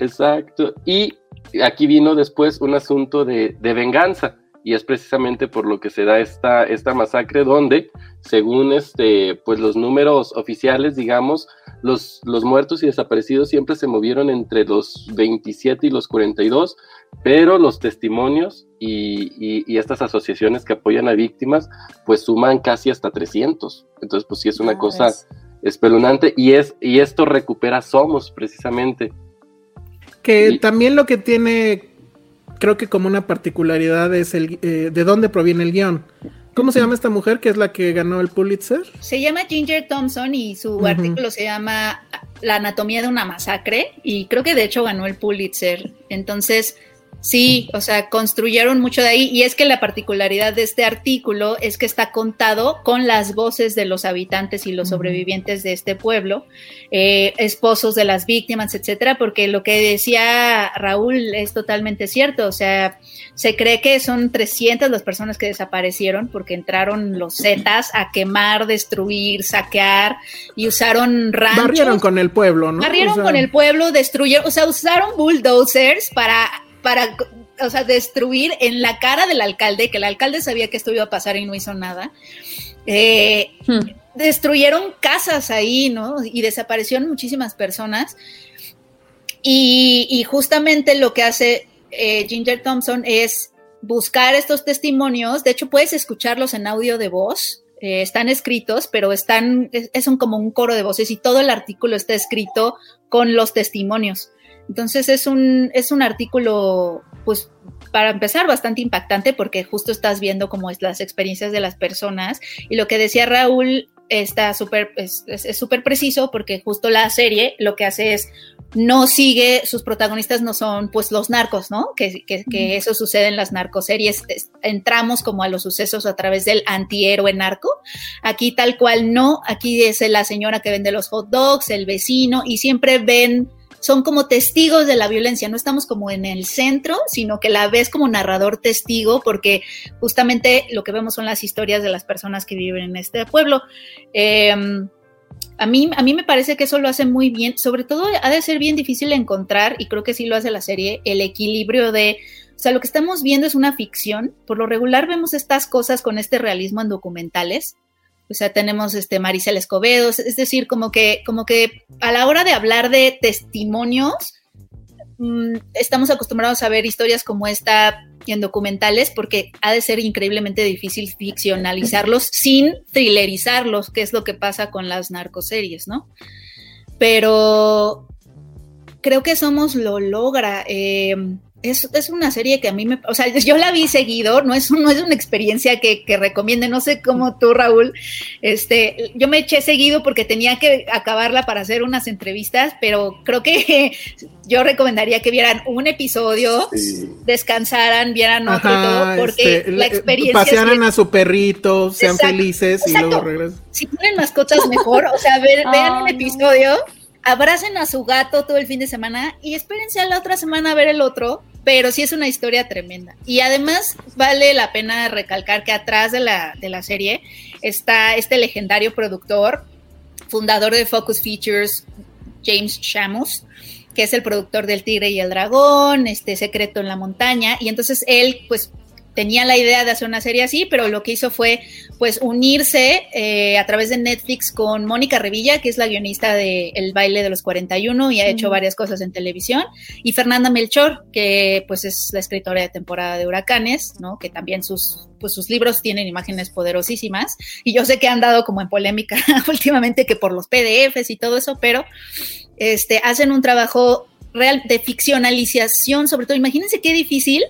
Exacto. Y aquí vino después un asunto de, de venganza y es precisamente por lo que se da esta, esta masacre donde, según este, pues los números oficiales, digamos, los, los muertos y desaparecidos siempre se movieron entre los 27 y los 42, pero los testimonios y, y, estas asociaciones que apoyan a víctimas, pues suman casi hasta 300. Entonces, pues sí es una ah, cosa espeluznante y, es, y esto recupera Somos precisamente. Que también lo que tiene creo que como una particularidad es el eh, de dónde proviene el guion. ¿Cómo se llama esta mujer que es la que ganó el Pulitzer? Se llama Ginger Thompson y su artículo se llama La anatomía de una masacre y creo que de hecho ganó el Pulitzer. Entonces, Sí, o sea, construyeron mucho de ahí y es que la particularidad de este artículo es que está contado con las voces de los habitantes y los sobrevivientes de este pueblo, eh, esposos de las víctimas, etcétera, porque lo que decía Raúl es totalmente cierto, o sea, se cree que son 300 las personas que desaparecieron porque entraron los Zetas a quemar, destruir, saquear y usaron ranchos. Barrieron con el pueblo, ¿no? Barrieron con el pueblo, destruyeron, o sea, usaron bulldozers para para, o sea, destruir en la cara del alcalde, que el alcalde sabía que esto iba a pasar y no hizo nada. Eh, hmm. Destruyeron casas ahí, ¿no? Y desaparecieron muchísimas personas. Y, justamente lo que hace eh, Ginger Thompson es buscar estos testimonios. De hecho, puedes escucharlos en audio de voz. Eh, están escritos, pero están, es, es, un, como un coro de voces y todo el artículo está escrito con los testimonios. Entonces es un, es un artículo, pues, para empezar, bastante impactante porque justo estás viendo como es las experiencias de las personas. Y lo que decía Raúl está súper, es súper preciso porque justo la serie lo que hace es no sigue, sus protagonistas no son pues los narcos, ¿no? Que, que, eso sucede en las narcoseries, entramos como a los sucesos a través del antihéroe narco. Aquí tal cual no, aquí es la señora que vende los hot dogs, el vecino, y siempre ven son como testigos de la violencia, no estamos como en el centro, sino que la ves como narrador testigo, porque justamente lo que vemos son las historias de las personas que viven en este pueblo. Em, a mí, a mí me parece que eso lo hace muy bien, sobre todo ha de ser bien difícil encontrar, y creo que sí lo hace la serie, el equilibrio de, o sea, lo que estamos viendo es una ficción, por lo regular vemos estas cosas con este realismo en documentales, o sea, tenemos este Maricel Escobedo, es decir, como que, como que a la hora de hablar de testimonios, mm, estamos acostumbrados a ver historias como esta en documentales porque ha de ser increíblemente difícil ficcionalizarlos [LAUGHS] sin thrillerizarlos, que es lo que pasa con las narcoseries, ¿no? Pero creo que Somos lo logra. Eh, es, una serie que a mí me, o sea, yo la vi seguido, no es, no es una experiencia que, que, recomiende, no sé cómo tú, Raúl, este, yo me eché seguido porque tenía que acabarla para hacer unas entrevistas, pero creo que [LAUGHS] yo recomendaría que vieran un episodio, descansaran, vieran otro y todo, porque este, la experiencia... Pasearan a su perrito, sean felices y luego regresan. Si tienen mascotas mejor, o sea, vean un episodio abracen a su gato todo el fin de semana y espérense a la otra semana a ver el otro pero sí es una historia tremenda. Y además vale la pena recalcar que atrás de la, de la serie está este legendario productor, fundador de Focus Features, James Shamus, que es el productor del Tigre y el Dragón, este Secreto en la Montaña, y entonces él pues tenía la idea de hacer una serie así, pero lo que hizo fue pues unirse eh, a través de Netflix con Mónica Revilla, que es la guionista de El baile de los 41 y ha hecho varias cosas en televisión, y Fernanda Melchor, que pues es la escritora de temporada de Huracanes, ¿no? Que también sus pues sus libros tienen imágenes poderosísimas y yo sé que han dado como en polémica [LAUGHS] últimamente que por los PDFs y todo eso, pero este hacen un trabajo real de ficcionalización, sobre todo imagínense qué difícil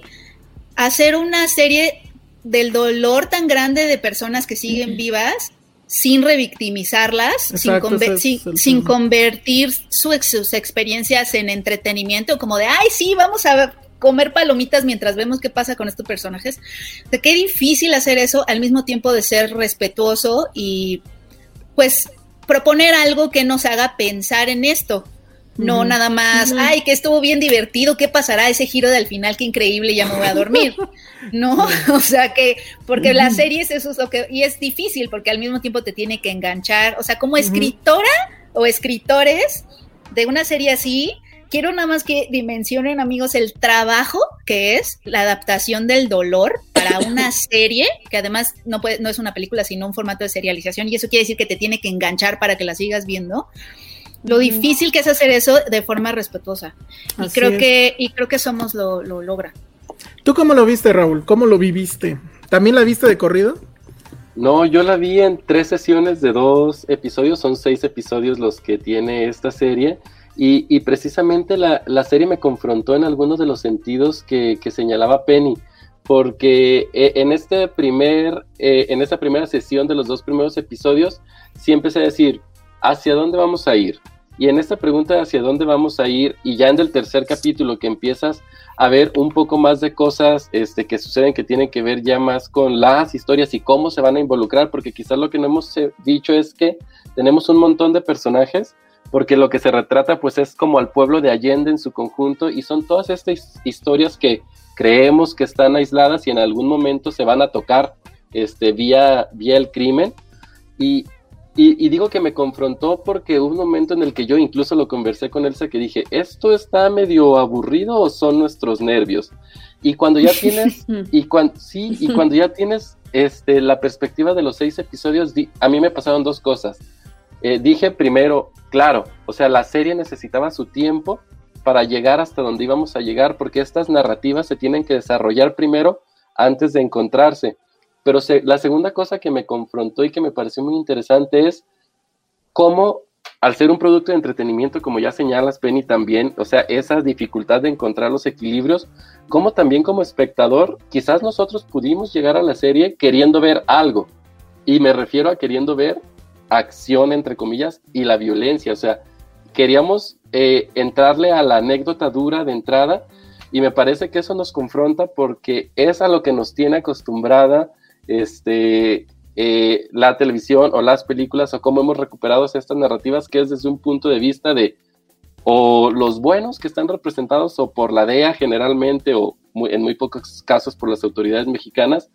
hacer una serie del dolor tan grande de personas que siguen vivas sin revictimizarlas, sin, convertir sus experiencias en entretenimiento, como de, ay, sí, vamos a comer palomitas mientras vemos qué pasa con estos personajes. De qué difícil hacer eso al mismo tiempo de ser respetuoso y pues proponer algo que nos haga pensar en esto. No nada más, ay, que estuvo bien divertido, ¿qué pasará ese giro del final? Qué increíble, ya me voy a dormir. [LAUGHS] no, [LAUGHS] o sea que, porque las series eso es lo que, y es difícil porque al mismo tiempo te tiene que enganchar, o sea, como escritora o escritores de una serie así, quiero nada más que dimensionen, amigos, el trabajo que es la adaptación del dolor para una [LAUGHS] serie, que además no, puede, no es una película, sino un formato de serialización, y eso quiere decir que te tiene que enganchar para que la sigas viendo lo difícil que es hacer eso de forma respetuosa. Y creo que, y creo que Somos lo, lo logra. ¿Tú cómo lo viste, Raúl? ¿Cómo lo viviste? ¿También la viste de corrido? No, yo la vi en tres sesiones de dos episodios, son seis episodios los que tiene esta serie, y, y precisamente la, la, serie me confrontó en algunos de los sentidos que, que señalaba Penny, porque eh, en, este primer, eh, en esta primera sesión de los dos primeros episodios, sí empecé a decir, ¿hacia dónde vamos a ir? Y en esta pregunta hacia dónde vamos a ir, y ya en el tercer capítulo que empiezas a ver un poco más de cosas este, que suceden que tienen que ver ya más con las historias y cómo se van a involucrar, porque quizás lo que no hemos eh, dicho es que tenemos un montón de personajes, porque lo que se retrata pues es como al pueblo de Allende en su conjunto, y son todas estas historias que creemos que están aisladas y en algún momento se van a tocar este, vía, vía el crimen. Y, y, digo que me confrontó porque hubo un momento en el que yo incluso lo conversé con Elsa que dije, ¿esto está medio aburrido o son nuestros nervios? Y cuando ya tienes, [LAUGHS] y cuando, sí, y [LAUGHS] cuando ya tienes este, la perspectiva de los seis episodios, a mí me pasaron dos cosas. Eh, dije primero, claro, o sea, la serie necesitaba su tiempo para llegar hasta donde íbamos a llegar, porque estas narrativas se tienen que desarrollar primero antes de encontrarse. Pero la segunda cosa que me confrontó y que me pareció muy interesante es cómo, al ser un producto de entretenimiento, como ya señalas, Penny, también, o sea, esa dificultad de encontrar los equilibrios, como también como espectador, quizás nosotros pudimos llegar a la serie queriendo ver algo. Y me refiero a queriendo ver acción, entre comillas, y la violencia. O sea, queríamos eh, entrarle a la anécdota dura de entrada y me parece que eso nos confronta porque es a lo que nos tiene acostumbrada este, eh, la televisión o las películas o cómo hemos recuperado estas narrativas que es desde un punto de vista de o los buenos que están representados o por la DEA generalmente o en muy pocos casos por las autoridades mexicanas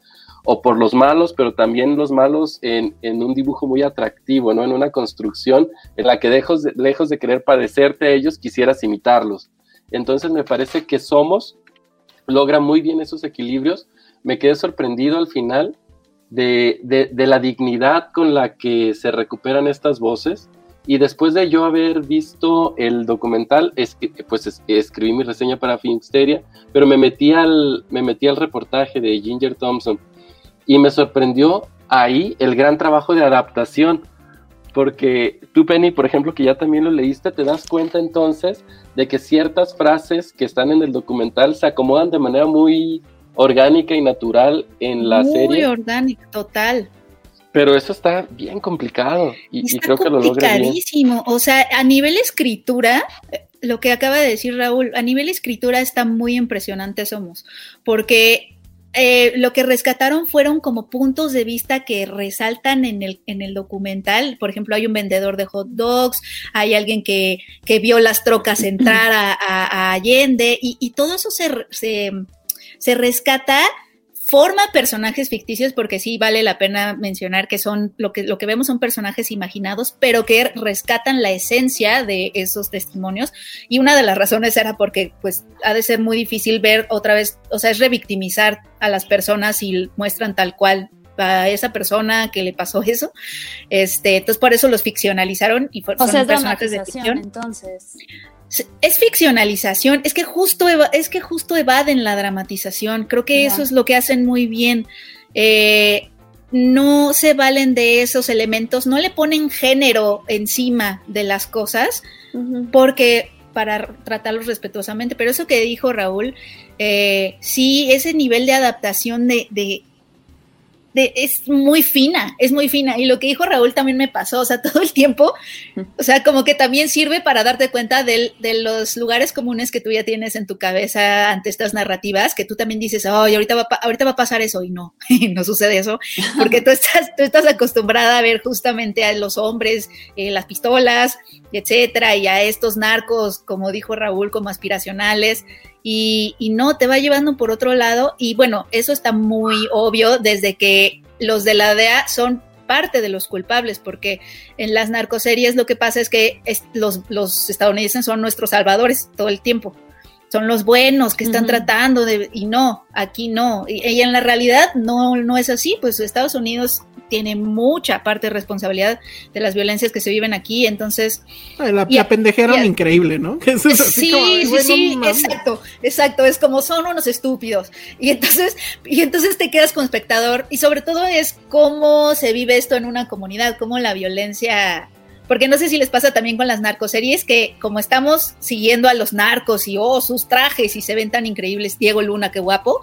o por los malos, pero también los malos en, un dibujo muy atractivo, ¿no? En una construcción en la que lejos de, lejos de querer padecerte a ellos, quisieras imitarlos. Entonces me parece que Somos logra muy bien esos equilibrios. Me quedé sorprendido al final de, de, la dignidad con la que se recuperan estas voces. Y después de yo haber visto el documental, es pues escribí mi reseña para Finsteria, pero me metí, al, me metí al reportaje de Ginger Thompson y me sorprendió ahí el gran trabajo de adaptación, porque tú, Penny, por ejemplo, que ya también lo leíste, te das cuenta entonces de que ciertas frases que están en el documental se acomodan de manera muy orgánica y natural en la serie. Muy orgánica, total. Pero eso está bien complicado y, creo que lo logra bien. O sea, a nivel escritura, lo que acaba de decir Raúl, a nivel escritura está muy impresionante somos, porque eh, lo que rescataron fueron como puntos de vista que resaltan en el, en el documental. Por ejemplo, hay un vendedor de hot dogs, hay alguien que, que vio las trocas entrar a, Allende y, y, todo eso se, se, se rescata forma personajes ficticios porque sí vale la pena mencionar que son lo que lo que vemos son personajes imaginados, pero que rescatan la esencia de esos testimonios y una de las razones era porque pues ha de ser muy difícil ver otra vez, o sea, es revictimizar a las personas y muestran tal cual a esa persona que le pasó eso. Este, entonces por eso los ficcionalizaron y fueron personajes de ficción. Entonces es ficcionalización, es que justo es que justo evaden la dramatización. Creo que eso es lo que hacen muy bien. Eh, no se valen de esos elementos, no le ponen género encima de las cosas, porque para tratarlos respetuosamente. Pero eso que dijo Raúl, eh, sí, ese nivel de adaptación de, es muy fina, es muy fina. Y lo que dijo Raúl también me pasó, o sea, [LAUGHS] todo el tiempo, o sea, como que también sirve para darte cuenta de, los lugares comunes que tú ya tienes en tu cabeza ante estas narrativas, que tú también dices, ay, ahorita va, ahorita va a pasar eso, y no, [LAUGHS] no sucede eso, porque tú estás, tú estás acostumbrada a ver justamente a los hombres, eh, las pistolas, etcétera, y a estos narcos, como dijo Raúl, como aspiracionales y, no, te va llevando por otro lado y bueno, eso está muy obvio desde que los de la DEA son parte de los culpables, porque en las narcoseries lo que pasa es que los, los, estadounidenses son nuestros salvadores todo el tiempo. Son los buenos que están tratando de, y no, aquí no. Y, y, en la realidad no, no es así, pues Estados Unidos tiene mucha parte de responsabilidad de las violencias que se viven aquí, entonces... La, la increíble, ¿no? [LAUGHS] sí, sí, sí, exacto, exacto, es como son unos estúpidos. Y entonces, y entonces te quedas con espectador y sobre todo es cómo se vive esto en una comunidad, cómo la violencia porque no sé si les pasa también con las narcoseries que como estamos siguiendo a los narcos y oh sus trajes y se ven tan increíbles, Diego Luna, qué guapo,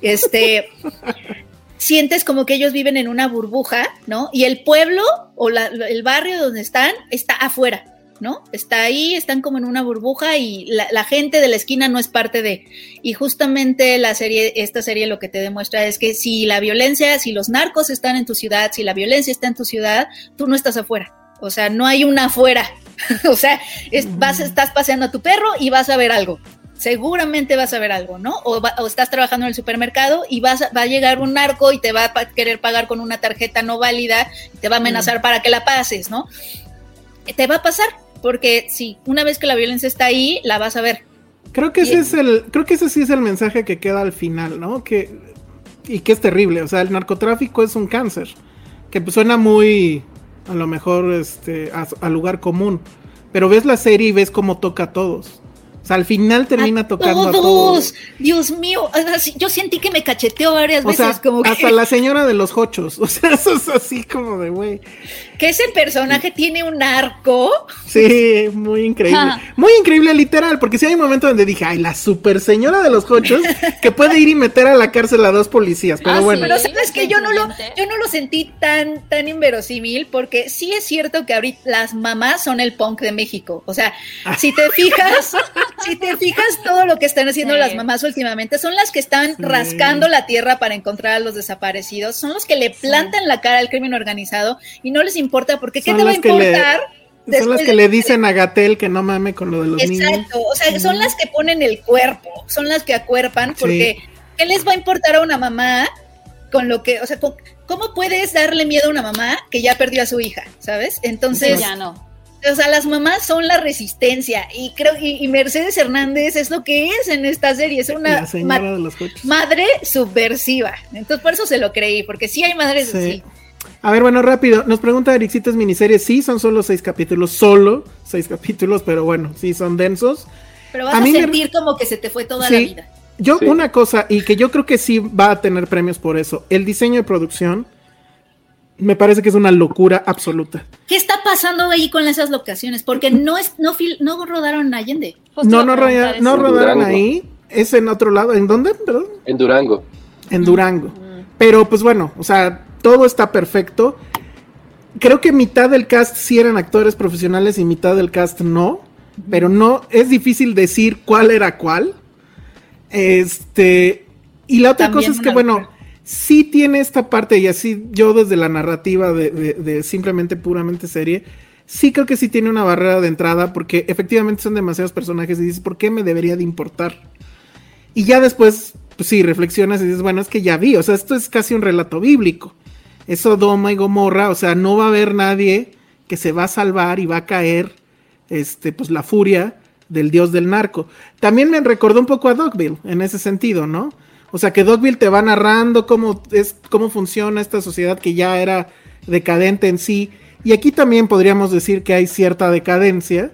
este [LAUGHS] sientes como que ellos viven en una burbuja, ¿no? Y el pueblo o el barrio donde están está afuera, ¿no? Está ahí, están como en una burbuja y la, gente de la esquina no es parte de. Y justamente la serie, esta serie lo que te demuestra es que si la violencia, si los narcos están en tu ciudad, si la violencia está en tu ciudad, tú no estás afuera. O sea, no hay una afuera. [LAUGHS] o sea, vas, estás paseando a tu perro y vas a ver algo seguramente vas a ver algo, ¿no? O, estás trabajando en el supermercado y vas va a llegar un narco y te va a querer pagar con una tarjeta no válida y te va a amenazar para que la pases, ¿no? Te va a pasar, porque si una vez que la violencia está ahí, la vas a ver. Creo que ese es el, creo que ese sí es el mensaje que queda al final, ¿no? Que, y que es terrible. O sea, el narcotráfico es un cáncer. Que pues suena muy, a lo mejor, este, a lugar común. Pero ves la serie y ves cómo toca a todos sea, al final termina tocando a todos. Dios mío, yo sentí que me cacheteó varias veces. como hasta la señora de los hochos. [LAUGHS] O sea, eso es así como de güey. Que ese personaje tiene un arco. Sí, muy increíble. Muy increíble, literal, porque si hay un momento donde dije, ay, la super señora de los hochos que puede ir y meter a la cárcel a dos policías. Pero ah, bueno. pero sabes que yo no lo, yo no lo sentí tan, tan inverosímil, porque sí es cierto que ahorita las mamás son el punk de México. O sea, si te fijas, si te fijas todo lo que están haciendo las mamás últimamente, son las que están rascando la tierra para encontrar a los desaparecidos, son los que le plantan la cara al crimen organizado y no les importa porque ¿qué te va a importar? son las que le dicen a Gatel que no mame con lo de los niños. Exacto, o sea, son las que ponen el cuerpo, son las que acuerpan, porque ¿qué les va a importar a una mamá con lo que, o sea, ¿cómo puedes darle miedo a una mamá que ya perdió a su hija, ¿sabes? Entonces, ya no. O sea, las mamás son la resistencia y creo y, Mercedes Hernández es lo que es en esta serie, es una madre subversiva. Entonces por eso se lo creí, porque sí hay madres así. A ver, bueno, rápido. Nos pregunta Erixitas miniseries. Sí, son solo seis capítulos, solo seis capítulos, pero bueno, sí son densos. Pero vas a, sentir como que se te fue toda la vida. Yo, una cosa, y que yo creo que sí va a tener premios por eso, el diseño de producción me parece que es una locura absoluta. ¿Qué está pasando ahí con esas locaciones? Porque no es, no, no rodaron en Allende. no, no, no rodaron ahí. Es en otro lado. ¿En dónde? Perdón. En Durango. En Durango. Pero pues bueno, o sea, todo está perfecto. Creo que mitad del cast sí eran actores profesionales y mitad del cast no. Pero no, es difícil decir cuál era cuál. Este. Y la otra cosa es que, bueno, sí tiene esta parte, y así yo desde la narrativa de, simplemente puramente serie, sí creo que sí tiene una barrera de entrada, porque efectivamente son demasiados personajes y dices, ¿por qué me debería de importar? Y ya después, pues sí, reflexionas y dices, bueno, es que ya vi, o sea, esto es casi un relato bíblico. Es Sodoma y Gomorra, o sea, no va a haber nadie que se va a salvar y va a caer, este, pues la furia del dios del narco. También me recordó un poco a Dogville en ese sentido, ¿no? O sea, que Dogville te va narrando cómo, es, cómo funciona esta sociedad que ya era decadente en sí. Y aquí también podríamos decir que hay cierta decadencia,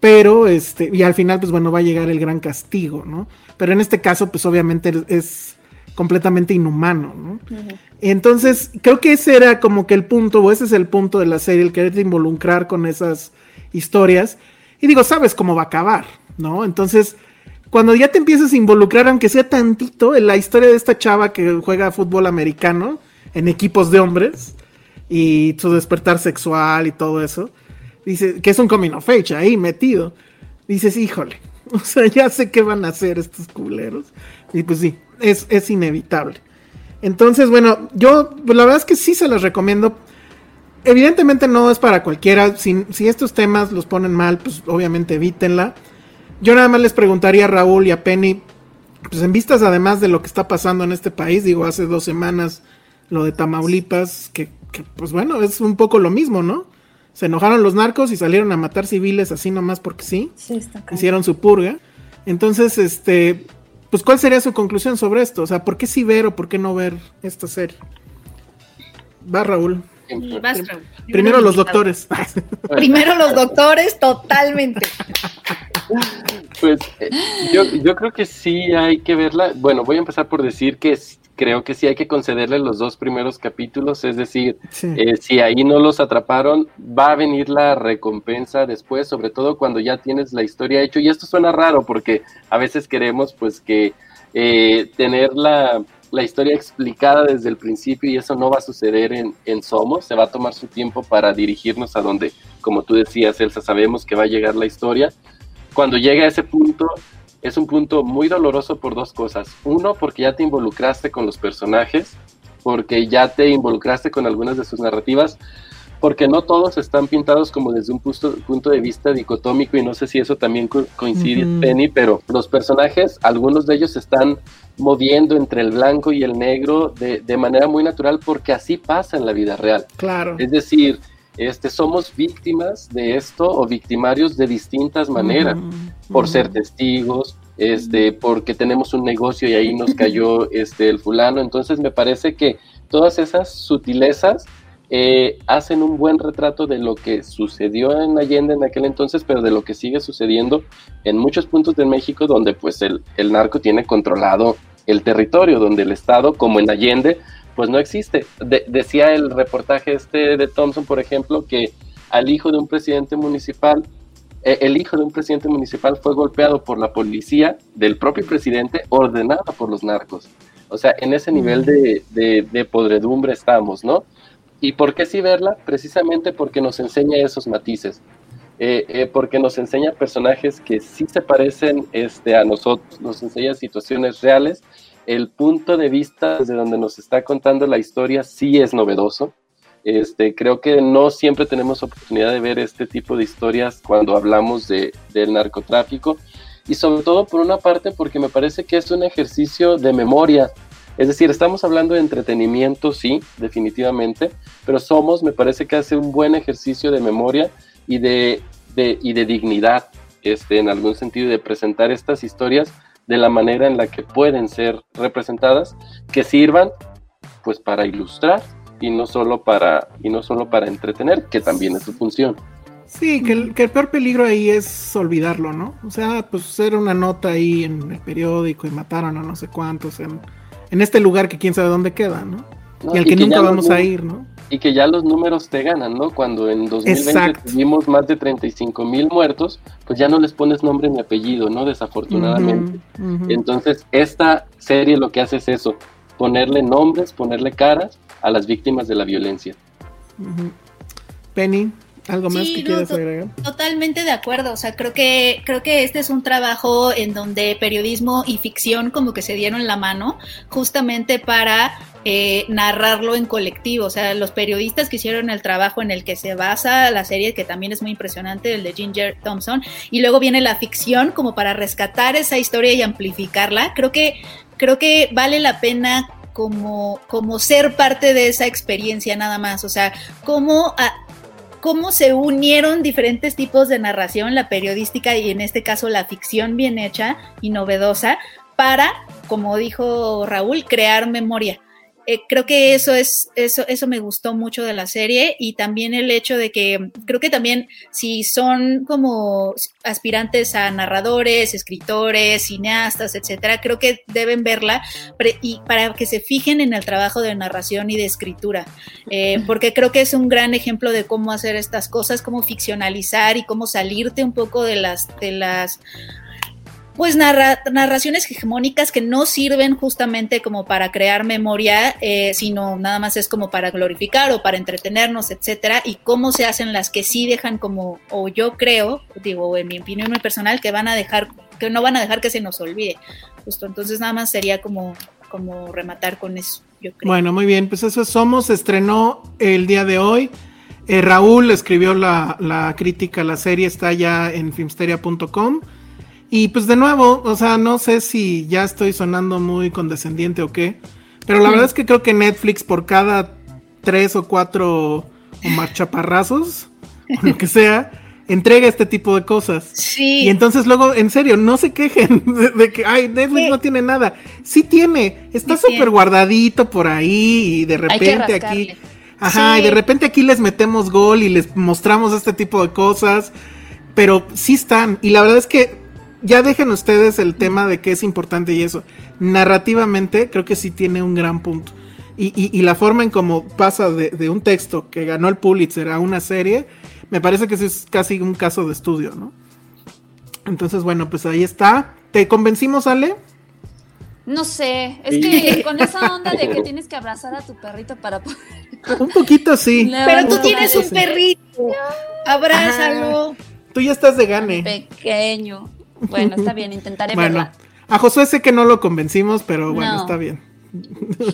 pero este, y al final, pues bueno, va a llegar el gran castigo, ¿no? Pero en este caso, pues obviamente es completamente inhumano, ¿no? Entonces, creo que ese era como que el punto, o ese es el punto de la serie, el querer involucrar con esas historias. Y digo, sabes cómo va a acabar, ¿no? Entonces, cuando ya te empiezas a involucrar, aunque sea tantito, en la historia de esta chava que juega fútbol americano en equipos de hombres y su despertar sexual y todo eso, dice que es un coming of age ahí metido. Dices, híjole, [LAUGHS] o sea, ya sé qué van a hacer estos culeros. Y pues sí, es, es inevitable. Entonces, bueno, yo pues la verdad es que sí se las recomiendo. Evidentemente no es para cualquiera. Si, si estos temas los ponen mal, pues obviamente evítenla. Yo nada más les preguntaría a Raúl y a Penny, pues en vistas además de lo que está pasando en este país, digo, hace dos semanas lo de Tamaulipas, que, pues bueno, es un poco lo mismo, ¿no? Se enojaron los narcos y salieron a matar civiles así nomás porque sí. sí está Hicieron su purga. Entonces, este, pues ¿cuál sería su conclusión sobre esto? O sea, ¿por qué sí ver o por qué no ver esta serie? Va Raúl. Primero los doctores. [LAUGHS] Primero los doctores, totalmente. Pues eh, yo, yo creo que sí hay que verla. Bueno, voy a empezar por decir que creo que sí hay que concederle los dos primeros capítulos, es decir, eh, si ahí no los atraparon, va a venir la recompensa después, sobre todo cuando ya tienes la historia hecho. Y esto suena raro porque a veces queremos pues que eh, tener la, la, historia explicada desde el principio y eso no va a suceder en, en Somos, se va a tomar su tiempo para dirigirnos a donde, como tú decías, Elsa, sabemos que va a llegar la historia. Cuando llega a ese punto, es un punto muy doloroso por dos cosas. Uno, porque ya te involucraste con los personajes, porque ya te involucraste con algunas de sus narrativas, porque no todos están pintados como desde un punto, de vista dicotómico y no sé si eso también coincide, Penny, pero los personajes, algunos de ellos están moviendo entre el blanco y el negro de, de manera muy natural porque así pasa en la vida real. Claro. Es decir, este, somos víctimas de esto o victimarios de distintas maneras, por ser testigos, este, porque tenemos un negocio y ahí nos [LAUGHS] cayó este, el fulano. Entonces me parece que todas esas sutilezas eh, hacen un buen retrato de lo que sucedió en Allende en aquel entonces, pero de lo que sigue sucediendo en muchos puntos de México donde pues el, el narco tiene controlado el territorio, donde el Estado, como en Allende, pues no existe. decía el reportaje este de Thompson, por ejemplo, que al hijo de un presidente municipal, eh, el hijo de un presidente municipal fue golpeado por la policía del propio presidente, ordenada por los narcos. O sea, en ese nivel de, de, podredumbre estamos, ¿no? ¿Y por qué sí verla? Precisamente porque nos enseña esos matices. Eh, eh, porque nos enseña personajes que sí se parecen este, a nosotros, nos enseña situaciones reales el punto de vista desde donde nos está contando la historia sí es novedoso. Este, creo que no siempre tenemos oportunidad de ver este tipo de historias cuando hablamos de, del narcotráfico y sobre todo por una parte porque me parece que es un ejercicio de memoria. Es decir, estamos hablando de entretenimiento, sí, definitivamente, pero Somos me parece que hace un buen ejercicio de memoria y de, y de dignidad, este, en algún sentido, de presentar estas historias de la manera en la que pueden ser representadas, que sirvan pues para ilustrar y no solo para, y no solo para entretener, que también es su función. Sí, que el, peor peligro ahí es olvidarlo, ¿no? O sea, pues era una nota ahí en el periódico y mataron a no sé cuántos en, este lugar que quién sabe dónde queda, ¿no? y al que, nunca vamos a ir, ¿no? Y que ya los números te ganan, ¿no? Cuando en 2020 tuvimos más de 35 mil muertos, pues ya no les pones nombre ni apellido, ¿no? Desafortunadamente. Entonces, esta serie lo que hace es eso, ponerle nombres, ponerle caras a las víctimas de la violencia. Penny, ¿algo más que quieras agregar? Totalmente de acuerdo, o sea, creo que creo que este es un trabajo en donde periodismo y ficción como que se dieron la mano justamente para eh, narrarlo en colectivo, o sea, los periodistas que hicieron el trabajo en el que se basa la serie, que también es muy impresionante, el de Ginger Thompson, y luego viene la ficción como para rescatar esa historia y amplificarla, creo que creo que vale la pena como, como ser parte de esa experiencia nada más, o sea, cómo, cómo se unieron diferentes tipos de narración, la periodística y en este caso la ficción bien hecha y novedosa, para, como dijo Raúl, crear memoria. Eh, creo que eso es, eso, eso me gustó mucho de la serie y también el hecho de que creo que también si son como aspirantes a narradores, escritores, cineastas, etcétera, creo que deben verla y para que se fijen en el trabajo de narración y de escritura, eh, porque creo que es un gran ejemplo de cómo hacer estas cosas, cómo ficcionalizar y cómo salirte un poco de las, de las pues narraciones hegemónicas que no sirven justamente como para crear memoria, eh, sino nada más es como para glorificar o para entretenernos, etcétera, y cómo se hacen las que sí dejan como, o yo creo, digo, en mi opinión muy personal, que van a dejar, que no van a dejar que se nos olvide. Justo, entonces nada más sería como, como rematar con eso, yo creo. Bueno, muy bien, pues eso somos, estrenó el día de hoy. Eh, Raúl escribió la, la crítica, la serie está ya en filmsteria.com. Y pues de nuevo, o sea, no sé si ya estoy sonando muy condescendiente o qué, pero la verdad es que creo que Netflix por cada tres o cuatro o marchaparrazos, o lo que sea, entrega este tipo de cosas. Sí. Y entonces luego, en serio, no se quejen [LAUGHS] de, que, ay, Netflix no tiene nada. Sí tiene, está súper guardadito por ahí y de repente aquí... Ajá, y de repente aquí les metemos gol y les mostramos este tipo de cosas, pero sí están. Y la verdad es que ya dejen ustedes el tema de qué es importante y eso. Narrativamente creo que sí tiene un gran punto. Y, la forma en cómo pasa de, un texto que ganó el Pulitzer a una serie, me parece que es casi un caso de estudio, ¿no? Entonces, bueno, pues ahí está. ¿Te convencimos, Ale? No sé, es que con esa onda de que tienes que abrazar a tu perrito para poder... Un poquito sí. Pero tú tienes un perrito, abrázalo. Tú ya estás de gane. Pequeño. Bueno, está bien, intentaré bueno, A Josué sé que no lo convencimos, pero bueno, está bien.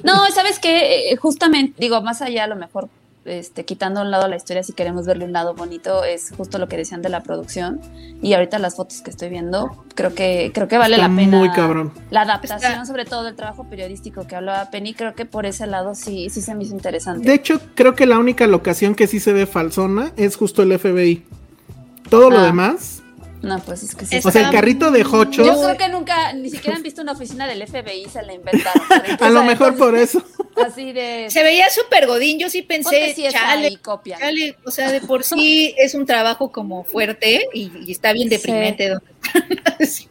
No, sabes que eh, justamente, digo, más allá a lo mejor, este, quitando a un lado la historia, si queremos verle un lado bonito, es justo lo que decían de la producción. Y ahorita las fotos que estoy viendo, creo que, creo que vale la pena. Muy cabrón. La adaptación, sobre todo del trabajo periodístico que hablaba Penny, creo que por ese lado sí, sí se me hizo interesante. De hecho, creo que la única locación que sí se ve falsona es justo el FBI. Todo lo ah. demás no, pues es que sí. O sea, el carrito de Hochos. Yo creo que nunca, ni siquiera han visto una oficina del FBI, se la inventaron. [LAUGHS] a lo mejor por eso. [LAUGHS] Así de. Se veía súper godín, yo sí pensé, chale, copia. o sea, de por sí [LAUGHS] es un trabajo como fuerte y, está bien deprimente. Sí.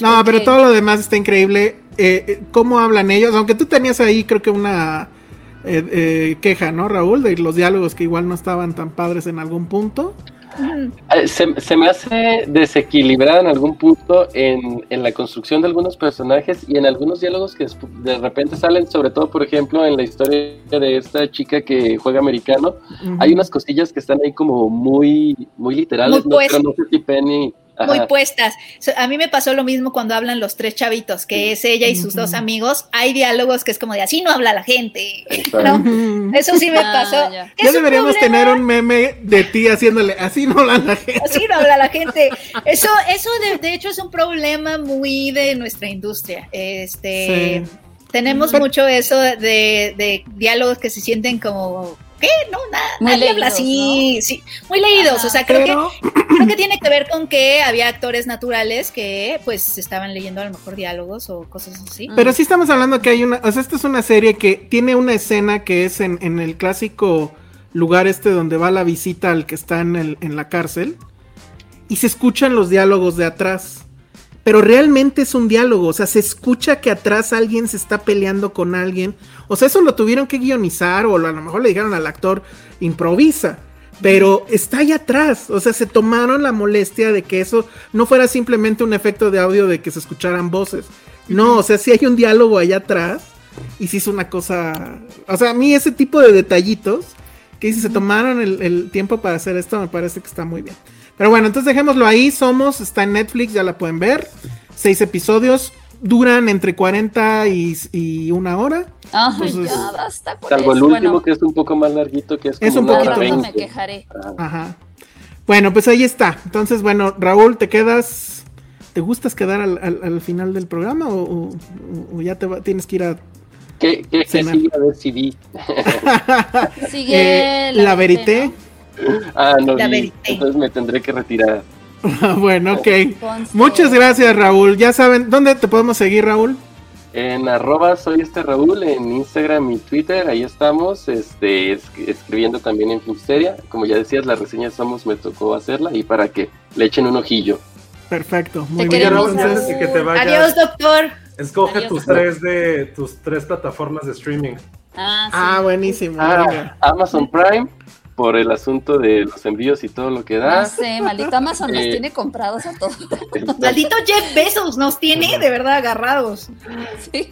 No, pero todo lo demás está increíble. Eh, eh, ¿Cómo hablan ellos? Aunque tú tenías ahí, creo que una. Eh, queja, ¿no, Raúl? De los diálogos que igual no estaban tan padres en algún punto. Eh, se, me hace desequilibrada en algún punto en, la construcción de algunos personajes y en algunos diálogos que de repente salen, sobre todo, por ejemplo, en la historia de esta chica que juega americano. Hay unas cosillas que están ahí como muy, muy literales, ¿no? Pero no sé si Penny muy puestas. A mí me pasó lo mismo cuando hablan los tres chavitos, que es ella y sus dos amigos. Hay diálogos que es como de así no habla la gente. Eso sí me ah, pasó. ya, deberíamos tener un meme de ti haciéndole así no habla la gente. Así no habla la gente. Eso, eso de, hecho es un problema muy de nuestra industria. Este tenemos mucho eso de, de diálogos que se sienten como no, nada, muy nadie habla así, sí, muy leídos, o sea, creo, que, creo que tiene que ver con que había actores naturales que pues estaban leyendo a lo mejor diálogos o cosas así. Pero sí estamos hablando que hay una, o sea, esta es una serie que tiene una escena que es en, en el clásico lugar este donde va la visita al que está en, el, en la cárcel y se escuchan los diálogos de atrás pero realmente es un diálogo, o sea, se escucha que atrás alguien se está peleando con alguien, o sea, eso lo tuvieron que guionizar o a lo mejor le dijeron al actor, improvisa, pero está ahí atrás, o sea, se tomaron la molestia de que eso no fuera simplemente un efecto de audio de que se escucharan voces, no, o sea, sí hay un diálogo allá atrás y sí es una cosa, o sea, a mí ese tipo de detallitos, que si se tomaron el, el tiempo para hacer esto, me parece que está muy bien. Pero bueno, entonces dejémoslo ahí. Somos, está en Netflix, ya la pueden ver. Seis episodios. Duran entre 40 y, una hora. Ay, ya basta Salvo el último que es un poco más larguito, que es, es un poquito más. me quejaré. Ajá. Bueno, pues ahí está. Entonces, bueno, Raúl, ¿te quedas? ¿Te gustas quedar al, final del programa o, ya te tienes que ir a ¿Qué, qué, sigue a ver si [LAUGHS] sigue eh, la, verité. Ah, no, entonces me tendré que retirar. [LAUGHS] bueno, ok. Muchas gracias, Raúl. Ya saben, ¿dónde te podemos seguir, Raúl? En arroba soy este Raúl en Instagram y Twitter, ahí estamos, este, escribiendo también en Filmsteria. Como ya decías, la reseña Somos me tocó hacerla y para que le echen un ojillo. Perfecto, muy bien. que te vayas. Adiós, doctor. Escoge tus tres de tus tres plataformas de streaming. Ah, ah buenísimo. Ah, Amazon Prime, por el asunto de los envíos y todo lo que da. No sé, maldito Amazon nos eh, tiene comprados a todos. maldito Jeff Bezos nos tiene de verdad agarrados. Sí.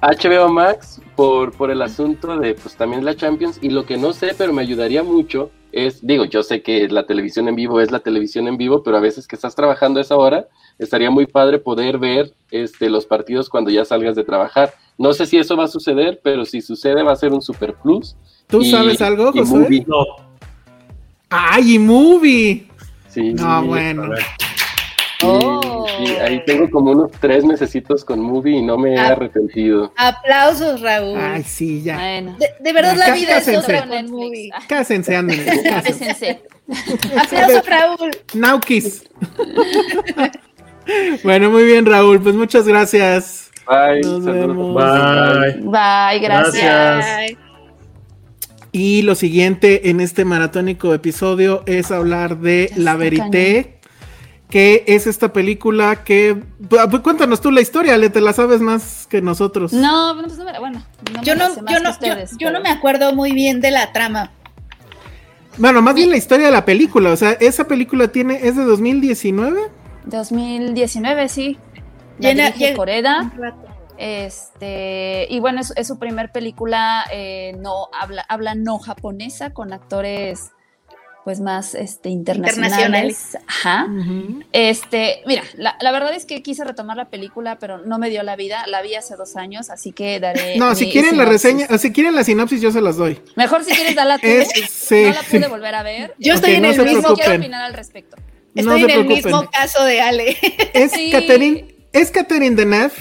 HBO eh, Max por, por el asunto de pues también la Champions y lo que no sé, pero me ayudaría mucho es, digo, yo sé que la televisión en vivo es la televisión en vivo, pero a veces que estás trabajando a esa hora, estaría muy padre poder ver este, los partidos cuando ya salgas de trabajar. No sé si eso va a suceder, pero si sucede va a ser un super plus ¿Tú sabes algo, José? No. ¡Ay, movie! Sí. No, bueno. Oh. Ahí tengo como unos tres necesitos con movie y no me he ah. arrepentido. Aplausos, Raúl. Ay, sí, ya. De, verdad la vida es otra con movie. [LAUGHS] Cásense, ándale. [LAUGHS] Cásense. [LAUGHS] Aplausos, Raúl. Naukis. bueno, muy bien, Raúl. Pues muchas gracias. Bye. Nos vemos. Bye. Bye, gracias. Y lo siguiente en este maratónico episodio es hablar de La Verité, que es esta película que... Pues, cuéntanos tú la historia, Le, te la sabes más que nosotros. No, pues, bueno, yo, no, yo, no, yo, no me acuerdo muy bien de la trama. Bueno, más bien la historia de la película, o sea, esa película tiene, ¿es de 2019? 2019, sí. Llena, por Eda. Este, y bueno, es, su primer película eh, no habla, habla no japonesa con actores pues más este, internacionales. Ajá. Este, mira, la, verdad es que quise retomar la película, pero no me dio la vida. La vi hace dos años, así que daré. No, si quieren la reseña, si quieren la sinopsis, yo se las doy. Mejor si quieres darla [LAUGHS] tú. no la pude volver a ver. Yo estoy en el mismo. Quiero opinar al respecto. Estoy en el mismo caso de Ale. Es Catherine, es Catherine Deneuve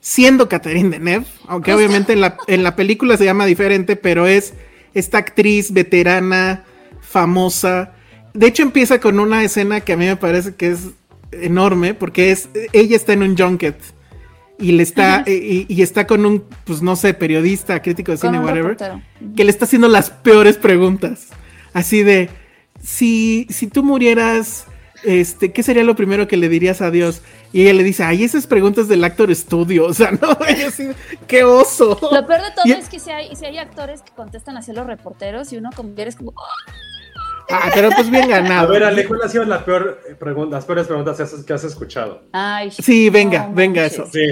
siendo Catherine Deneuve, aunque obviamente en la, en la película se llama diferente, pero es esta actriz veterana, famosa. De hecho empieza con una escena que a mí me parece que es enorme, porque es ella está en un junket y le está y, está con un pues no sé periodista crítico de cine whatever que le está haciendo las peores preguntas así de si si tú murieras este, ¿qué sería lo primero que le dirías a Dios? Y ella le dice, ay, esas preguntas del actor Studio, o sea, [LAUGHS] no, así, qué oso. Lo peor de todo es que si hay, si hay actores que contestan hacia los reporteros y uno como eres como... Ah, pero pues bien ganado. A ver, Ale, ¿cuál ha sido la peor pregunta, las peores preguntas que has escuchado? Ay, sí, venga, venga eso. Sí.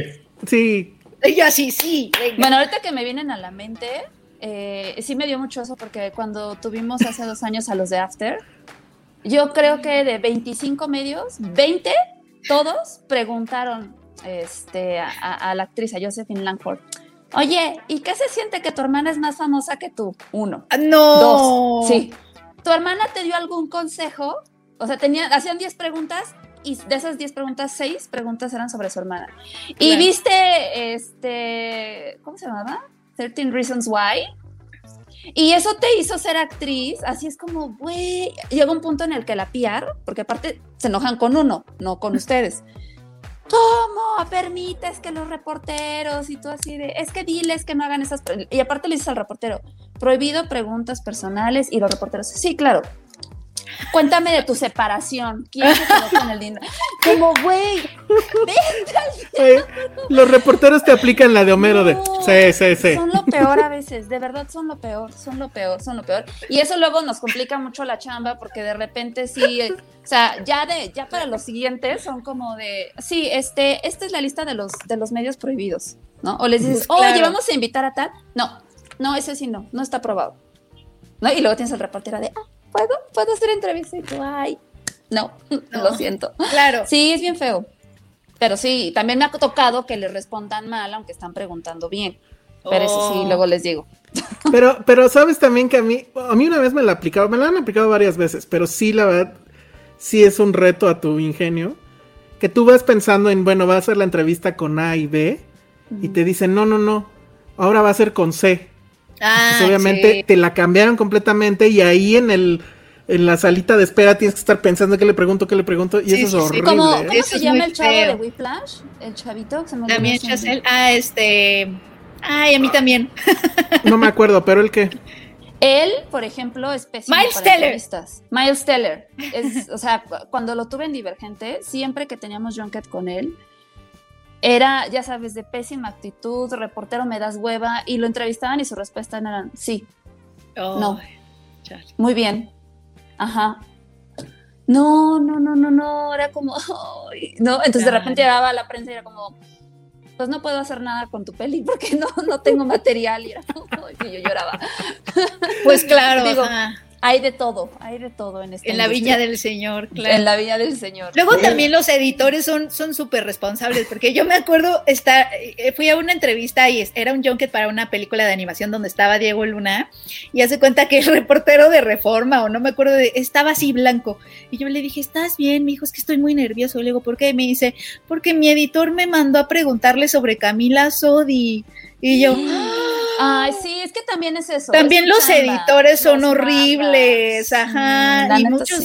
Sí. Ella sí, sí. Bueno, ahorita que me vienen a la mente, eh, sí me dio mucho eso porque cuando tuvimos hace dos años a los de After, yo creo que de 25 medios, 20, todos preguntaron este, a, la actriz, a Josephine Langford. Oye, ¿y qué se siente que tu hermana es más famosa que tú? Uno. Ah, no. Dos. Sí. ¿Tu hermana te dio algún consejo? O sea, tenía, hacían 10 preguntas y de esas 10 preguntas, 6 preguntas eran sobre su hermana. Y viste, este, ¿cómo se llamaba? 13 Reasons Why. Y eso te hizo ser actriz, así es como, güey, llega un punto en el que la PR, porque aparte se enojan con uno, no con ustedes. ¿Cómo permites que los reporteros y tú así de, es que diles que no hagan esas, y aparte le dices al reportero, prohibido preguntas personales y los reporteros, sí, claro, Cuéntame de tu separación. ¿Quién se quedó con el dinero? Como, güey, Los reporteros te aplican la de Homero de. Sí, sí, sí. Son lo peor a veces, de verdad son lo peor, son lo peor, son lo peor. Y eso luego nos complica mucho la chamba porque de repente sí, o sea, ya de, ya para los siguientes son como de, sí, este, esta es la lista de los, de los medios prohibidos, ¿no? O les dices, oye, vamos a invitar a tal. No, no, ese sí no, no está aprobado. ¿No? Y luego tienes el reportero de, ah, ¿puedo? ¿Puedo hacer entrevista? Y tú, ay, no, [LAUGHS] lo siento. Claro. Sí, es bien feo. Pero sí, también me ha tocado que le respondan mal, aunque están preguntando bien. Pero eso sí, oh. luego les digo. [LAUGHS] Pero, pero sabes también que a mí, a mí una vez me la aplicado, me la han aplicado varias veces, pero sí, la verdad, sí es un reto a tu ingenio. Que tú vas pensando en, bueno, va a hacer la entrevista con A y B, y te dicen, no, no, no, ahora va a ser con C. Ah, obviamente te la cambiaron completamente y ahí en el en la salita de espera tienes que estar pensando qué le pregunto, qué le pregunto y eso es horrible. ¿Cómo, se llama el chavo de Whiplash? El chavito se me También Chazelle. Ah, este Ay, a mí también. [LAUGHS] no me acuerdo, pero el qué. Él, por ejemplo, es pésimo Miles para Teller. Miles Teller. Es, o sea, cuando lo tuve en Divergente, siempre que teníamos junket con él, era, ya sabes, de pésima actitud, reportero me das hueva, y lo entrevistaban y su respuesta era sí, no, muy bien, ajá. No, no, no, no, no, era como, no, entonces de repente llegaba la prensa y era como, pues no puedo hacer nada con tu peli porque no, no tengo material, y, era, y yo lloraba. Pues claro, [LAUGHS] Digo, hay de todo, hay de todo en este En la viña del Señor, claro. En la viña del Señor. Luego también los editores son son súper responsables, porque yo me acuerdo, estar, eh, fui a una entrevista y era un junket para una película de animación donde estaba Diego Luna, y hace cuenta que el [LAUGHS] reportero de Reforma, o no me acuerdo, de, estaba así blanco. Y yo le dije, ¿estás bien? Me dijo, es que estoy muy nervioso. le digo, ¿por qué? Y me dice, porque mi editor me mandó a preguntarle sobre Camila Sodi. Y yo... Ay, sí, es que también es eso. También los editores son horribles, ajá, y muchos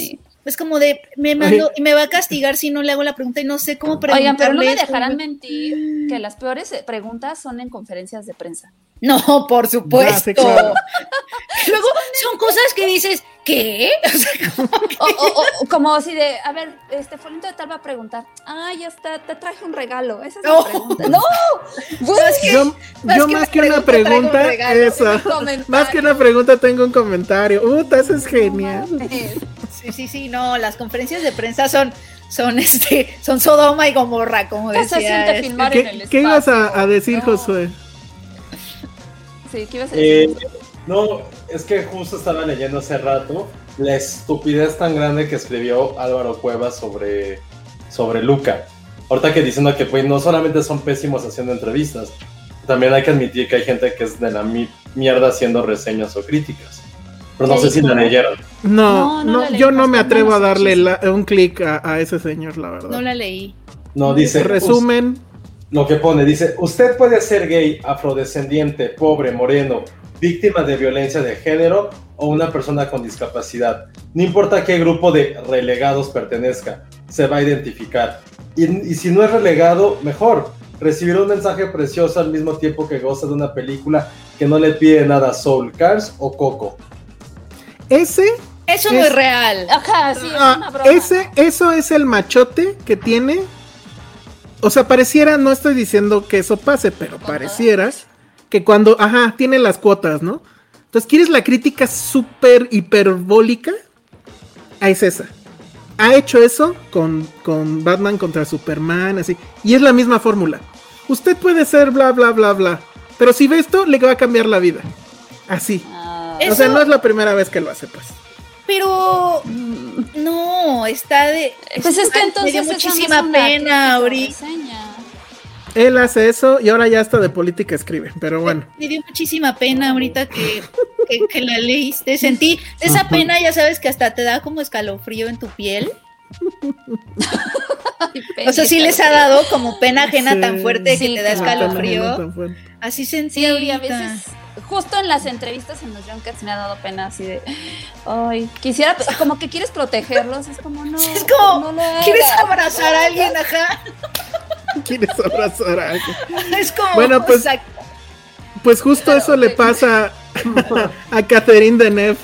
es como de me mando y me va a castigar si no le hago la pregunta y no sé cómo preguntarle. Oigan, pero no me dejarán mentir que las peores preguntas son en conferencias de prensa. No, por supuesto. [LAUGHS] Luego son cosas que dices, ¿qué? [LAUGHS] O, como, así de, a ver, este Folito de tal va a preguntar, ah, ya está, te traje un regalo. Esa es la pregunta. No, yo, más, que, una pregunta, esa, [LAUGHS] más que una pregunta tengo un comentario. Uh, eso es genial. Sí, sí, sí, no, las conferencias de prensa son son este son Sodoma y Gomorra, como decía. Este. ¿Qué, ¿Qué ibas a, decir, Josué? Sí, ¿qué ibas a decir? Eh, no, es que justo estaba leyendo hace rato la estupidez tan grande que escribió Álvaro Cuevas sobre, sobre Luca. Ahorita que diciendo que pues no solamente son pésimos haciendo entrevistas, también hay que admitir que hay gente que es de la mierda haciendo reseñas o críticas. Pero no sé si la leyeron. No, no, yo no me atrevo a darle un clic a, ese señor, la verdad. No la leí. No, dice. Resumen. Lo que pone, dice, usted puede ser gay, afrodescendiente, pobre, moreno, víctima de violencia de género o una persona con discapacidad. No importa qué grupo de relegados pertenezca, se va a identificar. Y, si no es relegado, mejor. Recibirá un mensaje precioso al mismo tiempo que goza de una película que no le pide nada a Soul Cars o Coco. Ese eso no es real. Ajá, sí, es ah, una broma. Ese, eso es el machote que tiene. O sea, pareciera, no estoy diciendo que eso pase, pero pareciera que cuando, ajá, tiene las cuotas, ¿no? Entonces, ¿quieres la crítica súper hiperbólica? Ah, es esa. Ha hecho eso con, con Batman contra Superman, así. Y es la misma fórmula. Usted puede ser bla, bla, bla, bla. Pero si ve esto, le va a cambiar la vida. Así. Ah. O sea, no es la primera vez que lo hace, pues. Pero mm, no, está de. Pues es que entonces. Me dio muchísima pena ahorita. Él hace eso y ahora ya está de política escribe, pero bueno. Me dio muchísima pena ahorita que, que, la leíste. Sentí esa pena, ya sabes que hasta te da como escalofrío en tu piel. o sea, sí les ha dado como pena ajena tan fuerte que te da escalofrío. Así sentí sí, a veces justo en las entrevistas en los Junkets me ha dado pena así de, ay, quisiera, como que quieres protegerlos, es como no. Es como, quieres abrazar a alguien, ajá. [LAUGHS] Quieres abrazar a alguien. [LAUGHS] Es como, bueno, pues, pues justo eso le [LAUGHS] pasa a Catherine Deneuve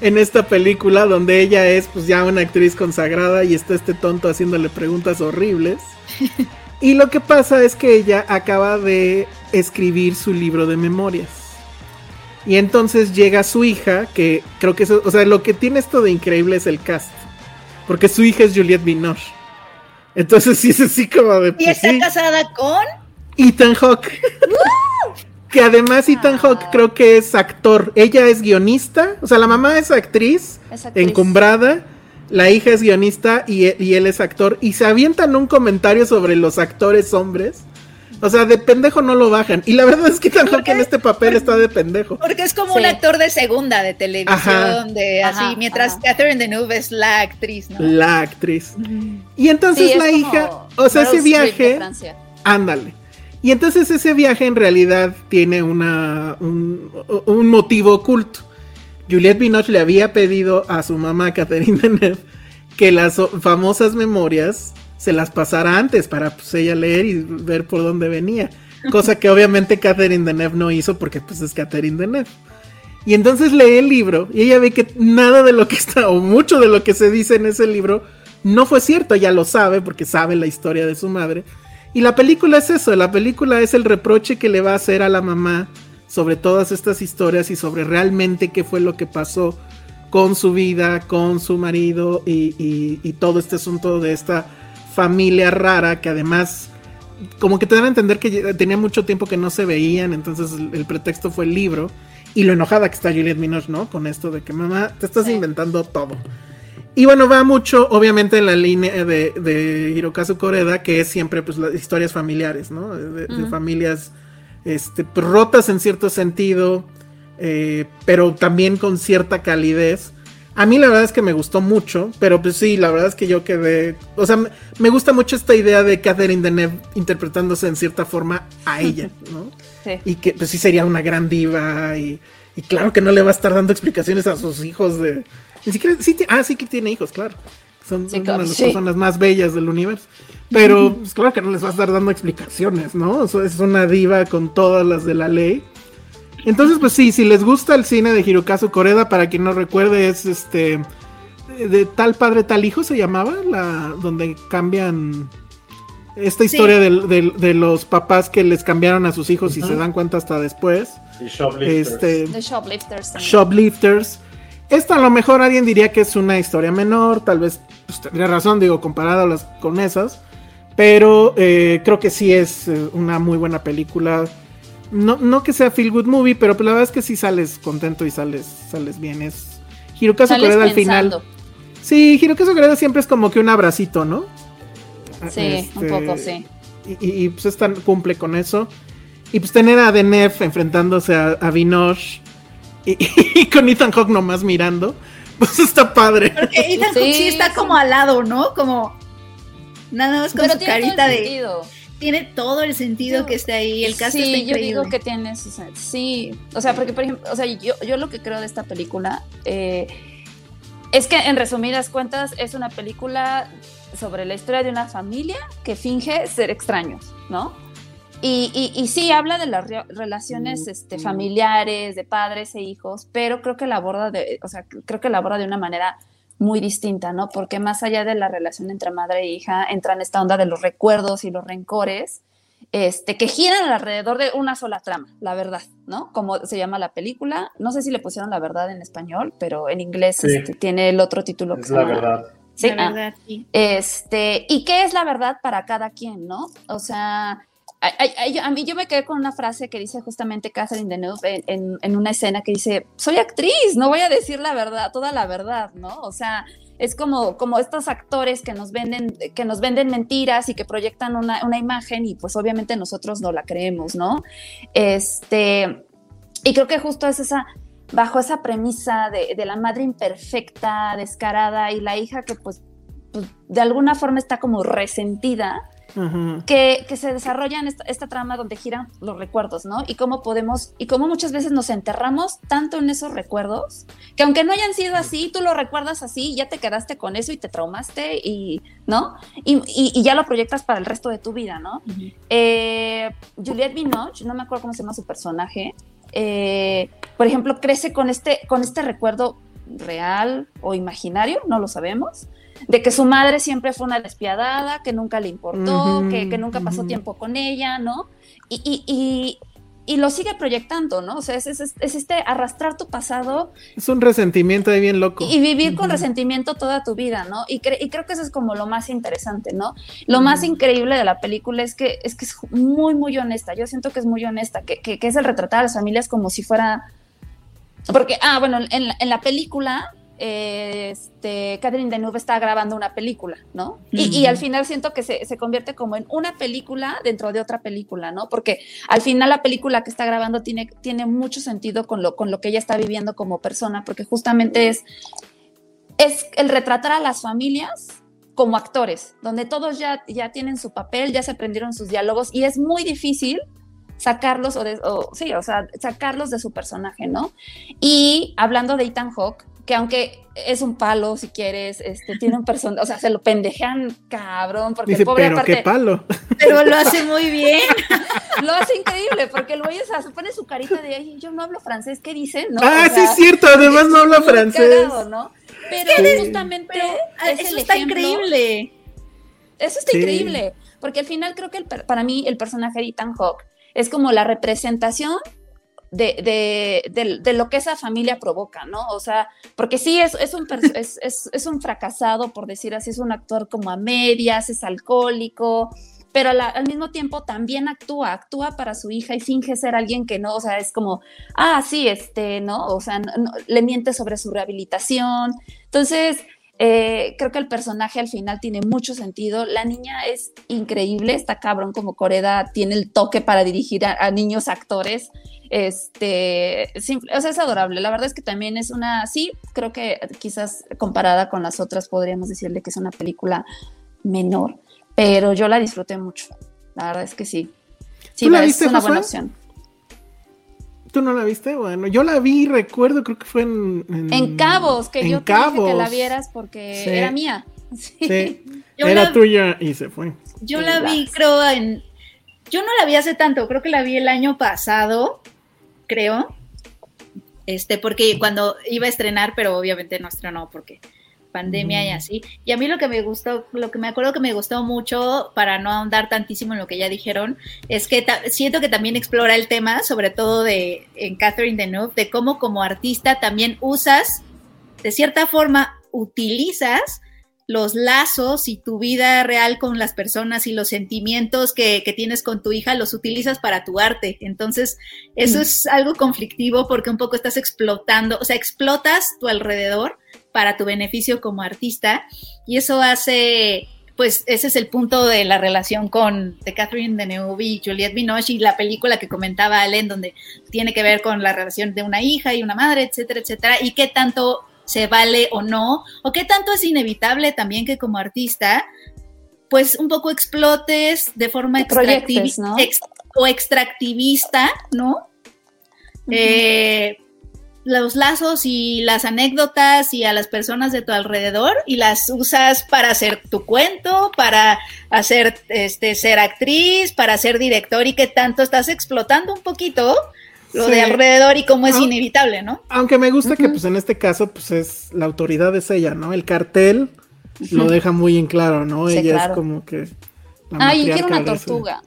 en esta película donde ella es pues ya una actriz consagrada y está este tonto haciéndole preguntas horribles. Y lo que pasa es que ella acaba de escribir su libro de memorias. Y entonces llega su hija, que creo que eso, o sea, lo que tiene esto de increíble es el cast. Porque su hija es Juliette Binoche. Entonces sí es así como de... ¿Y está casada con? Ethan Hawke. que además Ethan Hawke creo que es actor. Ella es guionista. O sea, la mamá es actriz, encumbrada. La hija es guionista y, y él es actor. Y se avientan un comentario sobre los actores hombres o sea, de pendejo no lo bajan. Y la verdad es que Hawke en este papel está de pendejo. Porque es como un actor de segunda de televisión, de así, mientras Catherine Deneuve es la actriz, ¿no? La actriz. Y entonces la hija, o sea, ese viaje, ándale. Y entonces ese viaje en realidad tiene una, un, un motivo oculto. Juliette Binoche le había pedido a su mamá, Catherine Deneuve, que las famosas memorias se las pasara antes para pues, ella leer y ver por dónde venía. Cosa que obviamente Catherine Deneuve no hizo porque pues es Catherine Deneuve. Y entonces lee el libro y ella ve que nada de lo que está, o mucho de lo que se dice en ese libro, no fue cierto. Ella lo sabe porque sabe la historia de su madre. Y la película es eso, la película es el reproche que le va a hacer a la mamá sobre todas estas historias y sobre realmente qué fue lo que pasó con su vida, con su marido y, y todo este asunto de esta familia rara que además como que te dan a entender que tenía mucho tiempo que no se veían, entonces el, pretexto fue el libro y lo enojada que está Juliette Binoche, ¿no? Con esto de que mamá, te estás inventando todo. Y bueno, va mucho, obviamente, en la línea de, de Hirokazu Koreda, que es siempre pues las historias familiares, ¿no? De, familias este, rotas en cierto sentido, eh, pero también con cierta calidez. A mí la verdad es que me gustó mucho, pero pues sí, la verdad es que yo quedé, o sea, me gusta mucho esta idea de Catherine Deneuve interpretándose en cierta forma a [LAUGHS] ella, ¿no? Sí. Y que pues sí sería una gran diva y, claro que no le va a estar dando explicaciones a sus hijos de... Ni siquiera, sí, ah, sí que tiene hijos, claro. Son, una de las personas más bellas del universo. Pero pues, claro que no les va a estar dando explicaciones, ¿no? es una diva con todas las de la ley. Entonces, pues sí, si les gusta el cine de Hirokazu Koreda, para quien no recuerde, es este. De tal padre, tal hijo se llamaba, la donde cambian. Esta historia de, los papás que les cambiaron a sus hijos y se dan cuenta hasta después. Y shoplifters. Este, shoplifters. Shoplifters. Esta a lo mejor alguien diría que es una historia menor, tal vez pues, tendría razón, digo, comparada las, con esas. Pero eh, creo que sí es eh, una muy buena película no, no que sea feel good movie, pero pues la verdad es que sí sales contento y sales, sales bien. Es Hirokazu Koreda al final. Sí, Hirokazu Koreda siempre es como que un abracito, ¿no? Sí, un este, poco, sí. Y, pues esta cumple con eso. Y pues tener a Denef enfrentándose a, a Vinosh [LAUGHS] y, con Ethan Hawke nomás mirando, pues está padre. Porque Ethan Hawke sí está como al lado, ¿no? Como nada más con su carita de tiene todo el sentido que esté ahí, el caso sí, yo digo que tiene, sí, o sea, porque por ejemplo, o sea, yo, yo lo que creo de esta película eh, es que en resumidas cuentas es una película sobre la historia de una familia que finge ser extraños, ¿no? Y, y, sí, habla de las relaciones este, familiares, de padres e hijos, pero creo que la aborda de, o sea, creo que la aborda de una manera muy distinta, ¿no? Porque más allá de la relación entre madre e hija, entra en esta onda de los recuerdos y los rencores, este, que giran alrededor de una sola trama, la verdad, ¿no? Como se llama la película. No sé si le pusieron la verdad en español, pero en inglés este, tiene el otro título que es la verdad. Sí, la ah. verdad, sí. Este, ¿y qué es la verdad para cada quien, no? O sea, a, mí yo me quedé con una frase que dice justamente Catherine Deneuve en, en, una escena que dice, soy actriz, no voy a decir la verdad, toda la verdad, ¿no? O sea, Es como, como estos actores que nos venden, que nos venden mentiras y que proyectan una, una imagen y pues obviamente nosotros no la creemos, ¿no? Este, y creo que justo es esa, bajo esa premisa de, de la madre imperfecta, descarada y la hija que pues, pues de alguna forma está como resentida, que, se desarrolla en esta, trama donde giran los recuerdos, ¿no? Y cómo podemos, y cómo muchas veces nos enterramos tanto en esos recuerdos, que aunque no hayan sido así, tú lo recuerdas así, ya te quedaste con eso y te traumaste y, ¿no? Y, ya lo proyectas para el resto de tu vida, ¿no? Eh, Juliette Binoche, no me acuerdo cómo se llama su personaje, eh, por ejemplo, crece con este, con este recuerdo real o imaginario, no lo sabemos, de que su madre siempre fue una despiadada, que nunca le importó, que, nunca pasó tiempo con ella, ¿no? Y, y, y, lo sigue proyectando, ¿no? O sea, es, es, este arrastrar tu pasado. Es un resentimiento de bien loco. Y vivir con resentimiento toda tu vida, ¿no? Y, y, creo que eso es como lo más interesante, ¿no? Lo más increíble de la película es que, es que es muy, muy honesta. Yo siento que es muy honesta, que, que, es el retratar a las familias como si fuera... Porque, ah, bueno, en, en la película este, Catherine Deneuve está grabando una película, ¿no? y, al final siento que se, convierte como en una película dentro de otra película, ¿no? Porque al final la película que está grabando tiene, tiene mucho sentido con lo, con lo que ella está viviendo como persona, porque justamente es, es el retratar a las familias como actores, donde todos ya, ya tienen su papel, ya se aprendieron sus diálogos y es muy difícil sacarlos o, de, sí, o sea, sacarlos de su personaje, ¿no? Y hablando de Ethan Hawke, que aunque es un palo, si quieres, este, tiene un personaje, o sea, se lo pendejean cabrón, porque el pobre pero qué palo. Pero lo hace muy bien. [LAUGHS] lo hace increíble, porque el güey, o sea, se pone su carita de, ay, yo no hablo francés, ¿qué dicen? ¿No? Ah, sí es cierto, además no habla francés. ¿no? Pero justamente eso está increíble. Eso está increíble, porque al final creo que para mí el personaje de Ethan Hawke es como la representación de, de, de, lo que esa familia provoca, ¿no? O sea, porque sí, es, es, un, es, es, un fracasado, por decir así, es un actor como a medias, es alcohólico, pero al mismo tiempo también actúa, actúa para su hija y finge ser alguien que no, o sea, es como, ah, sí, este, ¿no? O sea, le miente sobre su rehabilitación. Entonces, eh, creo que el personaje al final tiene mucho sentido. La niña es increíble, está cabrón como Coreda tiene el toque para dirigir a niños actores. Este, o sea, es adorable. La verdad es que también es una, sí, creo que quizás comparada con las otras podríamos decirle que es una película menor, pero yo la disfruté mucho. La verdad es que sí. Sí, la viste, es una buena opción. ¿Tú no la viste? Bueno, yo la vi, recuerdo, creo que fue en... En, Cabos, que yo te dije que la vieras porque era mía. [LAUGHS] Sí. era tuya y se fue. Yo la vi, creo, en... Yo no la vi hace tanto, creo que la vi el año pasado creo. Este, porque cuando iba a estrenar, pero obviamente no estrenó porque pandemia y así. Y a mí lo que me gustó, lo que me acuerdo que me gustó mucho, para no ahondar tantísimo en lo que ya dijeron, es que siento que también explora el tema, sobre todo de en Catherine Deneuve, de cómo como artista también usas, de cierta forma, utilizas los lazos y tu vida real con las personas y los sentimientos que, tienes con tu hija los utilizas para tu arte. Entonces, eso mm. es algo conflictivo porque un poco estás explotando, o sea, explotas tu alrededor para tu beneficio como artista y eso hace, pues ese es el punto de la relación con de Catherine Deneuve y Juliette Binoche y la película que comentaba Allen donde tiene que ver con la relación de una hija y una madre, etcétera, etcétera, y qué tanto se vale o no, o qué tanto es inevitable también que como artista, pues un poco explotes de forma extractivista o extractivista, ¿no? Eh, los lazos y las anécdotas y a las personas de tu alrededor y las usas para hacer tu cuento, para hacer este ser actriz, para ser director y que tanto estás explotando un poquito lo de alrededor y cómo es inevitable, ¿no? Aunque me gusta que pues en este caso pues es la autoridad es ella, ¿no? El cartel lo deja muy en claro, ¿no? ella es como que Ay, quiero una tortuga.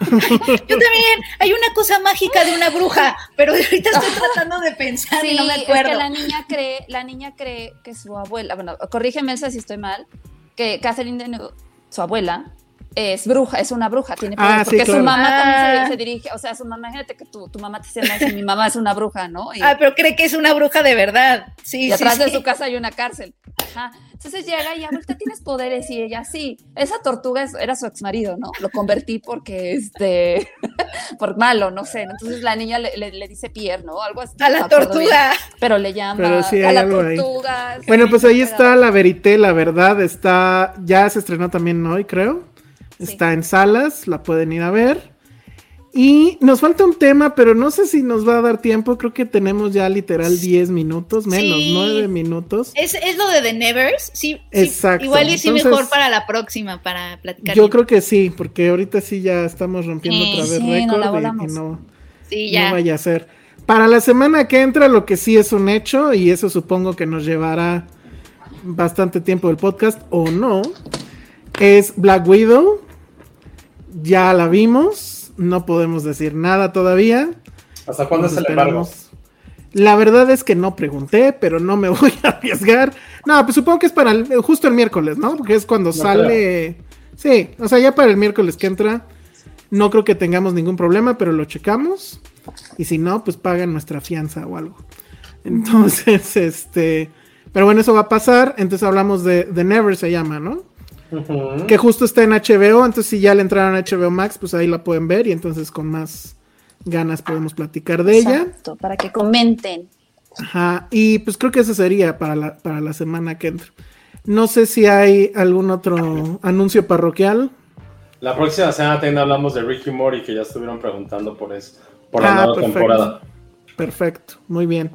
Yo también, hay una cosa mágica de una bruja, pero ahorita estoy [LAUGHS] tratando de pensar y no me acuerdo. Es que la niña cree, la niña cree que su abuela, bueno, corrígeme si estoy mal, que Catherine de su abuela, es bruja, es una bruja, tiene poder, ah, porque su mamá también se, ah. dirige, o sea, su mamá, imagínate que tu, tu mamá te dice, mi mamá es una bruja, ¿no? ah, pero cree que es una bruja de verdad, sí. Y atrás de su casa hay una cárcel. Ajá. Entonces llega y ahorita tienes poderes y ella sí. Esa tortuga era su ex marido, ¿no? Lo convertí porque, este, [LAUGHS] por malo, no sé. Entonces la niña le, le, dice Pierre, ¿no? Algo así. A la tortuga. pero le llama a la tortuga. Bueno, pues ahí está la verité, la verdad. Está, ya se estrenó también hoy, creo. Está en salas, la pueden ir a ver. Y nos falta un tema, pero no sé si nos va a dar tiempo. Creo que tenemos ya literal 10 minutos, menos 9 minutos. ¿Es, lo de The Nevers? Sí, Exacto. igual y sí mejor para la próxima, para platicar. Yo creo que sí, porque ahorita sí ya estamos rompiendo otra vez récord y que no, no vaya a ser. Para la semana que entra, lo que sí es un hecho, y eso supongo que nos llevará bastante tiempo el podcast, o no, es Black Widow. Ya la vimos no podemos decir nada todavía. ¿Hasta cuándo es el embargo? La verdad es que no pregunté, pero no me [LAUGHS] voy a arriesgar. No, pues supongo que es para justo el miércoles, ¿no? Porque es cuando sale. Sí, o sea, ya para el miércoles que entra. No creo que tengamos ningún problema, pero lo checamos. Y si no, pues pagan nuestra fianza o algo. Entonces, [LAUGHS] este. Pero bueno, eso va a pasar. Entonces hablamos de, de Never se llama, ¿no? Que justo está en HBO, entonces si ya le entraron a HBO Max, pues ahí la pueden ver y entonces con más ganas podemos platicar de Exacto, ella. Para que comenten. Ajá, y pues creo que eso sería para la, para la semana que entra. No sé si hay algún otro anuncio parroquial. La próxima semana también hablamos de Ricky Mori, que ya estuvieron preguntando por eso, por la ah, nueva temporada. Perfecto, muy bien.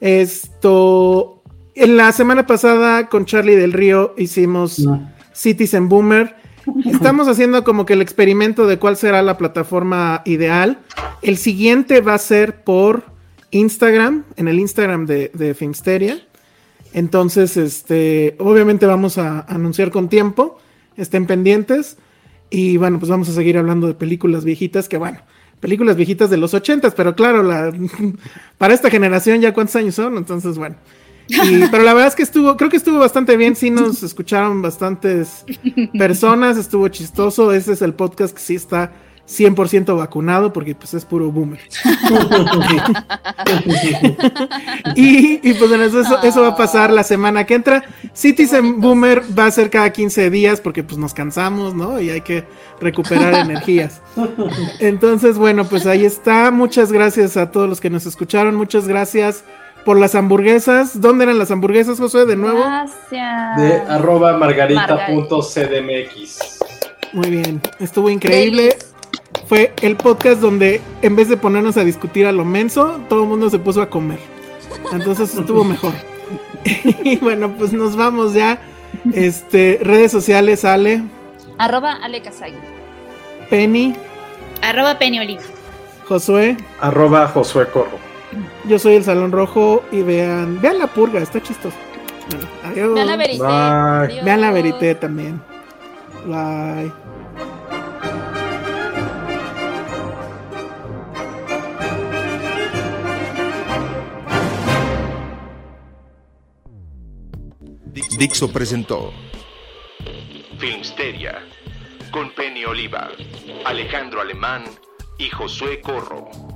Esto, en la semana pasada con Charlie del Río hicimos... Citizen Boomer. Estamos haciendo como que el experimento de cuál será la plataforma ideal. El siguiente va a ser por Instagram, en el Instagram de, de Filmsteria. Entonces, este, obviamente vamos a anunciar con tiempo. Estén pendientes. Y bueno, pues vamos a seguir hablando de películas viejitas, que bueno, películas viejitas de los ochentas, pero claro, la, [LAUGHS] para esta generación ya cuántos años son, entonces bueno, [LAUGHS] pero la verdad es que estuvo, creo que estuvo bastante bien, sí nos escucharon bastantes [LAUGHS] personas, estuvo chistoso, ese es el podcast que sí está 100% vacunado porque pues es puro boomer. [LAUGHS] y, pues bueno, eso, eso, va a pasar la semana que entra. Citizen Boomer va a ser cada 15 días porque pues nos cansamos, ¿no? Y hay que recuperar energías. Entonces, bueno, pues ahí está. Muchas gracias a todos los que nos escucharon. Muchas gracias por las hamburguesas. ¿Dónde eran las hamburguesas, José? De nuevo. Gracias. De arroba margarita.cdmx. Muy bien, estuvo increíble. Fue el podcast donde en vez de ponernos a discutir a lo menso, todo el mundo se puso a comer. Entonces estuvo mejor. [LAUGHS] y bueno, pues nos vamos ya. Este, redes sociales, Ale. Arroba Ale Penny. Arroba Penny Oliva. Josué. Arroba Josué Corro. Yo soy el Salón Rojo y vean, vean la purga, está chistoso. adiós. Vean la verité. Vean la verité también. Bye. Dixo presentó Filmsteria con Penny Oliva, Alejandro Alemán y Josué Corro.